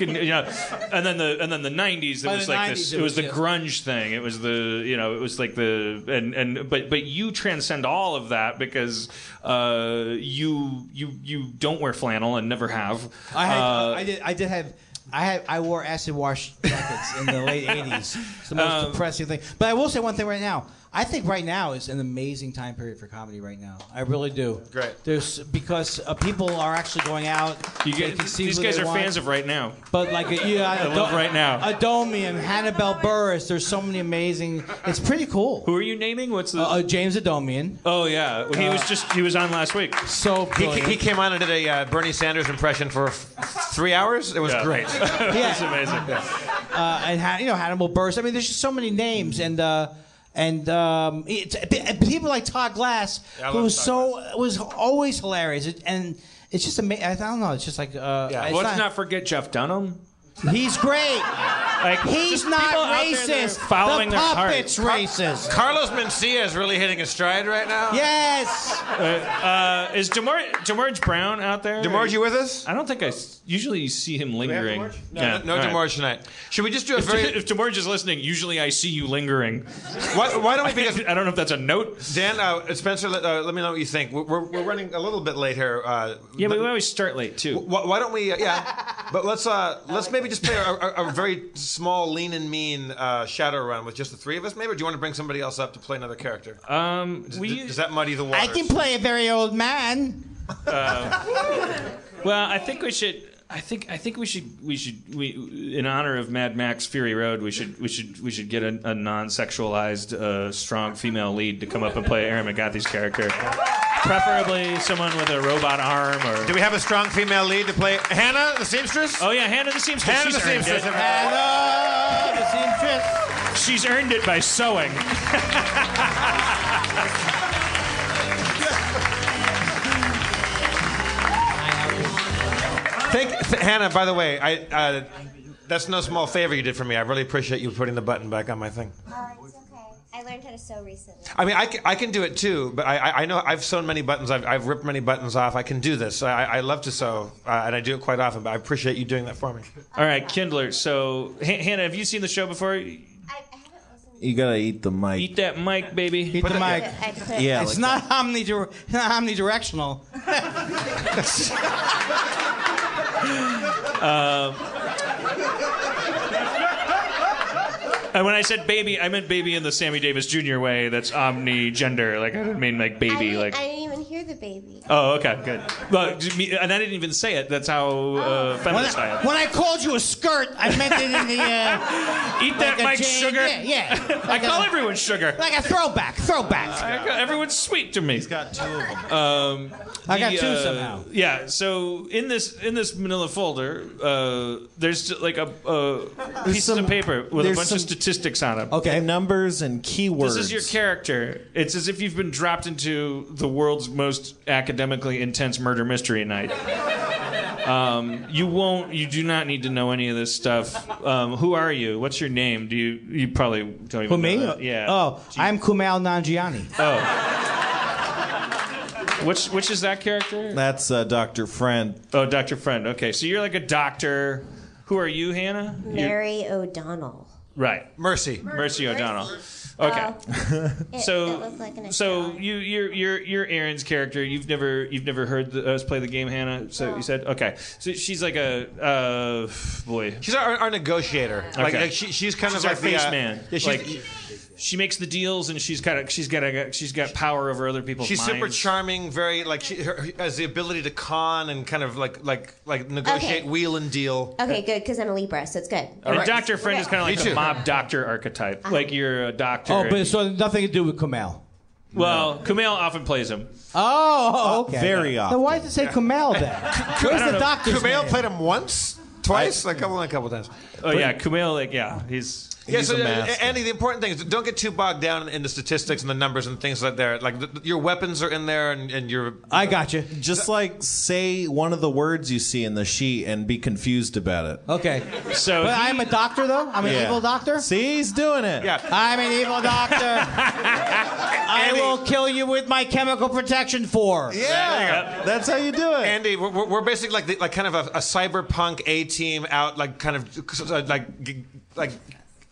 And you know, and then the and then the '90s. It was like 90s, this. it It was was the grunge thing. It was the you know it was like the and and but but you transcend all of that because uh, you you you don't wear flannel and never have. I had, Uh, I did, I did have, I had, I wore acid wash jackets in the late '80s. It's the most Um, depressing thing. But I will say one thing right now. I think right now is an amazing time period for comedy. Right now, I really do. Great. There's because uh, people are actually going out. You they get, can see these who guys they are want. fans of right now. But like, uh, yeah, I love right now. Adomian, Hannibal Buress. There's so many amazing. It's pretty cool. Who are you naming? What's the? Uh, uh, James Adomian. Oh yeah, Well, he was just he was on last week. So he, he came on and did a uh, Bernie Sanders impression for f- three hours. It was Yeah. great. That's amazing. uh, and Ha- you know Hannibal Buress. I mean, there's just so many names, and uh, and um, it's, and people like Todd Glass, Yeah, who was Todd so was always hilarious, It- and it's just amazing. I don't know. It's just like uh, Yeah. it's Let's not- not forget Jeff Dunham. He's great. Like He's not people out there that are racist. following the their heart. puppet's racist. Carlos Mencia is really hitting his stride right now. Yes. Uh, uh, is Demar DeMorge Brown out there? DeMorge, you with us? I don't think I s- usually see him lingering. No, Yeah, no, no all right. DeMorge tonight. Should we just do a If, very? if DeMorge is listening, usually I see you lingering. why, why don't we? Because I don't know if that's a note. Dan, uh, Spencer, let, uh, let me know what you think. We're, we're, we're running a little bit late here. Uh, Yeah, but we always start late too. why, why don't we? Uh, yeah, but let's uh, let's maybe just play a, a, a very small, lean and mean uh, shadow run with just the three of us. Maybe, or do you want to bring somebody else up to play another character? Um, does, we- does that muddy the waters? I can play a very old man. Well, I think we should. I think I think we should we should we in honor of Mad Max Fury Road we should we should we should get a, a non-sexualized uh, strong female lead to come up and play Erin McGathy's character, preferably someone with a robot arm or. Do we have a strong female lead to play Hannah, the seamstress? Oh yeah, Hannah the seamstress. Hannah She's the earned seamstress. it. Hello, the seamstress. She's earned it by sewing. Thank th- Hannah. By the way, I uh, that's no small favor you did for me. I really appreciate you putting the button back on my thing. It's okay. I learned how to sew recently. I mean, I can, I can do it too, but I, I- I know I've sewn many buttons. I've, I've ripped many buttons off. I can do this. I, I love to sew, uh, and I do it quite often. But I appreciate you doing that for me. All right, Kindler. So H- Hannah, have you seen the show before? Eat You gotta eat the mic. Eat that mic, baby. Eat the mic. Yeah, it's like not omnidire- not omnidirectional. Um, and when I said baby, I meant baby in the Sammy Davis Jr. way. That's omni gender. Like I didn't mean like I baby. didn't, Like I didn't even hear the baby. oh, okay, good. Well, and I didn't even say it. That's how uh, When I I, am. when I called you a skirt, I meant it in the uh, Eat that like a mic, Jane- sugar. Yeah, yeah. I call everyone sugar. like a throwback. Throwback. I call- Everyone's sweet to me. He's got two of them. Um, I got two uh, somehow. Yeah. So in this in this Manila folder, uh, there's like a, a piece some- of paper with a bunch some- of statistics on them. Okay. Numbers and keywords. This is your character. It's as if you've been dropped into the world's most academically intense murder mystery night. Um, you won't. You do not need to know any of this stuff. Um, who are you? What's your name? Do you? You probably don't even Who me? that. Yeah. Oh, I'm Kumail Nanjiani. Oh. Which which is that character? That's uh, Dr. Friend. Oh, Doctor Friend. Okay, so you're like a doctor. Who are you, Hannah? You're- Mary O'Donnell. Right. Mercy. Mercy O'Donnell. Okay. It, So- it looked like an So you, you're, you're, you're Erin's character. You've never, you've never heard the, us play the game, Hannah. So you said, okay. So she's like a, uh, boy. She's our, our negotiator. Like, Okay. like she, she's kind She's of our like the, face uh, man. Yeah, she's, Like, she makes the deals, and she's got, a, she's got, a, she's got power over other people's she's super charming. Very like she her, has the ability to con and kind of like like like negotiate, Okay. wheel and deal. Okay, good, because I'm a Libra, so it's good. And Doctor Friend is kind of Me like the too. mob doctor archetype. Uh-huh. Like you're a doctor. Oh, but so nothing to do with Kumail. well, Kumail often plays him. Oh, oh okay. Very Then often. why does it say Kumail then? Where's the doctor's Kumail name? played him once, twice, like a couple, a couple times. Oh yeah, Kumail. Like yeah, he's. Yeah, so a uh, master. Andy, the important thing is don't get too bogged down in the statistics and the numbers and things like that. Like the, your weapons are in there, and, and your I got you. Just like say one of the words you see in the sheet and be confused about it. Okay. So But he- I'm a doctor, though? I'm an Yeah. evil doctor? See, he's doing it. yeah. I'm an evil doctor. I will kill you with my chemical protection four. Yeah. That's how you do it. Andy, we're, we're we're basically like the, like kind of a, a cyberpunk A team out, like kind of like like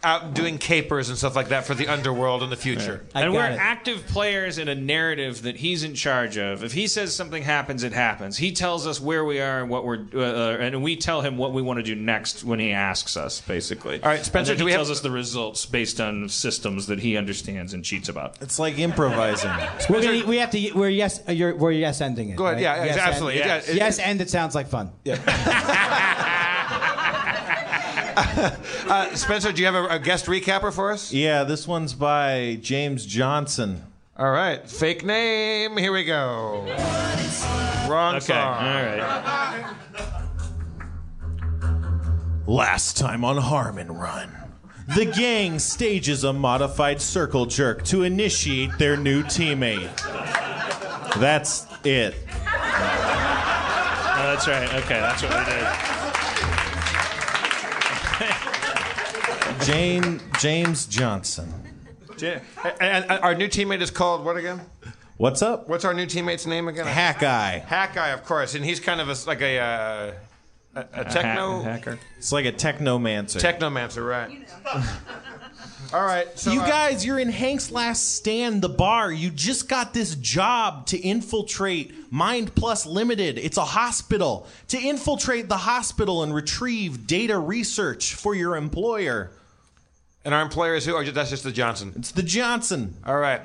out doing capers and stuff like that for the underworld in the future. I and we're it. active players in a narrative that he's in charge of. If he says something happens, it happens. He tells us where we are and what we're, uh, uh, and we tell him what we want to do next when he asks us, basically. All right, Spencer, And then do he we have- tells us the results based on systems that he understands and cheats about. It's like improvising. We're gonna, we have to. We're yes. uh, You're, we're yes ending it. Go ahead. right? Yeah, yes, absolutely. End. Yeah, Yes, it- yes, end. It sounds like fun. Uh, Spencer, do you have a, a guest recapper for us? Yeah, this one's by James Johnson. All right, fake name. Here we go. Wrong Okay, song. all right. Last time on Harmon Run, the gang stages a modified circle jerk to initiate their new teammate. That's it. Oh, that's right. Okay, that's what we did. Jane James Johnson. Ja- And, and our new teammate is called what again? What's up? What's our new teammate's name again? Hack Eye. Hack Guy, of course, and he's kind of a, like a, uh, a, a techno hacker. It's like a technomancer. technomancer, right? All right, so you uh, guys, you're in Hank's last stand, the bar. You just got this job to infiltrate Mind Plus Limited. It's a hospital. To infiltrate the hospital and retrieve data research for your employer. And our employer is who? Or that's just the Johnson. It's the Johnson. All right.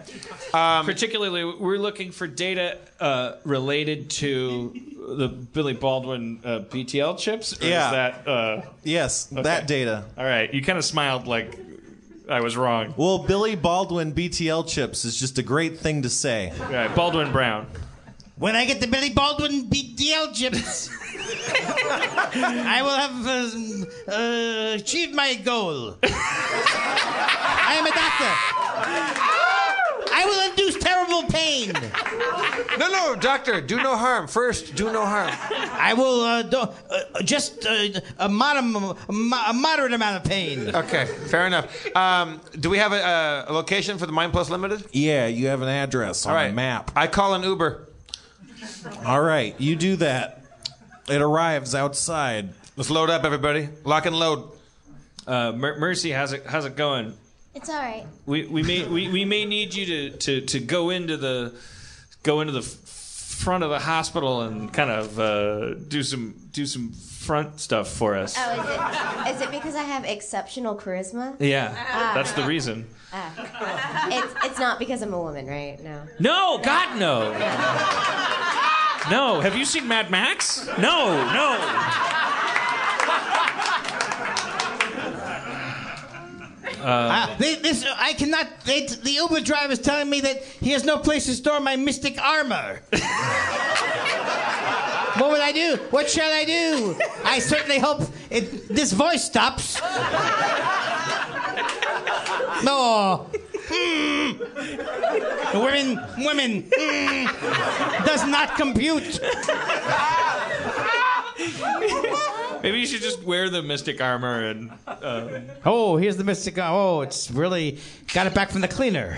Um, Particularly, we're looking for data uh, related to the Billy Baldwin uh, BTL chips. Or Yeah. Is that, uh, Yes, that data. all right. You kind of smiled like I was wrong. Well, Billy Baldwin BTL chips is just a great thing to say. All right, Baldwin Brown. When I get the Billy Baldwin BDL chips, I will have uh, uh, achieved my goal. I am a doctor. I will induce terrible pain. no, no, doctor, do no harm. First, do no harm. I will uh, do, uh, just uh, a, mod- a moderate amount of pain. Okay, fair enough. Um, do we have a, a location for the Mind Plus Limited? Yeah, you have an address on All right. the map. I call an Uber. All right, you do that. It arrives outside. Let's load up, everybody. Lock and load. Uh, Mer- Mercy, how's it how's it going? It's all right. We we may we, we may need you to, to, to go into the go into the f- front of the hospital and kind of uh, do some do some front stuff for us. Oh, is it, is it because I have exceptional charisma? Yeah, Ah. that's the reason. Ah. It's, it's not because I'm a woman, right? No. No, God, no. No. Have you seen Mad Max? No, no. Ah, they, this I cannot. They, the Uber driver is telling me that he has no place to store my mystic armor. what would I do? What shall I do? I certainly hope it, this voice stops. No. Hmm. Women, women. Hmm. Does not compute. Maybe you should just wear the mystic armor and. Um, Oh, here's the mystic. Oh, it's really got it back from the cleaner.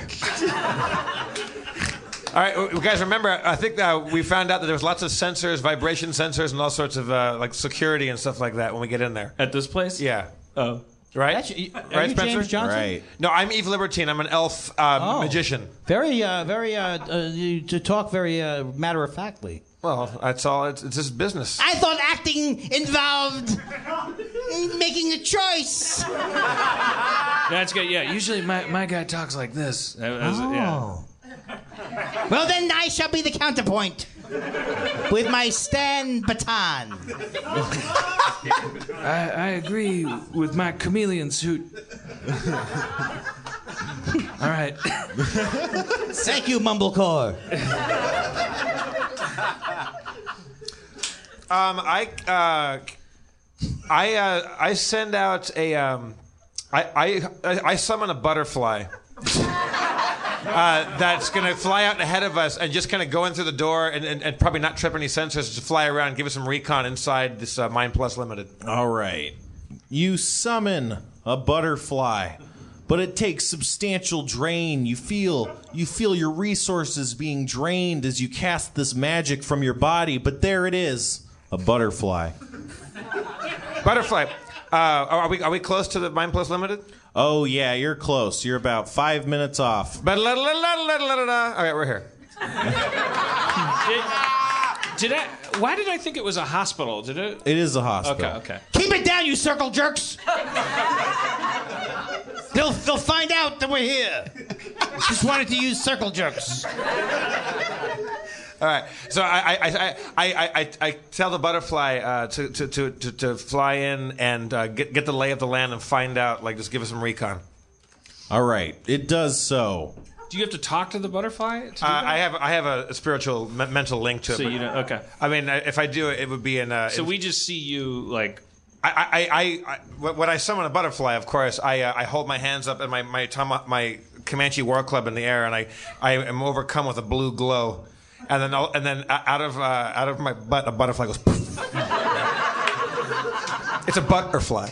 All right, w- guys, remember, I think uh, we found out that there was lots of sensors, vibration sensors, and all sorts of uh, like security and stuff like that when we get in there. At this place? Yeah. Oh. Right? That's- are right, you Spencer? James Johnson? Right. No, I'm Eve Libertine. I'm an elf uh, Oh. magician. Very, uh, very, uh, uh, you, to talk very uh, matter of factly. Well, that's all. It's, it's just business. I thought acting involved making a choice. That's good. Yeah, usually my, my guy talks like this. That was- yeah. Oh. Well, then I shall be the counterpoint with my stand baton. I, I agree with my chameleon suit. All right. Thank you, Mumblecore. Um, I uh, I uh, I send out a um, I, I I summon a butterfly. Uh, that's gonna fly out ahead of us and just kind of go in through the door and, and, and probably not trip any sensors. Just fly around and give us some recon inside this uh, Mind Plus Limited. All right. You summon a butterfly, but it takes substantial drain. You feel you feel your resources being drained as you cast this magic from your body, but there it is, a butterfly. Butterfly. Uh, are we are we close to the Mind Plus Limited? Oh yeah, you're close. You're about five minutes off. But All right, we're here. Did, did I? Why did I think it was a hospital? Did it? It is a hospital. Okay. Okay. Keep it down, you circle jerks. they'll they'll find out that we're here. Just wanted to use circle jerks. All right. So I I, I, I, I, I tell the butterfly uh, to, to, to, to, to fly in and uh, get, get the lay of the land and find out, like, just give us some recon. All right, it does so. Do you have to talk to the butterfly? To do Uh, that? I have I have a spiritual me- mental link to it. So but- you don't- okay. I mean, uh, if I do it, it would be in. Uh, So in- we just see you like. I, I, I, I, when I summon a butterfly, of course, I, uh, I hold my hands up and my my, tama- my Comanche War Club in the air, and I, I am overcome with a blue glow, and then I'll, and then out of uh, out of my butt, a butterfly goes. Poof. it's a butterfly.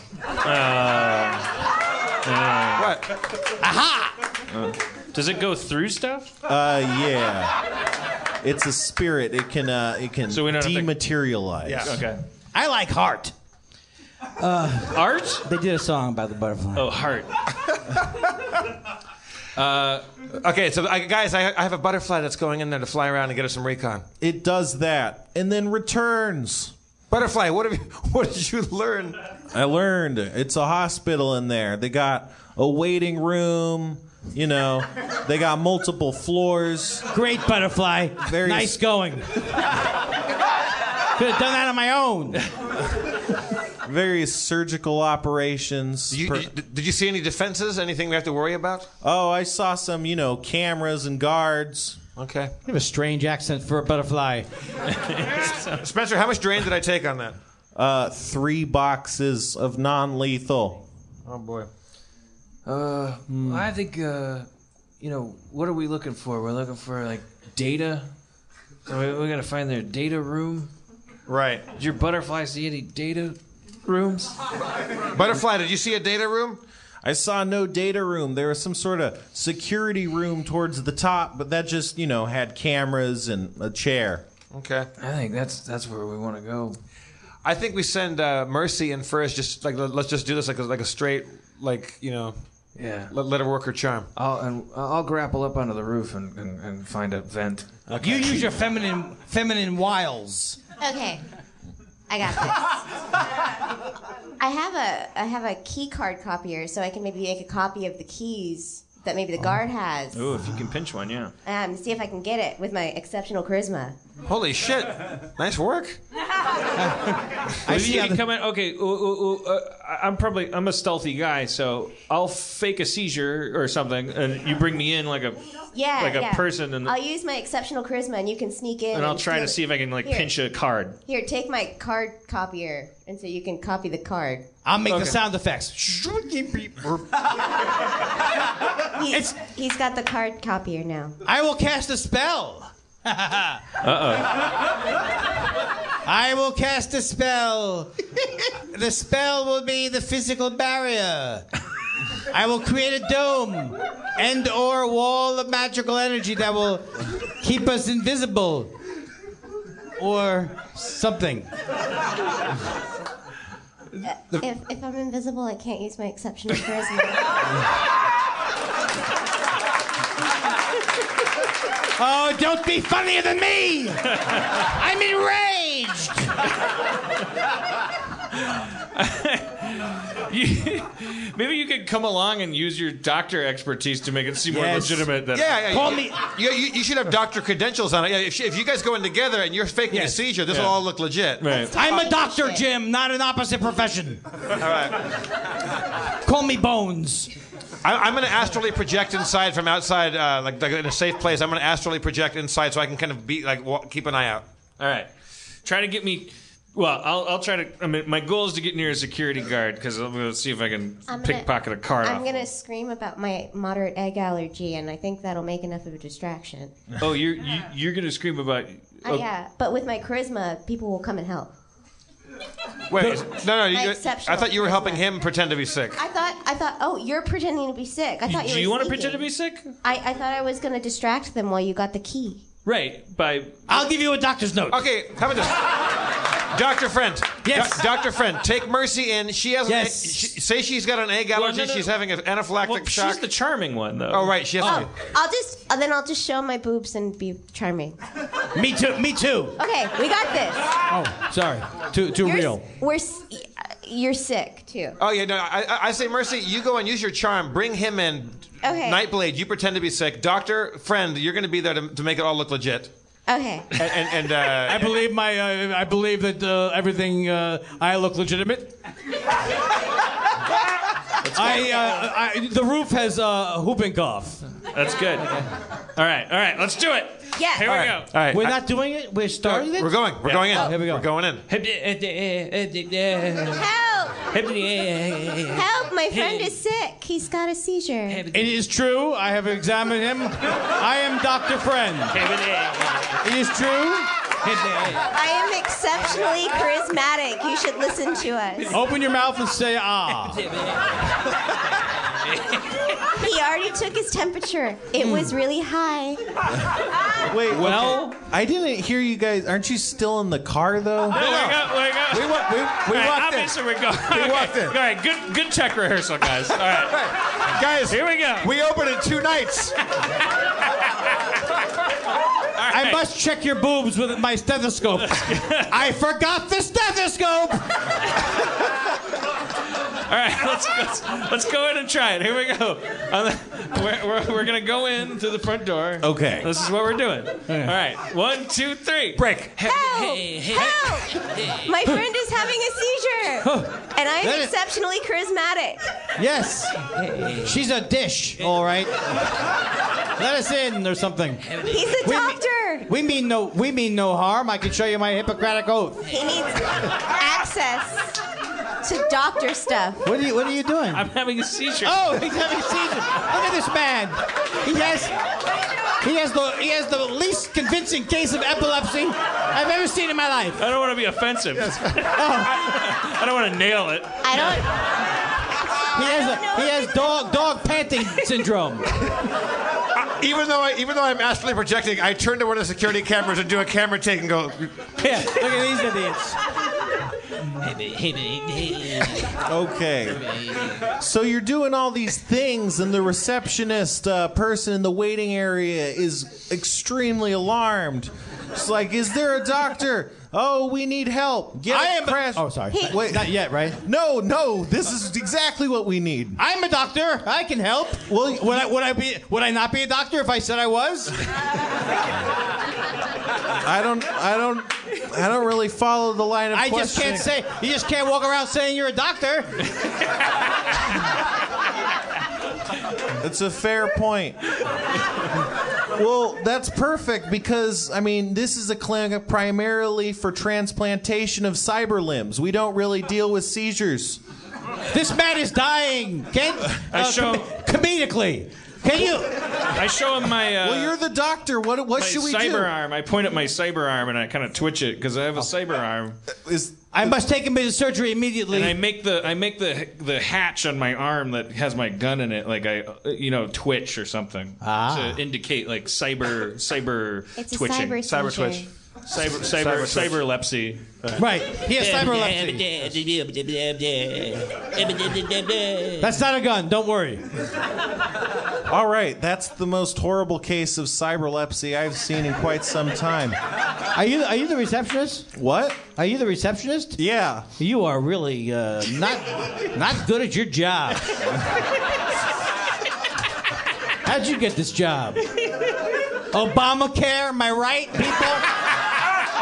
what? Aha! does it go through stuff? Uh, yeah. It's a spirit. It can uh, it can So we don't have to- dematerialize. Okay. I like heart. Uh, Art? They did a song about the butterfly. Oh, heart. Uh, okay, so I, guys, I, I have a butterfly that's going in there to fly around and get us some recon. It does that and then returns. Butterfly, what have you? What did you learn? I learned it's a hospital in there. They got a waiting room. You know, they got multiple floors. Great butterfly. Very nice going. Could have done that on my own. Various surgical operations. You, Per- did, did you see any defenses? Anything we have to worry about? oh, I saw some, you know, cameras and guards. Okay. You have a strange accent for a butterfly. Spencer, how much drain did I take on that? Uh, three boxes of non-lethal. Oh boy. Uh, I think uh, you know what are we looking for? We're looking for like data. So we, we gotta find their data room. Right. Did your butterfly see any data rooms? Butterfly, did you see a data room? I saw no data room. There was some sort of security room towards the top, but that just, you know, had cameras and a chair. Okay. I think that's that's where we want to go. I think we send uh, Mercy in first. Just like let's just do this like a, like a straight like you know. Yeah. Let, let her work her charm. I'll and I'll grapple up onto the roof and, and, and find a vent. Okay. You use your feminine feminine wiles. Okay, I got this. I have a I have a key card copier, so I can maybe make a copy of the keys that maybe the guard has. Oh, if you can pinch one, yeah. Um, see if I can get it with my exceptional charisma. Holy shit! Nice work. I see. You can come in. Okay, ooh, ooh, ooh, uh, I- I'm probably I'm a stealthy guy, so I'll fake a seizure or something, and you bring me in like a Yeah, like a yeah. person, and I'll use my exceptional charisma, and you can sneak in. and I'll try to it. see if I can like Here. pinch a card. Here, take my card copier, and so you can copy the card. I'll make Okay. the sound effects. He's, he's got the card copier now. I will cast a spell. Uh oh. I will cast a spell. the spell will be the physical barrier. I will create a dome and or wall of magical energy that will keep us invisible or something. if, if I'm invisible, I can't use my exceptional charisma. Oh, don't be funnier than me! I'm enraged! You- maybe you could come along and use your doctor expertise to make it seem more legitimate. Than Yeah, yeah. you, You, you, you should have doctor credentials on it. Yeah, if, if you guys go in together and you're faking a seizure, this will all look legit. Right. I'm a doctor, Jim, not an opposite profession. All right. Call me Bones. I, I'm going to astrally project inside from outside, uh, like, like in a safe place. I'm going to astrally project inside so I can kind of be like wa- keep an eye out. All right. Try to get me. Well, I'll, I'll try to. I mean, my goal is to get near a security guard because I'm going to see if I can I'm gonna- pickpocket a card I'm off. gonna scream about my moderate egg allergy, and I think that'll make enough of a distraction. Oh, you're you, you're going to scream about. Uh, yeah, but with my charisma, people will come and help. Wait, no, no. You, My I thought you were helping him pretend to be sick. I thought, I thought, oh, you're pretending to be sick. I thought you Do were. you want to sneaking. pretend to be sick? I, I thought I was gonna distract them while you got the key. Right. By. I'll give you a doctor's note. Okay, how about this? Doctor Friend. Yes. Do- Doctor Friend, take Mercy in. She has Yes. an egg, she, say she's got an egg Well, allergy. no, no. She's having an anaphylactic Well, shock. she's the charming one, though. oh, right. She has Oh, I'll just, uh, then I'll just show my boobs and be charming. Me too. Me too. Okay, we got this. Oh, sorry. Too too You're, real. We're, s- you're sick too. Oh yeah, no. I, I- I say, Mercy, you go and use your charm. Bring him in. Okay. Nightblade, you pretend to be sick. Doctor, friend, you're going to be there to, to make it all look legit. Okay. And and, and uh, I believe my. Uh, I believe that uh, everything. Uh, I look legitimate. I, uh, I. The roof has uh, whooping cough. That's good. All right. All right. Let's do it. Yeah. Here All we right. go. All right. We're I- not doing it. We're starting it. We're going. We're Yeah. going in. Oh, here we go. We're going in. Help! Help! My friend is sick. He's got a seizure. It is true. I have examined him. I am Doctor Friend. It is true. I am exceptionally charismatic. You should listen to us. Open your mouth and say ah. He already took his temperature. It was hmm. really high. Wait, Well- okay. I didn't hear you guys. Aren't you still in the car though? There we go. There we go. We, wa- we, we All right, walked in. obviously we go. We walked in. All right, good good tech rehearsal, guys. All right, Guys, here we go. we opened in two nights. I must check your boobs with my stethoscope. I forgot the stethoscope. All right, let's, let's let's go in and try it. Here we go. On the- we're, we're, we're gonna go in through the front door. Okay. This is what we're doing. All right, one, two, three. Break. Help! Help! My friend is having a seizure, oh. and I am is- exceptionally charismatic. Yes. She's a dish. All right. Let us in or something. He's a We- doctor. We mean no. We mean no harm. I can show you my Hippocratic oath. He needs access to doctor stuff. What are you What are you doing? I'm having a seizure. Oh, he's having a seizure. Look at this man. He has. He has the he has the least convincing case of epilepsy I've ever seen in my life. I don't want to be offensive. I don't want to nail it. I don't. He has a, he has dog dog panting syndrome. Even though I, even though I'm astrally projecting, I turn to one of the security cameras and do a camera take and go. Yeah, look at these idiots. Okay. So you're doing all these things, and the receptionist uh, person in the waiting area is extremely alarmed. It's like, is there a doctor? Oh, we need help. Get I a am. crash. Oh, sorry. He- Wait, Not yet, right? no, no. This is exactly what we need. I'm a doctor. I can help. Well, Would I, would I be? Would I not be a doctor if I said I was? I don't. I don't. I don't really follow the line of I just can't say. You just can't walk around saying you're a doctor. It's a fair point. Well, that's perfect because I mean, this is a clinic primarily for transplantation of cyber limbs. We don't really deal with seizures. This man is dying. Can I uh, show- com- comedically? Can you? I show him my. Uh, well, you're the doctor. What what should we cyber do? Cyber arm. I point at my cyber arm and I kind of twitch it because I have a cyber arm. Is I must take him into surgery immediately. And I make the I make the the hatch on my arm that has my gun in it like I uh, you know twitch or something Ah. to indicate like cyber cyber It's a twitching cyber Cyber twitch. Cyber, cyber, cyberlepsy. Right. He has cyberlepsy. That's not a gun. Don't worry. All right, that's the most horrible case of cyberlepsy I've seen in quite some time. Are you are you the receptionist? What? Are you the receptionist? Yeah. You are really uh, not not good at your job. How'd you get this job? Obamacare, am I right, people?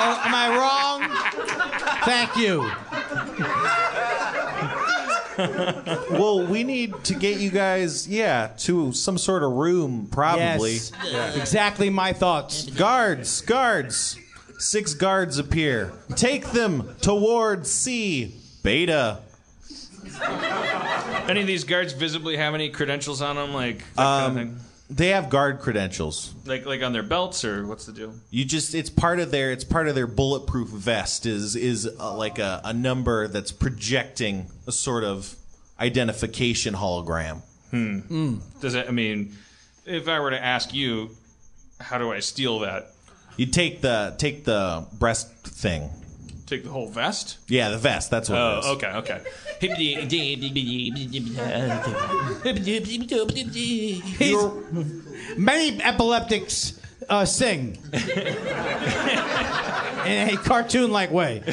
Oh, am I wrong? Thank you. well, we need to get you guys, yeah, to some sort of room, probably. Yes. Exactly my thoughts. Guards, guards. Six guards appear. Take them towards C. Beta. Any of these guards visibly have any credentials on them, like that kind of Um, thing? They have guard credentials. Like like on their belts, or what's the deal? You just it's part of their it's part of their bulletproof vest is is uh, like a, a number that's projecting a sort of identification hologram. Hmm. Does it? I mean, if I were to ask you, how do I steal that? You take the take the breast thing. Take the whole vest? Yeah, the vest. That's what it is. Oh, okay, okay. Many epileptics uh, sing in a cartoon-like way.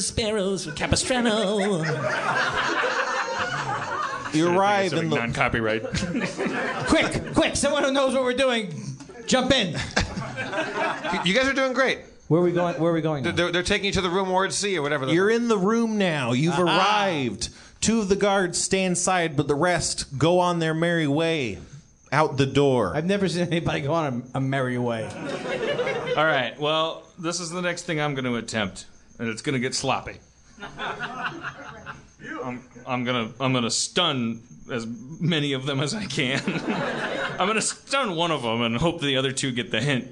Sparrows with Capistrano. You arrive in the non-copyright. quick, quick! Someone who knows what we're doing, jump in. You guys are doing great. Where are we going? Where are we going? now? They're, they're taking you to the room Ward C or whatever. You're in the room now. You've Aha. arrived. Two of the guards stay inside, but the rest go on their merry way out the door. I've never seen anybody go on a, a merry way. All right. Well, this is the next thing I'm going to attempt, and it's going to get sloppy. I'm, I'm gonna I'm gonna stun as many of them as I can. I'm gonna stun one of them and hope the other two get the hint.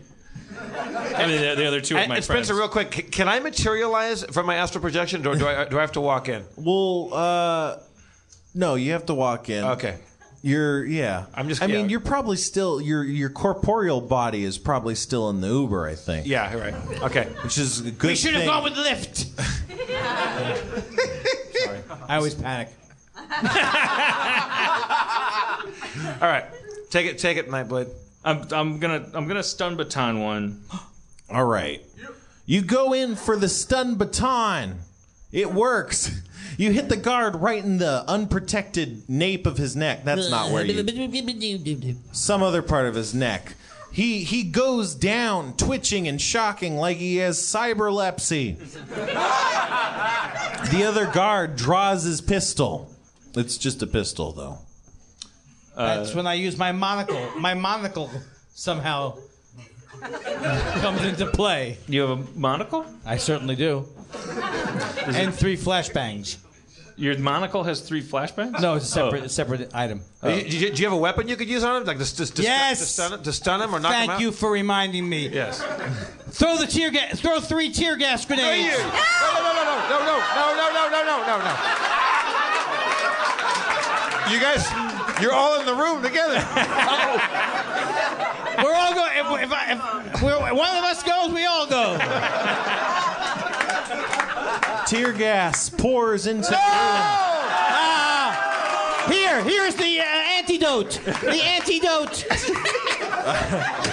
I mean, the, the other two of And, my and friends. Spencer, real quick, c- can I materialize from my astral projection, or do I do I have to walk in? Well, uh, no, you have to walk in. Okay. You're yeah. I'm just- I yeah. mean, you're probably still your your corporeal body is probably still in the Uber. I think. Yeah, right. Okay. Which is a good. We should have thing. gone with Lyft. Sorry, I always panic. All right. Take it, take it, Nightblade. I'm I'm gonna I'm gonna stun baton one. All right. You go in for the stun baton. It works. You hit the guard right in the unprotected nape of his neck. That's not where you. Some other part of his neck. He he goes down, twitching and shocking like he has cyberlepsy. the other guard draws his pistol. It's just a pistol, though. That's when I use my monocle. My monocle somehow comes into play. You have a monocle? I certainly do. and three flashbangs. Your monocle has three flashbangs? No, it's a separate, Oh. separate item. Do, you, do you- do you have a weapon you could use on him, like to, to, to, Yes! to, stun, him, to stun him or knock him out? Thank you for reminding me. Yes. Throw the tear gas. Throw three tear gas No, grenades. you. No, no, no, no, no, no, no, no, no, no, no, no. You guys, you're all in the room together. We're all going. If, if, I, if we're, one of us goes, we all go. Tear gas pours into Ah! Here, here's the uh, antidote. The antidote.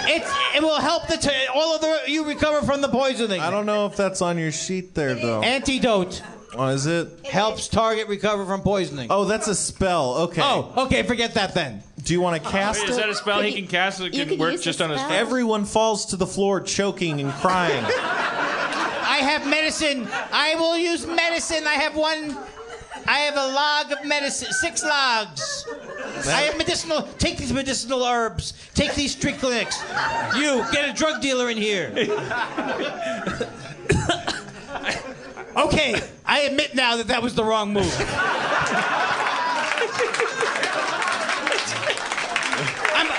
it's, it will help the t- all of the you recover from the poisoning. I don't know if that's on your sheet there, though. Antidote Oh, is it? helps target recover from poisoning. Oh, that's a spell. Okay. Oh, okay. Forget that then. Do you want to cast Wait, is it? that a spell he can cast that You can work just on his spell. Everyone falls to the floor choking and crying. I have medicine. I will use medicine. I have one. I have a log of medicine. Six logs. I have medicinal. Take these medicinal herbs. Take these street clinics. You get a drug dealer in here. okay, I admit now that that was the wrong move. I'm a,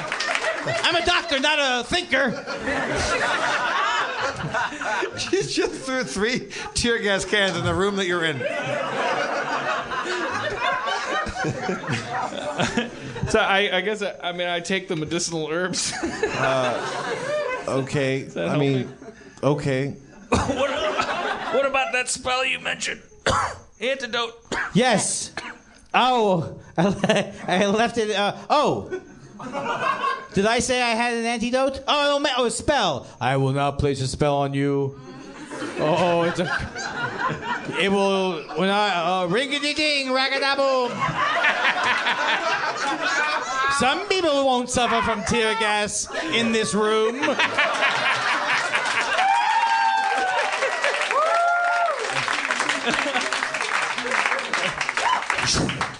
I'm a doctor, not a thinker. you just threw three tear gas cans in the room that you're in. So I, I guess I, I mean I take the medicinal herbs. Uh, okay. I mean, okay. What about that spell you mentioned? Antidote. Yes. Oh, I le- I left it. Uh, oh. Did I say I had an antidote? Oh, no, ma- oh, a spell. I will not place a spell on you. Oh, it's a. It will when I uh, ring a ding ding boom. Some people won't suffer from tear gas in this room.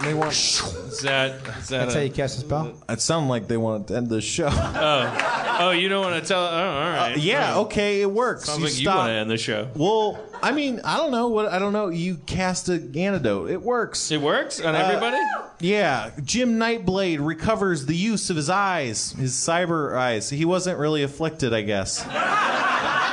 They want. Is that, is that That's a- how you cast a spell. It sounded like they want to end the show. Oh, oh, you don't want to tell? Oh, all right. Uh, yeah, okay, it works. Sounds You like you want to end the show. Well, I mean, I don't know what I don't know. You cast an antidote. It works. It works on Uh, everybody. Yeah, Jim Nightblade recovers the use of his eyes, his cyber eyes. He wasn't really afflicted, I guess.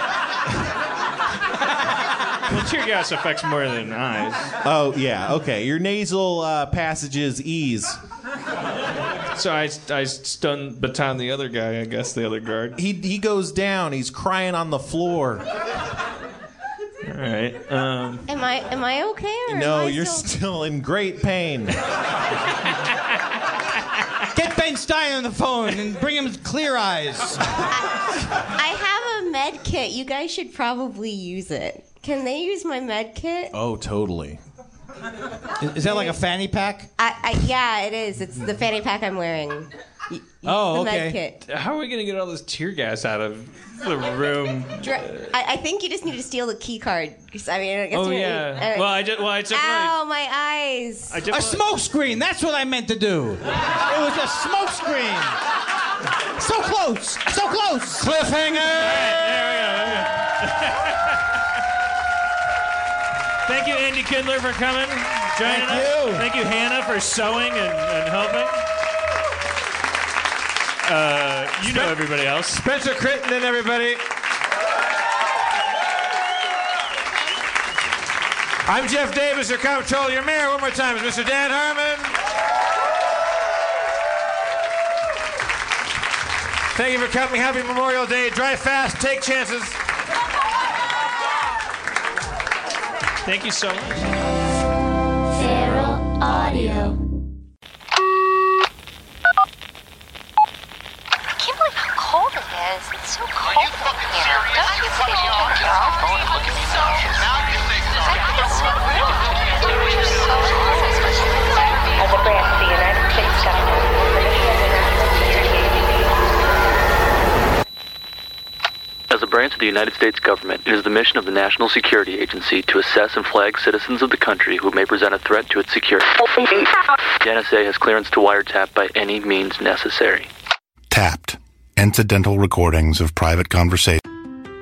Well, tear gas affects more than eyes. Oh yeah, okay. Your nasal uh, passages ease. So I, I stun baton the other guy. I guess the other guard. He he goes down. He's crying on the floor. All right. Um, Am I am I okay? Or am No, I you're still... still in great pain. Get Ben Stein on the phone and bring him clear eyes. I have a med kit. You guys should probably use it. Can they use my med kit? Oh, totally. Is, is that like a fanny pack? I, I yeah, it is. It's the fanny pack I'm wearing. Y- Oh, the med okay. kit. how are we gonna get all this tear gas out of the room? Dr- I, I think you just need to steal the key card. 'Cause, I mean, I guess Oh you- yeah. uh, Well, I just well I definitely. Ow, my eyes. I A definitely smoke screen. That's what I meant to do. It was a smoke screen. So close. So close. Thank you, Andy Kindler, for coming, joining Thank us. you. Thank you, Hannah, for sewing and, and helping. Uh, you know everybody else. Spencer Crittenden, everybody. I'm Jeff Davis, your comptroller, your mayor. One more time is Mr. Dan Harmon. Thank you for coming. Happy Memorial Day. Drive fast, take chances. Thank you so much. Feral Audio. I can't believe how cold it is. It's so cold in here. Don't you think you should turn your phone and look at me now? As a branch of the United States government, it is the mission of the National Security Agency to assess and flag citizens of the country who may present a threat to its security. The NSA has clearance to wiretap by any means necessary. Tapped. Incidental recordings of private conversation.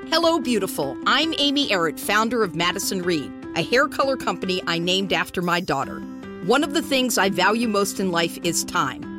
Hello, beautiful. I'm Amy Errett, founder of Madison Reed, a hair color company I named after my daughter. One of the things I value most in life is time